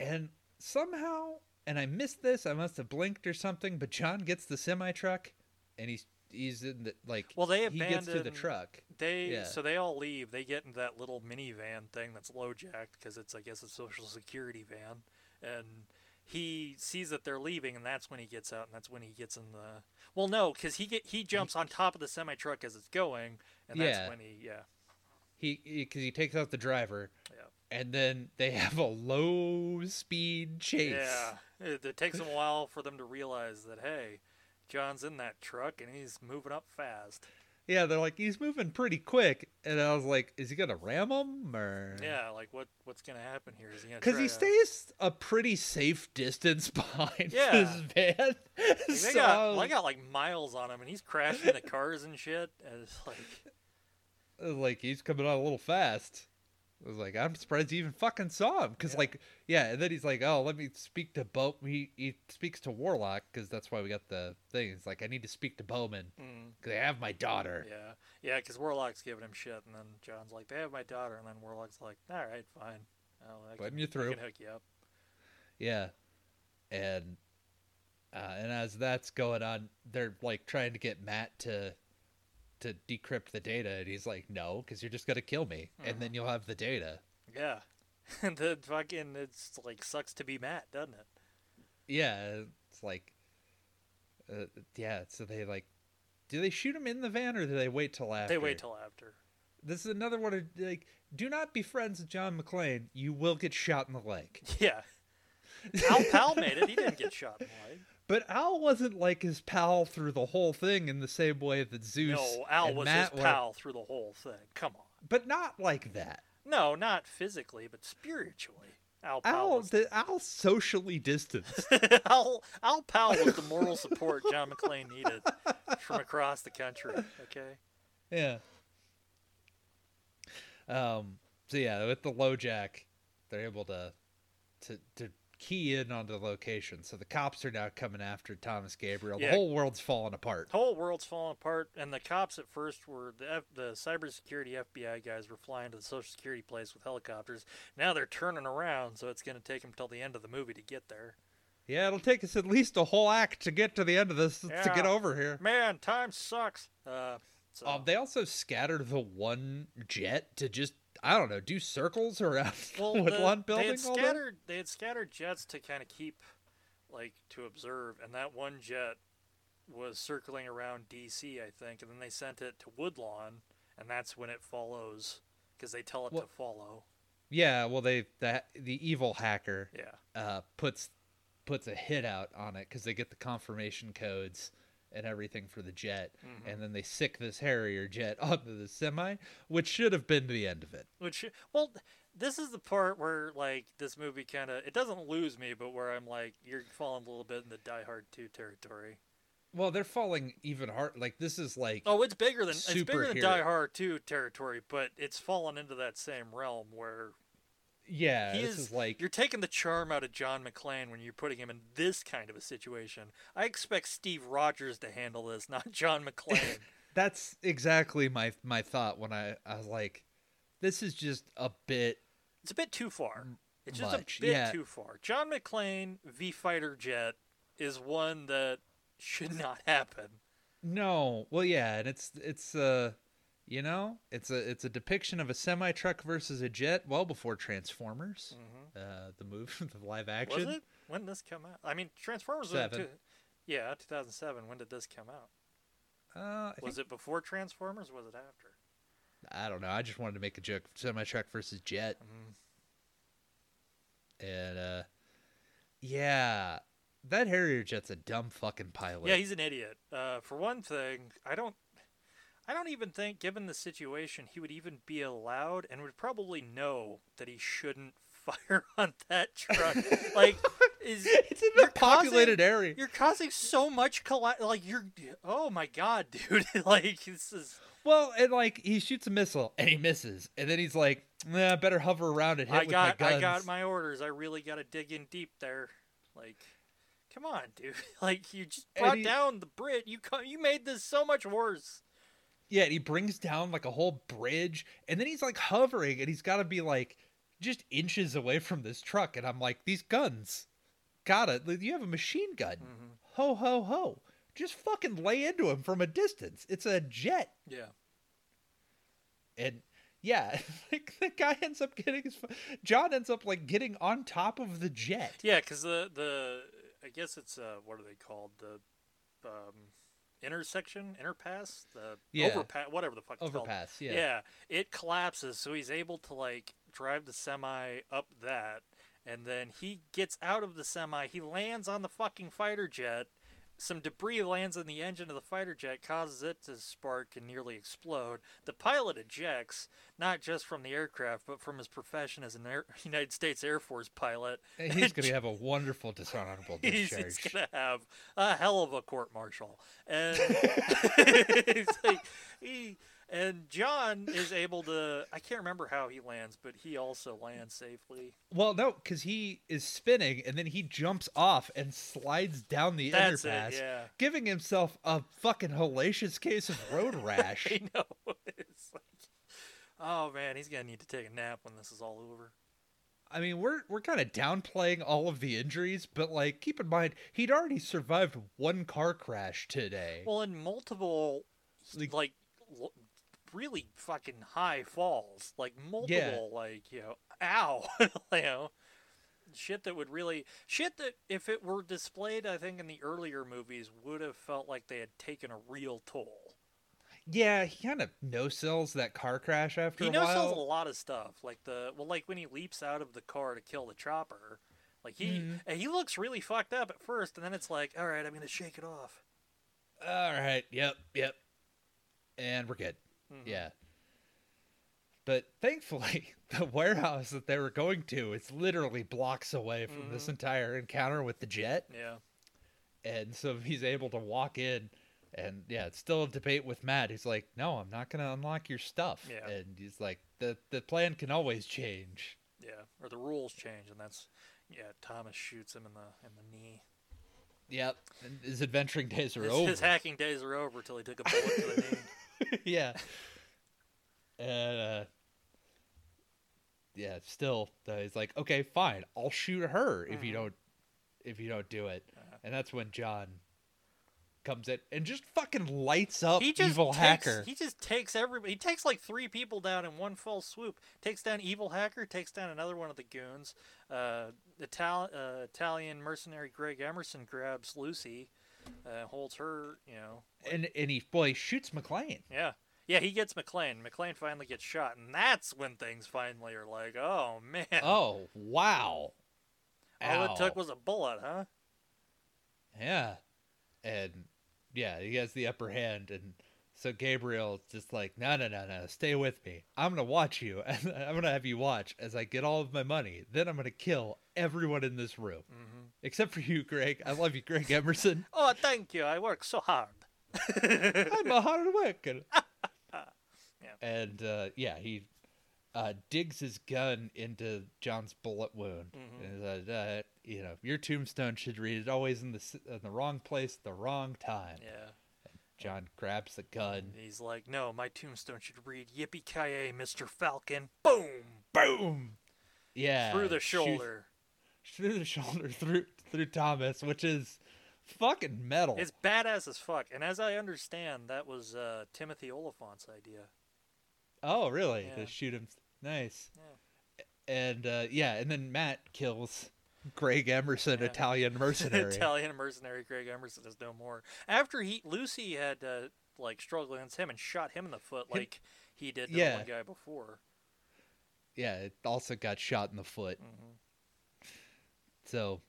Speaker 1: and somehow, and I missed this. I must have blinked or something. But John gets the semi truck, and he's he's in the like.
Speaker 2: Well, they
Speaker 1: he gets to the truck.
Speaker 2: They
Speaker 1: Yeah.
Speaker 2: so they all leave. They get into that little minivan thing that's low jacked because it's I guess a social security van, and he sees that they're leaving, and that's when he gets out, and that's when he gets in the. Well, no, because he get he jumps on top of the semi truck as it's going, and that's
Speaker 1: Yeah.
Speaker 2: when he yeah
Speaker 1: He because he, takes out the driver,
Speaker 2: yeah
Speaker 1: and then they have a low speed chase.
Speaker 2: yeah. It, it takes them a while for them to realize that hey, John's in that truck and he's moving up fast.
Speaker 1: Yeah, they're like he's moving pretty quick, and I was like, is he gonna ram him or?
Speaker 2: Yeah, like what what's gonna happen here? Is he gonna?
Speaker 1: Because he stays a pretty safe distance behind
Speaker 2: Yeah.
Speaker 1: his van.
Speaker 2: Like, they
Speaker 1: so,
Speaker 2: got, I got like miles on him, and he's crashing the cars and shit. And it's like,
Speaker 1: like he's coming on a little fast. I was like, I'm surprised he even fucking saw him. Because
Speaker 2: Yeah.
Speaker 1: like, yeah, and then he's like, oh, let me speak to Bo. He he speaks to Warlock because that's why we got the thing. It's like I need to speak to Bowman
Speaker 2: mm,
Speaker 1: because I have my daughter.
Speaker 2: yeah, yeah, because Warlock's giving him shit, and then John's like, they have my daughter, and then Warlock's like, all right, fine, I'll, I
Speaker 1: Putting
Speaker 2: can,
Speaker 1: you
Speaker 2: I can hook you up.
Speaker 1: Yeah, and uh, and as that's going on, they're like trying to get Matt to to decrypt the data, and he's like, no, because you're just gonna kill me, and then you'll have the data.
Speaker 2: Yeah, and then fucking it's like sucks to be Matt, doesn't it?
Speaker 1: Yeah, it's like, uh, yeah. So they like, do they shoot him in the van or do they wait till after?
Speaker 2: They wait till after.
Speaker 1: This is another one of like, do not be friends with John McClane. You will get shot in the leg.
Speaker 2: Yeah. Al Pal made it. He didn't get shot in the leg.
Speaker 1: But Al wasn't like his pal through the whole thing in the same way that Zeus.
Speaker 2: No, Al was
Speaker 1: Matt
Speaker 2: his
Speaker 1: were.
Speaker 2: pal through the whole thing. Come on.
Speaker 1: but not like that.
Speaker 2: No, not physically, but spiritually. Al
Speaker 1: Al,
Speaker 2: was
Speaker 1: the, Al socially distanced.
Speaker 2: Al, Al Pal was the moral support John McClane needed from across the country. Okay.
Speaker 1: Yeah. Um. So yeah, with the low jack, they're able to to to key in on the location. So the cops are now coming after Thomas Gabriel.
Speaker 2: Yeah.
Speaker 1: The whole world's falling apart.
Speaker 2: The whole world's falling apart, and the cops at first were the F, the cybersecurity FBI guys were flying to the Social Security place with helicopters. Now they're turning around, so it's going to take them till the end of the movie to get there.
Speaker 1: Yeah, it'll take us at least a whole act to get to the end of this to get over here.
Speaker 2: Man, time sucks. Uh, so
Speaker 1: Um, they also scattered the one jet to just I don't know do circles around
Speaker 2: well,
Speaker 1: with
Speaker 2: the-
Speaker 1: one
Speaker 2: they
Speaker 1: building.
Speaker 2: had
Speaker 1: all day?
Speaker 2: scattered they had scattered jets to kind of keep like to observe, and that one jet was circling around DC, I think, and then they sent it to Woodlawn, and that's when it follows because they tell it
Speaker 1: Well-
Speaker 2: to follow.
Speaker 1: Yeah, well, they that the evil hacker
Speaker 2: Yeah.
Speaker 1: uh, puts puts a hit out on it because they get the confirmation codes and everything for the jet,
Speaker 2: Mm-hmm.
Speaker 1: and then they sick this Harrier jet onto the semi, which should have been the end of it.
Speaker 2: Which, well, this is the part where like this movie kind of it doesn't lose me, but where I'm like, you're falling a little bit in the Die Hard two territory.
Speaker 1: Well, they're falling even hard. Like this is like
Speaker 2: Oh, it's bigger than it's bigger than Die Hard two territory, but it's fallen into that same realm where
Speaker 1: yeah,
Speaker 2: he
Speaker 1: this
Speaker 2: is,
Speaker 1: is like
Speaker 2: you're taking the charm out of John McClane when you're putting him in this kind of a situation. I expect Steve Rogers to handle this, not John McClane.
Speaker 1: that's exactly my my thought when I I was like, this is just a bit
Speaker 2: it's a bit too far. It's just
Speaker 1: much,
Speaker 2: a bit
Speaker 1: yeah.
Speaker 2: too far. John McClane v Fighter Jet is one that should not happen.
Speaker 1: No, well, yeah, and it's it's uh, you know, it's a it's a depiction of a semi truck versus a jet. Well, before Transformers, uh, the movie, the live action.
Speaker 2: Mm-hmm. Was it? When did this come out? I mean, Transformers was
Speaker 1: Seven.
Speaker 2: two, yeah, 2007. When did this come out?
Speaker 1: Uh,
Speaker 2: Was it before Transformers? or Was it after?
Speaker 1: I don't know. I just wanted to make a joke: semi truck versus jet,
Speaker 2: Mm-hmm.
Speaker 1: and uh, yeah, that Harrier jet's a dumb fucking pilot.
Speaker 2: Yeah, he's an idiot. Uh, for one thing, I don't, I don't even think, given the situation, he would even be allowed, and would probably know that he shouldn't fire on that truck. like, is
Speaker 1: it's in a populated
Speaker 2: causing-
Speaker 1: area.
Speaker 2: You're causing so much colli- Like you're, oh my god, dude! like this is.
Speaker 1: Well, and like he shoots a missile and he misses, and then he's like, nah, "I better hover around and hit
Speaker 2: I
Speaker 1: with
Speaker 2: got,
Speaker 1: my guns."
Speaker 2: I got my orders. I really got to dig in deep there. Like, come on, dude! Like you just brought
Speaker 1: he-
Speaker 2: down the Brit. You you made this so much worse.
Speaker 1: Yeah, and he brings down like a whole bridge, and then he's like hovering, and he's got to be like just inches away from this truck, and I'm like, these guns, got it. You have a machine gun.
Speaker 2: Mm-hmm.
Speaker 1: Ho ho ho! Just fucking lay into him from a distance. It's a jet,
Speaker 2: Yeah.
Speaker 1: and yeah, like the guy ends up getting his. John ends up like getting on top of the jet.
Speaker 2: Yeah, because the the I guess it's uh what are they called the um intersection interpass the
Speaker 1: Yeah.
Speaker 2: overpass whatever the fuck it's called.
Speaker 1: Overpass. Yeah.
Speaker 2: yeah it collapses so he's able to like drive the semi up that and then he gets out of the semi he lands on the fucking fighter jet some debris lands in the engine of the fighter jet, causes it to spark and nearly explode. The pilot ejects, not just from the aircraft, but from his profession as an Air- United States Air Force pilot.
Speaker 1: He's going to have a wonderful dishonorable
Speaker 2: He's,
Speaker 1: discharge.
Speaker 2: he's gonna have a hell of a court martial, and he's like, he and John is able to. I can't remember how he lands, but he also lands safely.
Speaker 1: Well, no, because he is spinning and then he jumps off and slides down the
Speaker 2: That's it,
Speaker 1: underpass,
Speaker 2: yeah.
Speaker 1: giving himself a fucking hellacious case of road rash.
Speaker 2: I know. It's like, oh man, he's gonna need to take a nap when this is all over.
Speaker 1: I mean, we're we're kind of downplaying all of the injuries, but like, keep in mind he'd already survived one car crash today.
Speaker 2: Well, in multiple,
Speaker 1: Like-
Speaker 2: like, really fucking high falls, like multiple, like you know, ow, you know, shit that would really shit that if it were displayed, I think in the earlier movies would have felt like they had taken a real toll.
Speaker 1: yeah, he kind of no sells that car crash after
Speaker 2: He
Speaker 1: a while.
Speaker 2: a lot of stuff, like the well, like when he leaps out of the car to kill the chopper. Like he
Speaker 1: Mhm.
Speaker 2: and he looks really fucked up at first, and then it's like, all right, I'm gonna shake it off.
Speaker 1: All right, yep, yep, and we're good.
Speaker 2: Mhm.
Speaker 1: Yeah. But thankfully, the warehouse that they were going to is literally blocks away from this
Speaker 2: Mhm.
Speaker 1: entire encounter with the jet.
Speaker 2: Yeah.
Speaker 1: And so he's able to walk in. And yeah, it's still a debate with Matt. He's like, no, I'm not going to unlock your stuff.
Speaker 2: Yeah.
Speaker 1: And he's like, the, the plan can always change.
Speaker 2: Yeah, or the rules change, and that's yeah. Thomas shoots him in the in the knee.
Speaker 1: Yep. And his adventuring days are
Speaker 2: His,
Speaker 1: over.
Speaker 2: his hacking days are over till he took a bullet to the knee.
Speaker 1: yeah. And uh yeah, still uh, he's like, okay, fine, I'll shoot her if you
Speaker 2: Mhm.
Speaker 1: don't if you don't do it.
Speaker 2: Uh-huh.
Speaker 1: And that's when John comes in and just fucking lights up
Speaker 2: He just
Speaker 1: evil
Speaker 2: takes,
Speaker 1: hacker.
Speaker 2: He just takes everybody. He takes like three people down in one fell swoop. Takes down evil hacker. Takes down another one of the goons. Uh, Ital- uh, Italian mercenary Greg Emerson grabs Lucy, uh, holds her. You know,
Speaker 1: And and he boy shoots McClane.
Speaker 2: yeah. Yeah, he gets McClane. McClane finally gets shot, and that's when things finally are like, oh man,
Speaker 1: Oh, wow.
Speaker 2: all it took was a bullet, huh?
Speaker 1: Yeah. And yeah, he has the upper hand and so Gabriel's just like, no, no, no, no, stay with me. I'm gonna watch you, and I'm gonna have you watch as I get all of my money. Then I'm gonna kill everyone in this room,
Speaker 2: hmm
Speaker 1: except for you, Greg. I love you, Greg Emerson.
Speaker 2: Oh, thank you. I work so hard.
Speaker 1: I'm a hard worker.
Speaker 2: Yeah.
Speaker 1: And uh, yeah, he uh, digs his gun into John's bullet wound.
Speaker 2: Mhm.
Speaker 1: And uh, you know, your tombstone should read it always in the in the wrong place, at the wrong time.
Speaker 2: yeah.
Speaker 1: John grabs the gun.
Speaker 2: He's like, no, my tombstone should read Yippee Ki Mr. Falcon. Boom!
Speaker 1: Boom. Yeah,
Speaker 2: Through the
Speaker 1: shoot-
Speaker 2: shoulder.
Speaker 1: through the shoulder, through through Thomas, which is fucking metal.
Speaker 2: It's badass as fuck. And as I understand, that was uh, Timothy Olyphant's idea.
Speaker 1: oh, really?
Speaker 2: Yeah.
Speaker 1: To shoot him, nice.
Speaker 2: Yeah.
Speaker 1: And uh, yeah, and then Matt kills Greg Emerson,
Speaker 2: Yeah.
Speaker 1: Italian mercenary.
Speaker 2: Italian mercenary Greg Emerson is no more. After he Lucy had uh, like struggled against him and shot him in the foot
Speaker 1: Him-
Speaker 2: like he did to
Speaker 1: Yeah.
Speaker 2: the one guy before.
Speaker 1: yeah, it also got shot in the foot.
Speaker 2: hmm
Speaker 1: So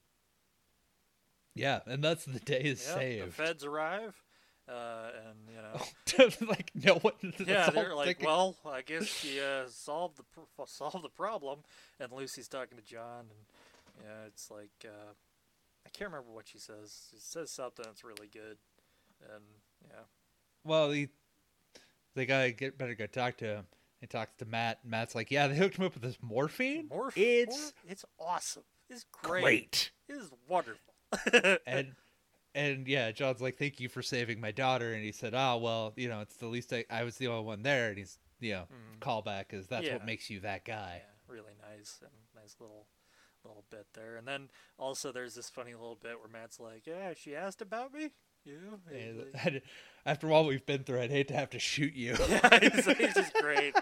Speaker 1: yeah, and that's the day is
Speaker 2: Yeah,
Speaker 1: saved.
Speaker 2: the feds arrive, uh, and you know.
Speaker 1: like no one.
Speaker 2: Yeah, they're like,
Speaker 1: thinking-
Speaker 2: well, I guess she uh, solved the pr- solved the problem, and Lucy's talking to John, and yeah, it's like uh, I can't remember what she says. She says something that's really good, and yeah,
Speaker 1: Well, he, the guy get better go talk to him. He talks to Matt, and Matt's like, "Yeah, they hooked him up with this morphine.
Speaker 2: Morph,
Speaker 1: it's
Speaker 2: Morph- it's awesome. It's great.
Speaker 1: great."
Speaker 2: It is wonderful.
Speaker 1: and and yeah, John's like, "Thank you for saving my daughter." And he said, "Ah, well, you know, it's the least I, I was the only one there." And he's, you know,
Speaker 2: Mhm.
Speaker 1: callback is that's
Speaker 2: Yeah.
Speaker 1: what makes you that guy.
Speaker 2: Yeah, really nice and nice little little bit there. And then also there's this funny little bit where Matt's like, "Yeah, she asked about me." You?
Speaker 1: And after all we've been through, I'd hate to have to shoot you.
Speaker 2: yeah, he's, he's just great.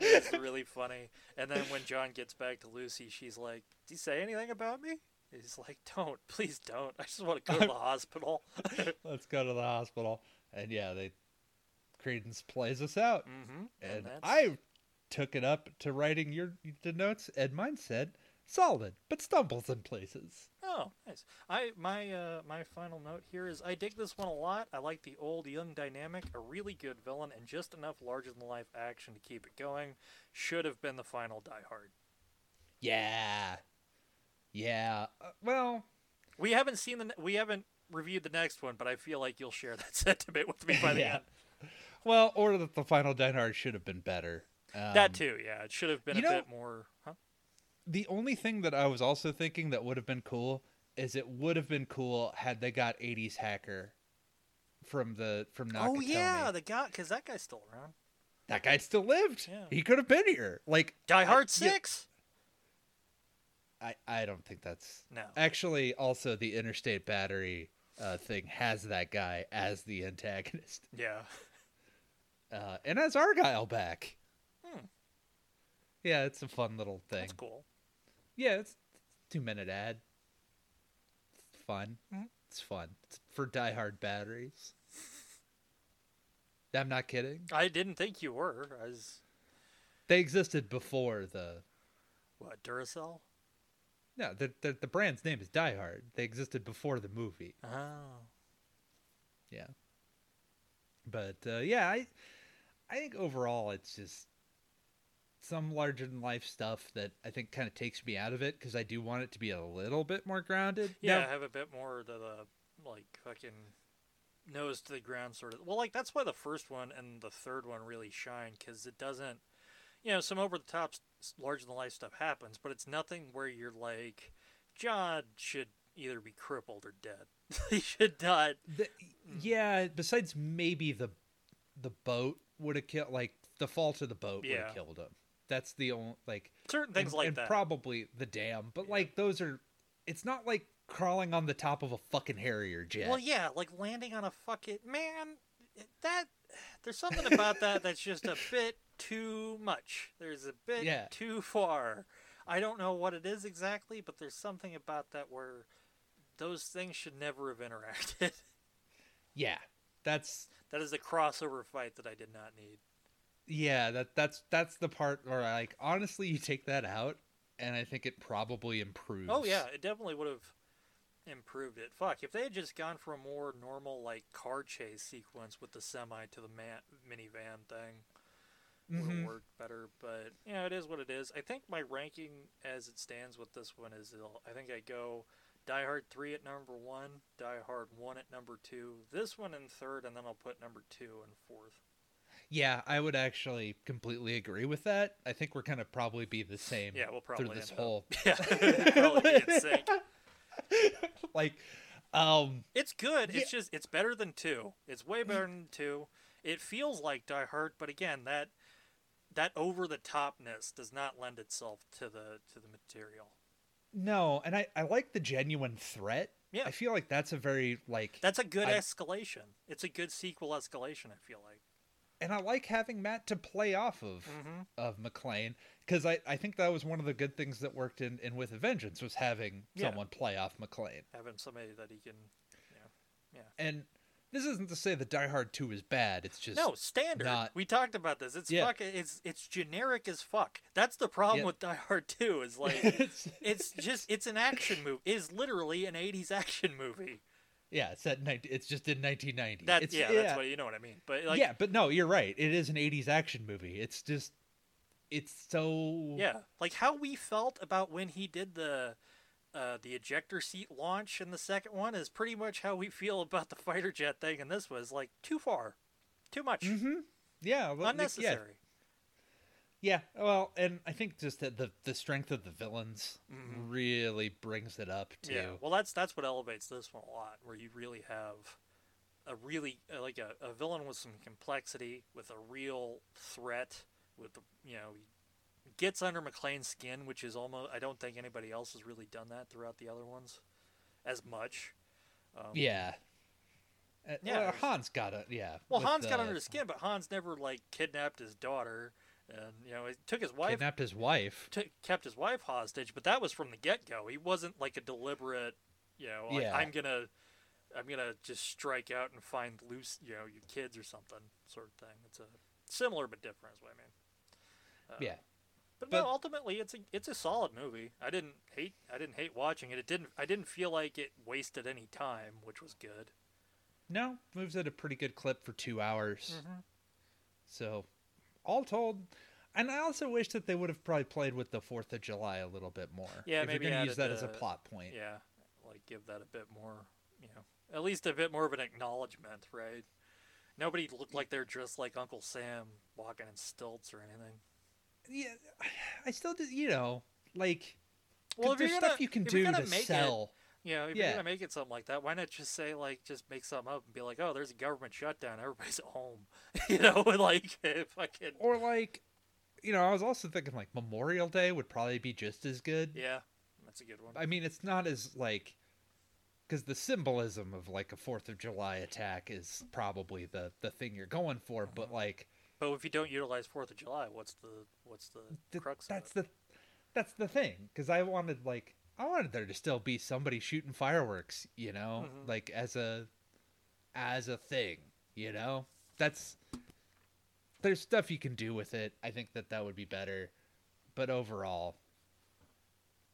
Speaker 2: It's really funny. And then when John gets back to Lucy, she's like, "Did you say anything about me?" He's like, "Don't, please don't. I just want to go to the hospital."
Speaker 1: Let's go to the hospital. And yeah, they Creedence plays us out.
Speaker 2: mm-hmm.
Speaker 1: and I took it up to writing your the notes, and mine said solid, but stumbles in places.
Speaker 2: Oh, nice. I my uh, my final note here is I dig this one a lot. I like the old young dynamic, a really good villain, and just enough larger than life action to keep it going. Should have been the final Die Hard.
Speaker 1: Yeah. Yeah. Uh, well,
Speaker 2: We haven't seen the we haven't reviewed the next one, but I feel like you'll share that sentiment with me by the
Speaker 1: Yeah.
Speaker 2: end.
Speaker 1: well, or that the final Die Hard should have been better. Um,
Speaker 2: that too, yeah. It should have been a
Speaker 1: know-
Speaker 2: bit more. Huh?
Speaker 1: The only thing that I was also thinking that would have been cool is it would have been cool had they got 80s hacker from the from Nakatomi.
Speaker 2: Oh yeah, the guy because that guy's still around.
Speaker 1: that guy still lived.
Speaker 2: Yeah.
Speaker 1: He could have been here. Like
Speaker 2: Die Hard Six.
Speaker 1: I I don't think that's
Speaker 2: No.
Speaker 1: actually also the Interstate Battery uh, thing has that guy as the antagonist,
Speaker 2: Yeah.
Speaker 1: uh, and has Argyle back.
Speaker 2: Hmm.
Speaker 1: Yeah, it's a fun little thing.
Speaker 2: That's cool.
Speaker 1: Yeah, it's two minute ad. It's fun.
Speaker 2: Mhm.
Speaker 1: It's fun. It's for diehard batteries. I'm not kidding.
Speaker 2: I didn't think you were. I was
Speaker 1: They existed before the
Speaker 2: what Duracell?
Speaker 1: no. The the, the brand's name is Die Hard. They existed before the movie.
Speaker 2: Oh.
Speaker 1: Yeah. But uh, yeah, I I think overall it's just some larger than life stuff that I think kind of takes me out of it because I do want it to be a little bit more grounded.
Speaker 2: Yeah,
Speaker 1: Now-
Speaker 2: have a bit more of the, the uh, like fucking nose to the ground sort of. Well, like that's why the first one and the third one really shine because it doesn't, you know, some over the top, larger than life stuff happens, but it's nothing where you're like, John should either be crippled or dead. he should not.
Speaker 1: The, mm. yeah, besides maybe the the boat would have killed like the fall to the boat would have killed him. That's the only like
Speaker 2: Certain things
Speaker 1: and,
Speaker 2: like
Speaker 1: and
Speaker 2: that.
Speaker 1: Probably the dam, but
Speaker 2: Yeah.
Speaker 1: like those are it's not like crawling on the top of a fucking Harrier jet.
Speaker 2: Well, yeah, like landing on a fucking man. That there's something about that that's just a bit too much. There's a bit
Speaker 1: Yeah.
Speaker 2: too far. I don't know what it is exactly, but there's something about that where those things should never have interacted.
Speaker 1: yeah. That's
Speaker 2: that is a crossover fight that I did not need.
Speaker 1: Yeah, that that's that's the part where like honestly you take that out and I think it probably improves.
Speaker 2: Oh yeah, it definitely would have improved it. Fuck, if they had just gone for a more normal like car chase sequence with the semi to the man- minivan thing, would have
Speaker 1: Mhm.
Speaker 2: worked better. But you know, it is what it is. I think my ranking as it stands with this one is I'll- I think I go Die Hard three at number one, Die Hard one at number two, this one in third, and then I'll put number two and fourth.
Speaker 1: Yeah, I would actually completely agree with that. I think we're gonna probably be the same
Speaker 2: Yeah, we'll probably
Speaker 1: through this
Speaker 2: end up-
Speaker 1: whole
Speaker 2: Yeah, probably be in sync.
Speaker 1: like um
Speaker 2: It's good.
Speaker 1: Yeah.
Speaker 2: It's just it's better than two. It's way better than two. It feels like Die Hard, but again, that that over the topness does not lend itself to the to the material.
Speaker 1: no, and I I like the genuine threat.
Speaker 2: Yeah.
Speaker 1: I feel like that's a very like
Speaker 2: That's a good
Speaker 1: I-
Speaker 2: escalation. It's a good sequel escalation. I feel like.
Speaker 1: And I like having Matt to play off of
Speaker 2: Mm-hmm.
Speaker 1: of McClane because I, I think that was one of the good things that worked in, in with a Vengeance was having
Speaker 2: Yeah.
Speaker 1: someone play off McClane.
Speaker 2: Having somebody that he can. Yeah. Yeah.
Speaker 1: And this isn't to say that Die Hard Two is bad. It's just
Speaker 2: no standard.
Speaker 1: not-
Speaker 2: We talked about this. It's
Speaker 1: Yeah.
Speaker 2: fuck. It's it's generic as fuck. That's the problem with Die Hard Two. Is like
Speaker 1: it's,
Speaker 2: it's just it's an action movie. Is literally an '80s action movie.
Speaker 1: Yeah, it's at 19, it's just in 1990.
Speaker 2: That
Speaker 1: it's,
Speaker 2: yeah, that's what you know what I mean. But like
Speaker 1: yeah, but no, you're right. It is an 80s action movie. It's just it's so
Speaker 2: Yeah, like how we felt about when he did the uh, the ejector seat launch in the second one is pretty much how we feel about the fighter jet thing. And this was like too far, too much,
Speaker 1: Mm-hmm. Yeah, well,
Speaker 2: unnecessary.
Speaker 1: Yeah, yeah. Well, and I think just that the the strength of the villains
Speaker 2: Mhm.
Speaker 1: really brings it up too.
Speaker 2: Yeah, well, that's that's what elevates this one a lot, where you really have a really uh, like a, a villain with some complexity, with a real threat, with you know he gets under McClane's skin, which is almost I don't think anybody else has really done that throughout the other ones as much. Um,
Speaker 1: Yeah. Uh,
Speaker 2: Yeah,
Speaker 1: well, Hans got it. Yeah.
Speaker 2: Well, Hans got under his skin, but Hans never like kidnapped his daughter, and you know, he took his wife,
Speaker 1: Kidnapped his wife.
Speaker 2: took kept his wife hostage. But that was from the get go. He wasn't like a deliberate, you know, like
Speaker 1: Yeah.
Speaker 2: I'm gonna, I'm gonna just strike out and find loose, you know, your kids or something sort of thing. It's a similar but different, is what I mean. Uh,
Speaker 1: Yeah.
Speaker 2: But,
Speaker 1: But-
Speaker 2: no, ultimately it's a it's a solid movie. I didn't hate I didn't hate watching it. It didn't I didn't feel like it wasted any time, which was good.
Speaker 1: No, moves at a pretty good clip for two hours.
Speaker 2: Mm-hmm.
Speaker 1: So, all told, and I also wish that they would have probably played with the Fourth of July a little bit more.
Speaker 2: Yeah,
Speaker 1: if
Speaker 2: maybe
Speaker 1: you're gonna use
Speaker 2: added
Speaker 1: that as a plot point.
Speaker 2: Yeah, like give that a bit more, you know, at least a bit more of an acknowledgement, right? Nobody looked like they're dressed like Uncle Sam walking in stilts or anything.
Speaker 1: Yeah, I still do. You know, like
Speaker 2: Well, if
Speaker 1: there's
Speaker 2: you're
Speaker 1: stuff
Speaker 2: gonna-
Speaker 1: you can do
Speaker 2: gonna
Speaker 1: to
Speaker 2: make it-
Speaker 1: sell.
Speaker 2: You know, if
Speaker 1: Yeah.
Speaker 2: you're gonna make it something like that, why not just say like just make something up and be like, oh, there's a government shutdown, everybody's at home, you know, and like if I could,
Speaker 1: Or like, you know, I was also thinking like Memorial Day would probably be just as good.
Speaker 2: yeah, that's a good one.
Speaker 1: I mean, it's not as like because the symbolism of like a Fourth of July attack is probably the the thing you're going for. But uh-huh. like,
Speaker 2: But if you don't utilize Fourth of July, what's the what's the
Speaker 1: th-
Speaker 2: crux
Speaker 1: that's
Speaker 2: of it?
Speaker 1: the that's the thing. Because I wanted like I wanted there to still be somebody shooting fireworks. You know,
Speaker 2: Mhm.
Speaker 1: like as a as a thing. You know, that's there's stuff you can do with it. I think that that would be better. But overall,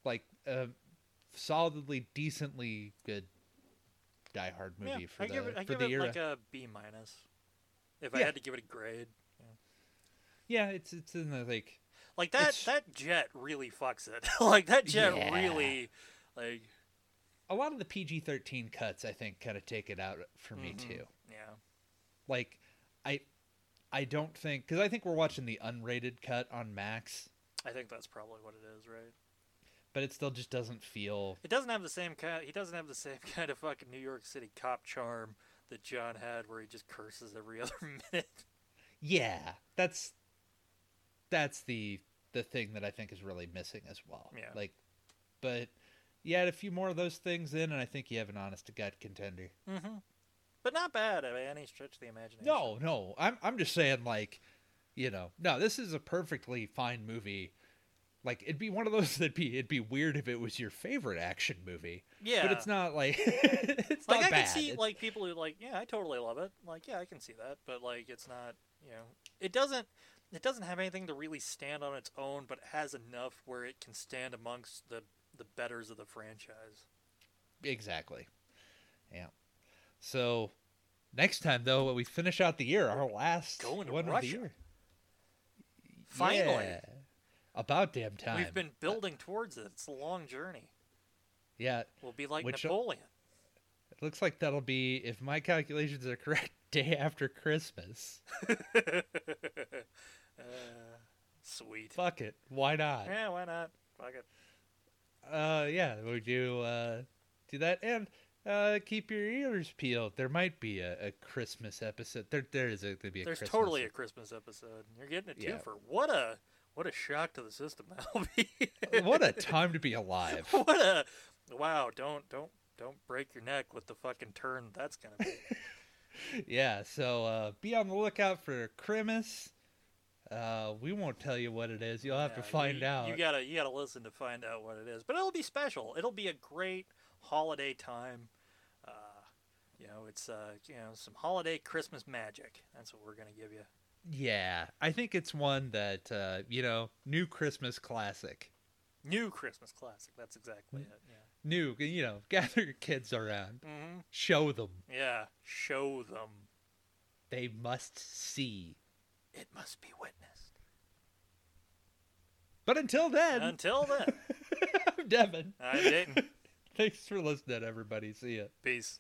Speaker 1: like a solidly, decently good Die Hard movie
Speaker 2: yeah,
Speaker 1: for
Speaker 2: I
Speaker 1: the
Speaker 2: give it I
Speaker 1: for
Speaker 2: give
Speaker 1: the
Speaker 2: it
Speaker 1: era.
Speaker 2: like a B minus. If I had to give it a grade,
Speaker 1: yeah, it's it's in the like
Speaker 2: like that
Speaker 1: It's-
Speaker 2: that jet really fucks it. like that jet
Speaker 1: Yeah.
Speaker 2: really, like
Speaker 1: a lot of the PG thirteen cuts. I think kind of take it out for me
Speaker 2: Mhm.
Speaker 1: too.
Speaker 2: yeah.
Speaker 1: Like, I I don't think because I think we're watching the unrated cut on Max,
Speaker 2: I think that's probably what it is, right?
Speaker 1: but it still just doesn't feel.
Speaker 2: It doesn't have the same kind. He doesn't have the same kind of fucking New York City cop charm that John had, where he just curses every other minute.
Speaker 1: Yeah, that's that's the the thing that I think is really missing as well.
Speaker 2: Yeah.
Speaker 1: Like, but you add a few more of those things in, and I think you have an honest to god contender.
Speaker 2: Mm-hmm. But not bad by any stretch of the imagination.
Speaker 1: No, no, I'm I'm just saying like, you know, no, this is a perfectly fine movie. Like it'd be one of those that'd be it'd be weird if it was your favorite action movie,
Speaker 2: Yeah,
Speaker 1: but it's not like it's
Speaker 2: like
Speaker 1: not
Speaker 2: I
Speaker 1: bad.
Speaker 2: can see
Speaker 1: It's-
Speaker 2: like people who like, yeah, I totally love it. Like, yeah, I can see that, but like, it's not, you know, it doesn't, it doesn't have anything to really stand on its own, but it has enough where it can stand amongst the the betters of the franchise.
Speaker 1: Exactly. Yeah. So next time though, when we finish out the year, our last
Speaker 2: Going to
Speaker 1: one of the year.
Speaker 2: Finally.
Speaker 1: Yeah. About damn time.
Speaker 2: We've been building towards it. It's a long journey.
Speaker 1: Yeah.
Speaker 2: We'll be like
Speaker 1: Which- uh,
Speaker 2: Napoleon.
Speaker 1: It looks like that'll be, if my calculations are correct, day after Christmas.
Speaker 2: uh, sweet.
Speaker 1: Fuck it. Why not?
Speaker 2: Yeah, why not? Fuck it.
Speaker 1: Uh yeah, we do uh do that and uh keep your ears peeled. There might be a, a Christmas episode. There there is a, gonna be a
Speaker 2: There's
Speaker 1: Christmas
Speaker 2: totally a Christmas episode. You're getting a
Speaker 1: Yeah.
Speaker 2: twofer. What a what a shock to the system that'll be.
Speaker 1: what a time to be alive.
Speaker 2: what a wow! Don't don't don't break your neck with the fucking turn that's gonna be.
Speaker 1: yeah, so uh, be on the lookout for Christmas. Uh, we won't tell you what it is. You'll have
Speaker 2: Yeah,
Speaker 1: to find
Speaker 2: you,
Speaker 1: out.
Speaker 2: You gotta you gotta listen to find out what it is. But it'll be special. It'll be a great holiday time. Uh, you know, it's uh, you know some holiday Christmas magic. That's what we're gonna give you.
Speaker 1: yeah, I think it's one that uh, you know, new Christmas classic.
Speaker 2: New Christmas classic. That's exactly it. Yeah.
Speaker 1: New, you know, gather your kids around,
Speaker 2: hmm
Speaker 1: show them
Speaker 2: Yeah. Show them.
Speaker 1: they must see.
Speaker 2: It must be witnessed.
Speaker 1: But until then,
Speaker 2: Until then,
Speaker 1: I'm Devin.
Speaker 2: I'm Dayton.
Speaker 1: Thanks for listening, everybody. See ya.
Speaker 2: Peace.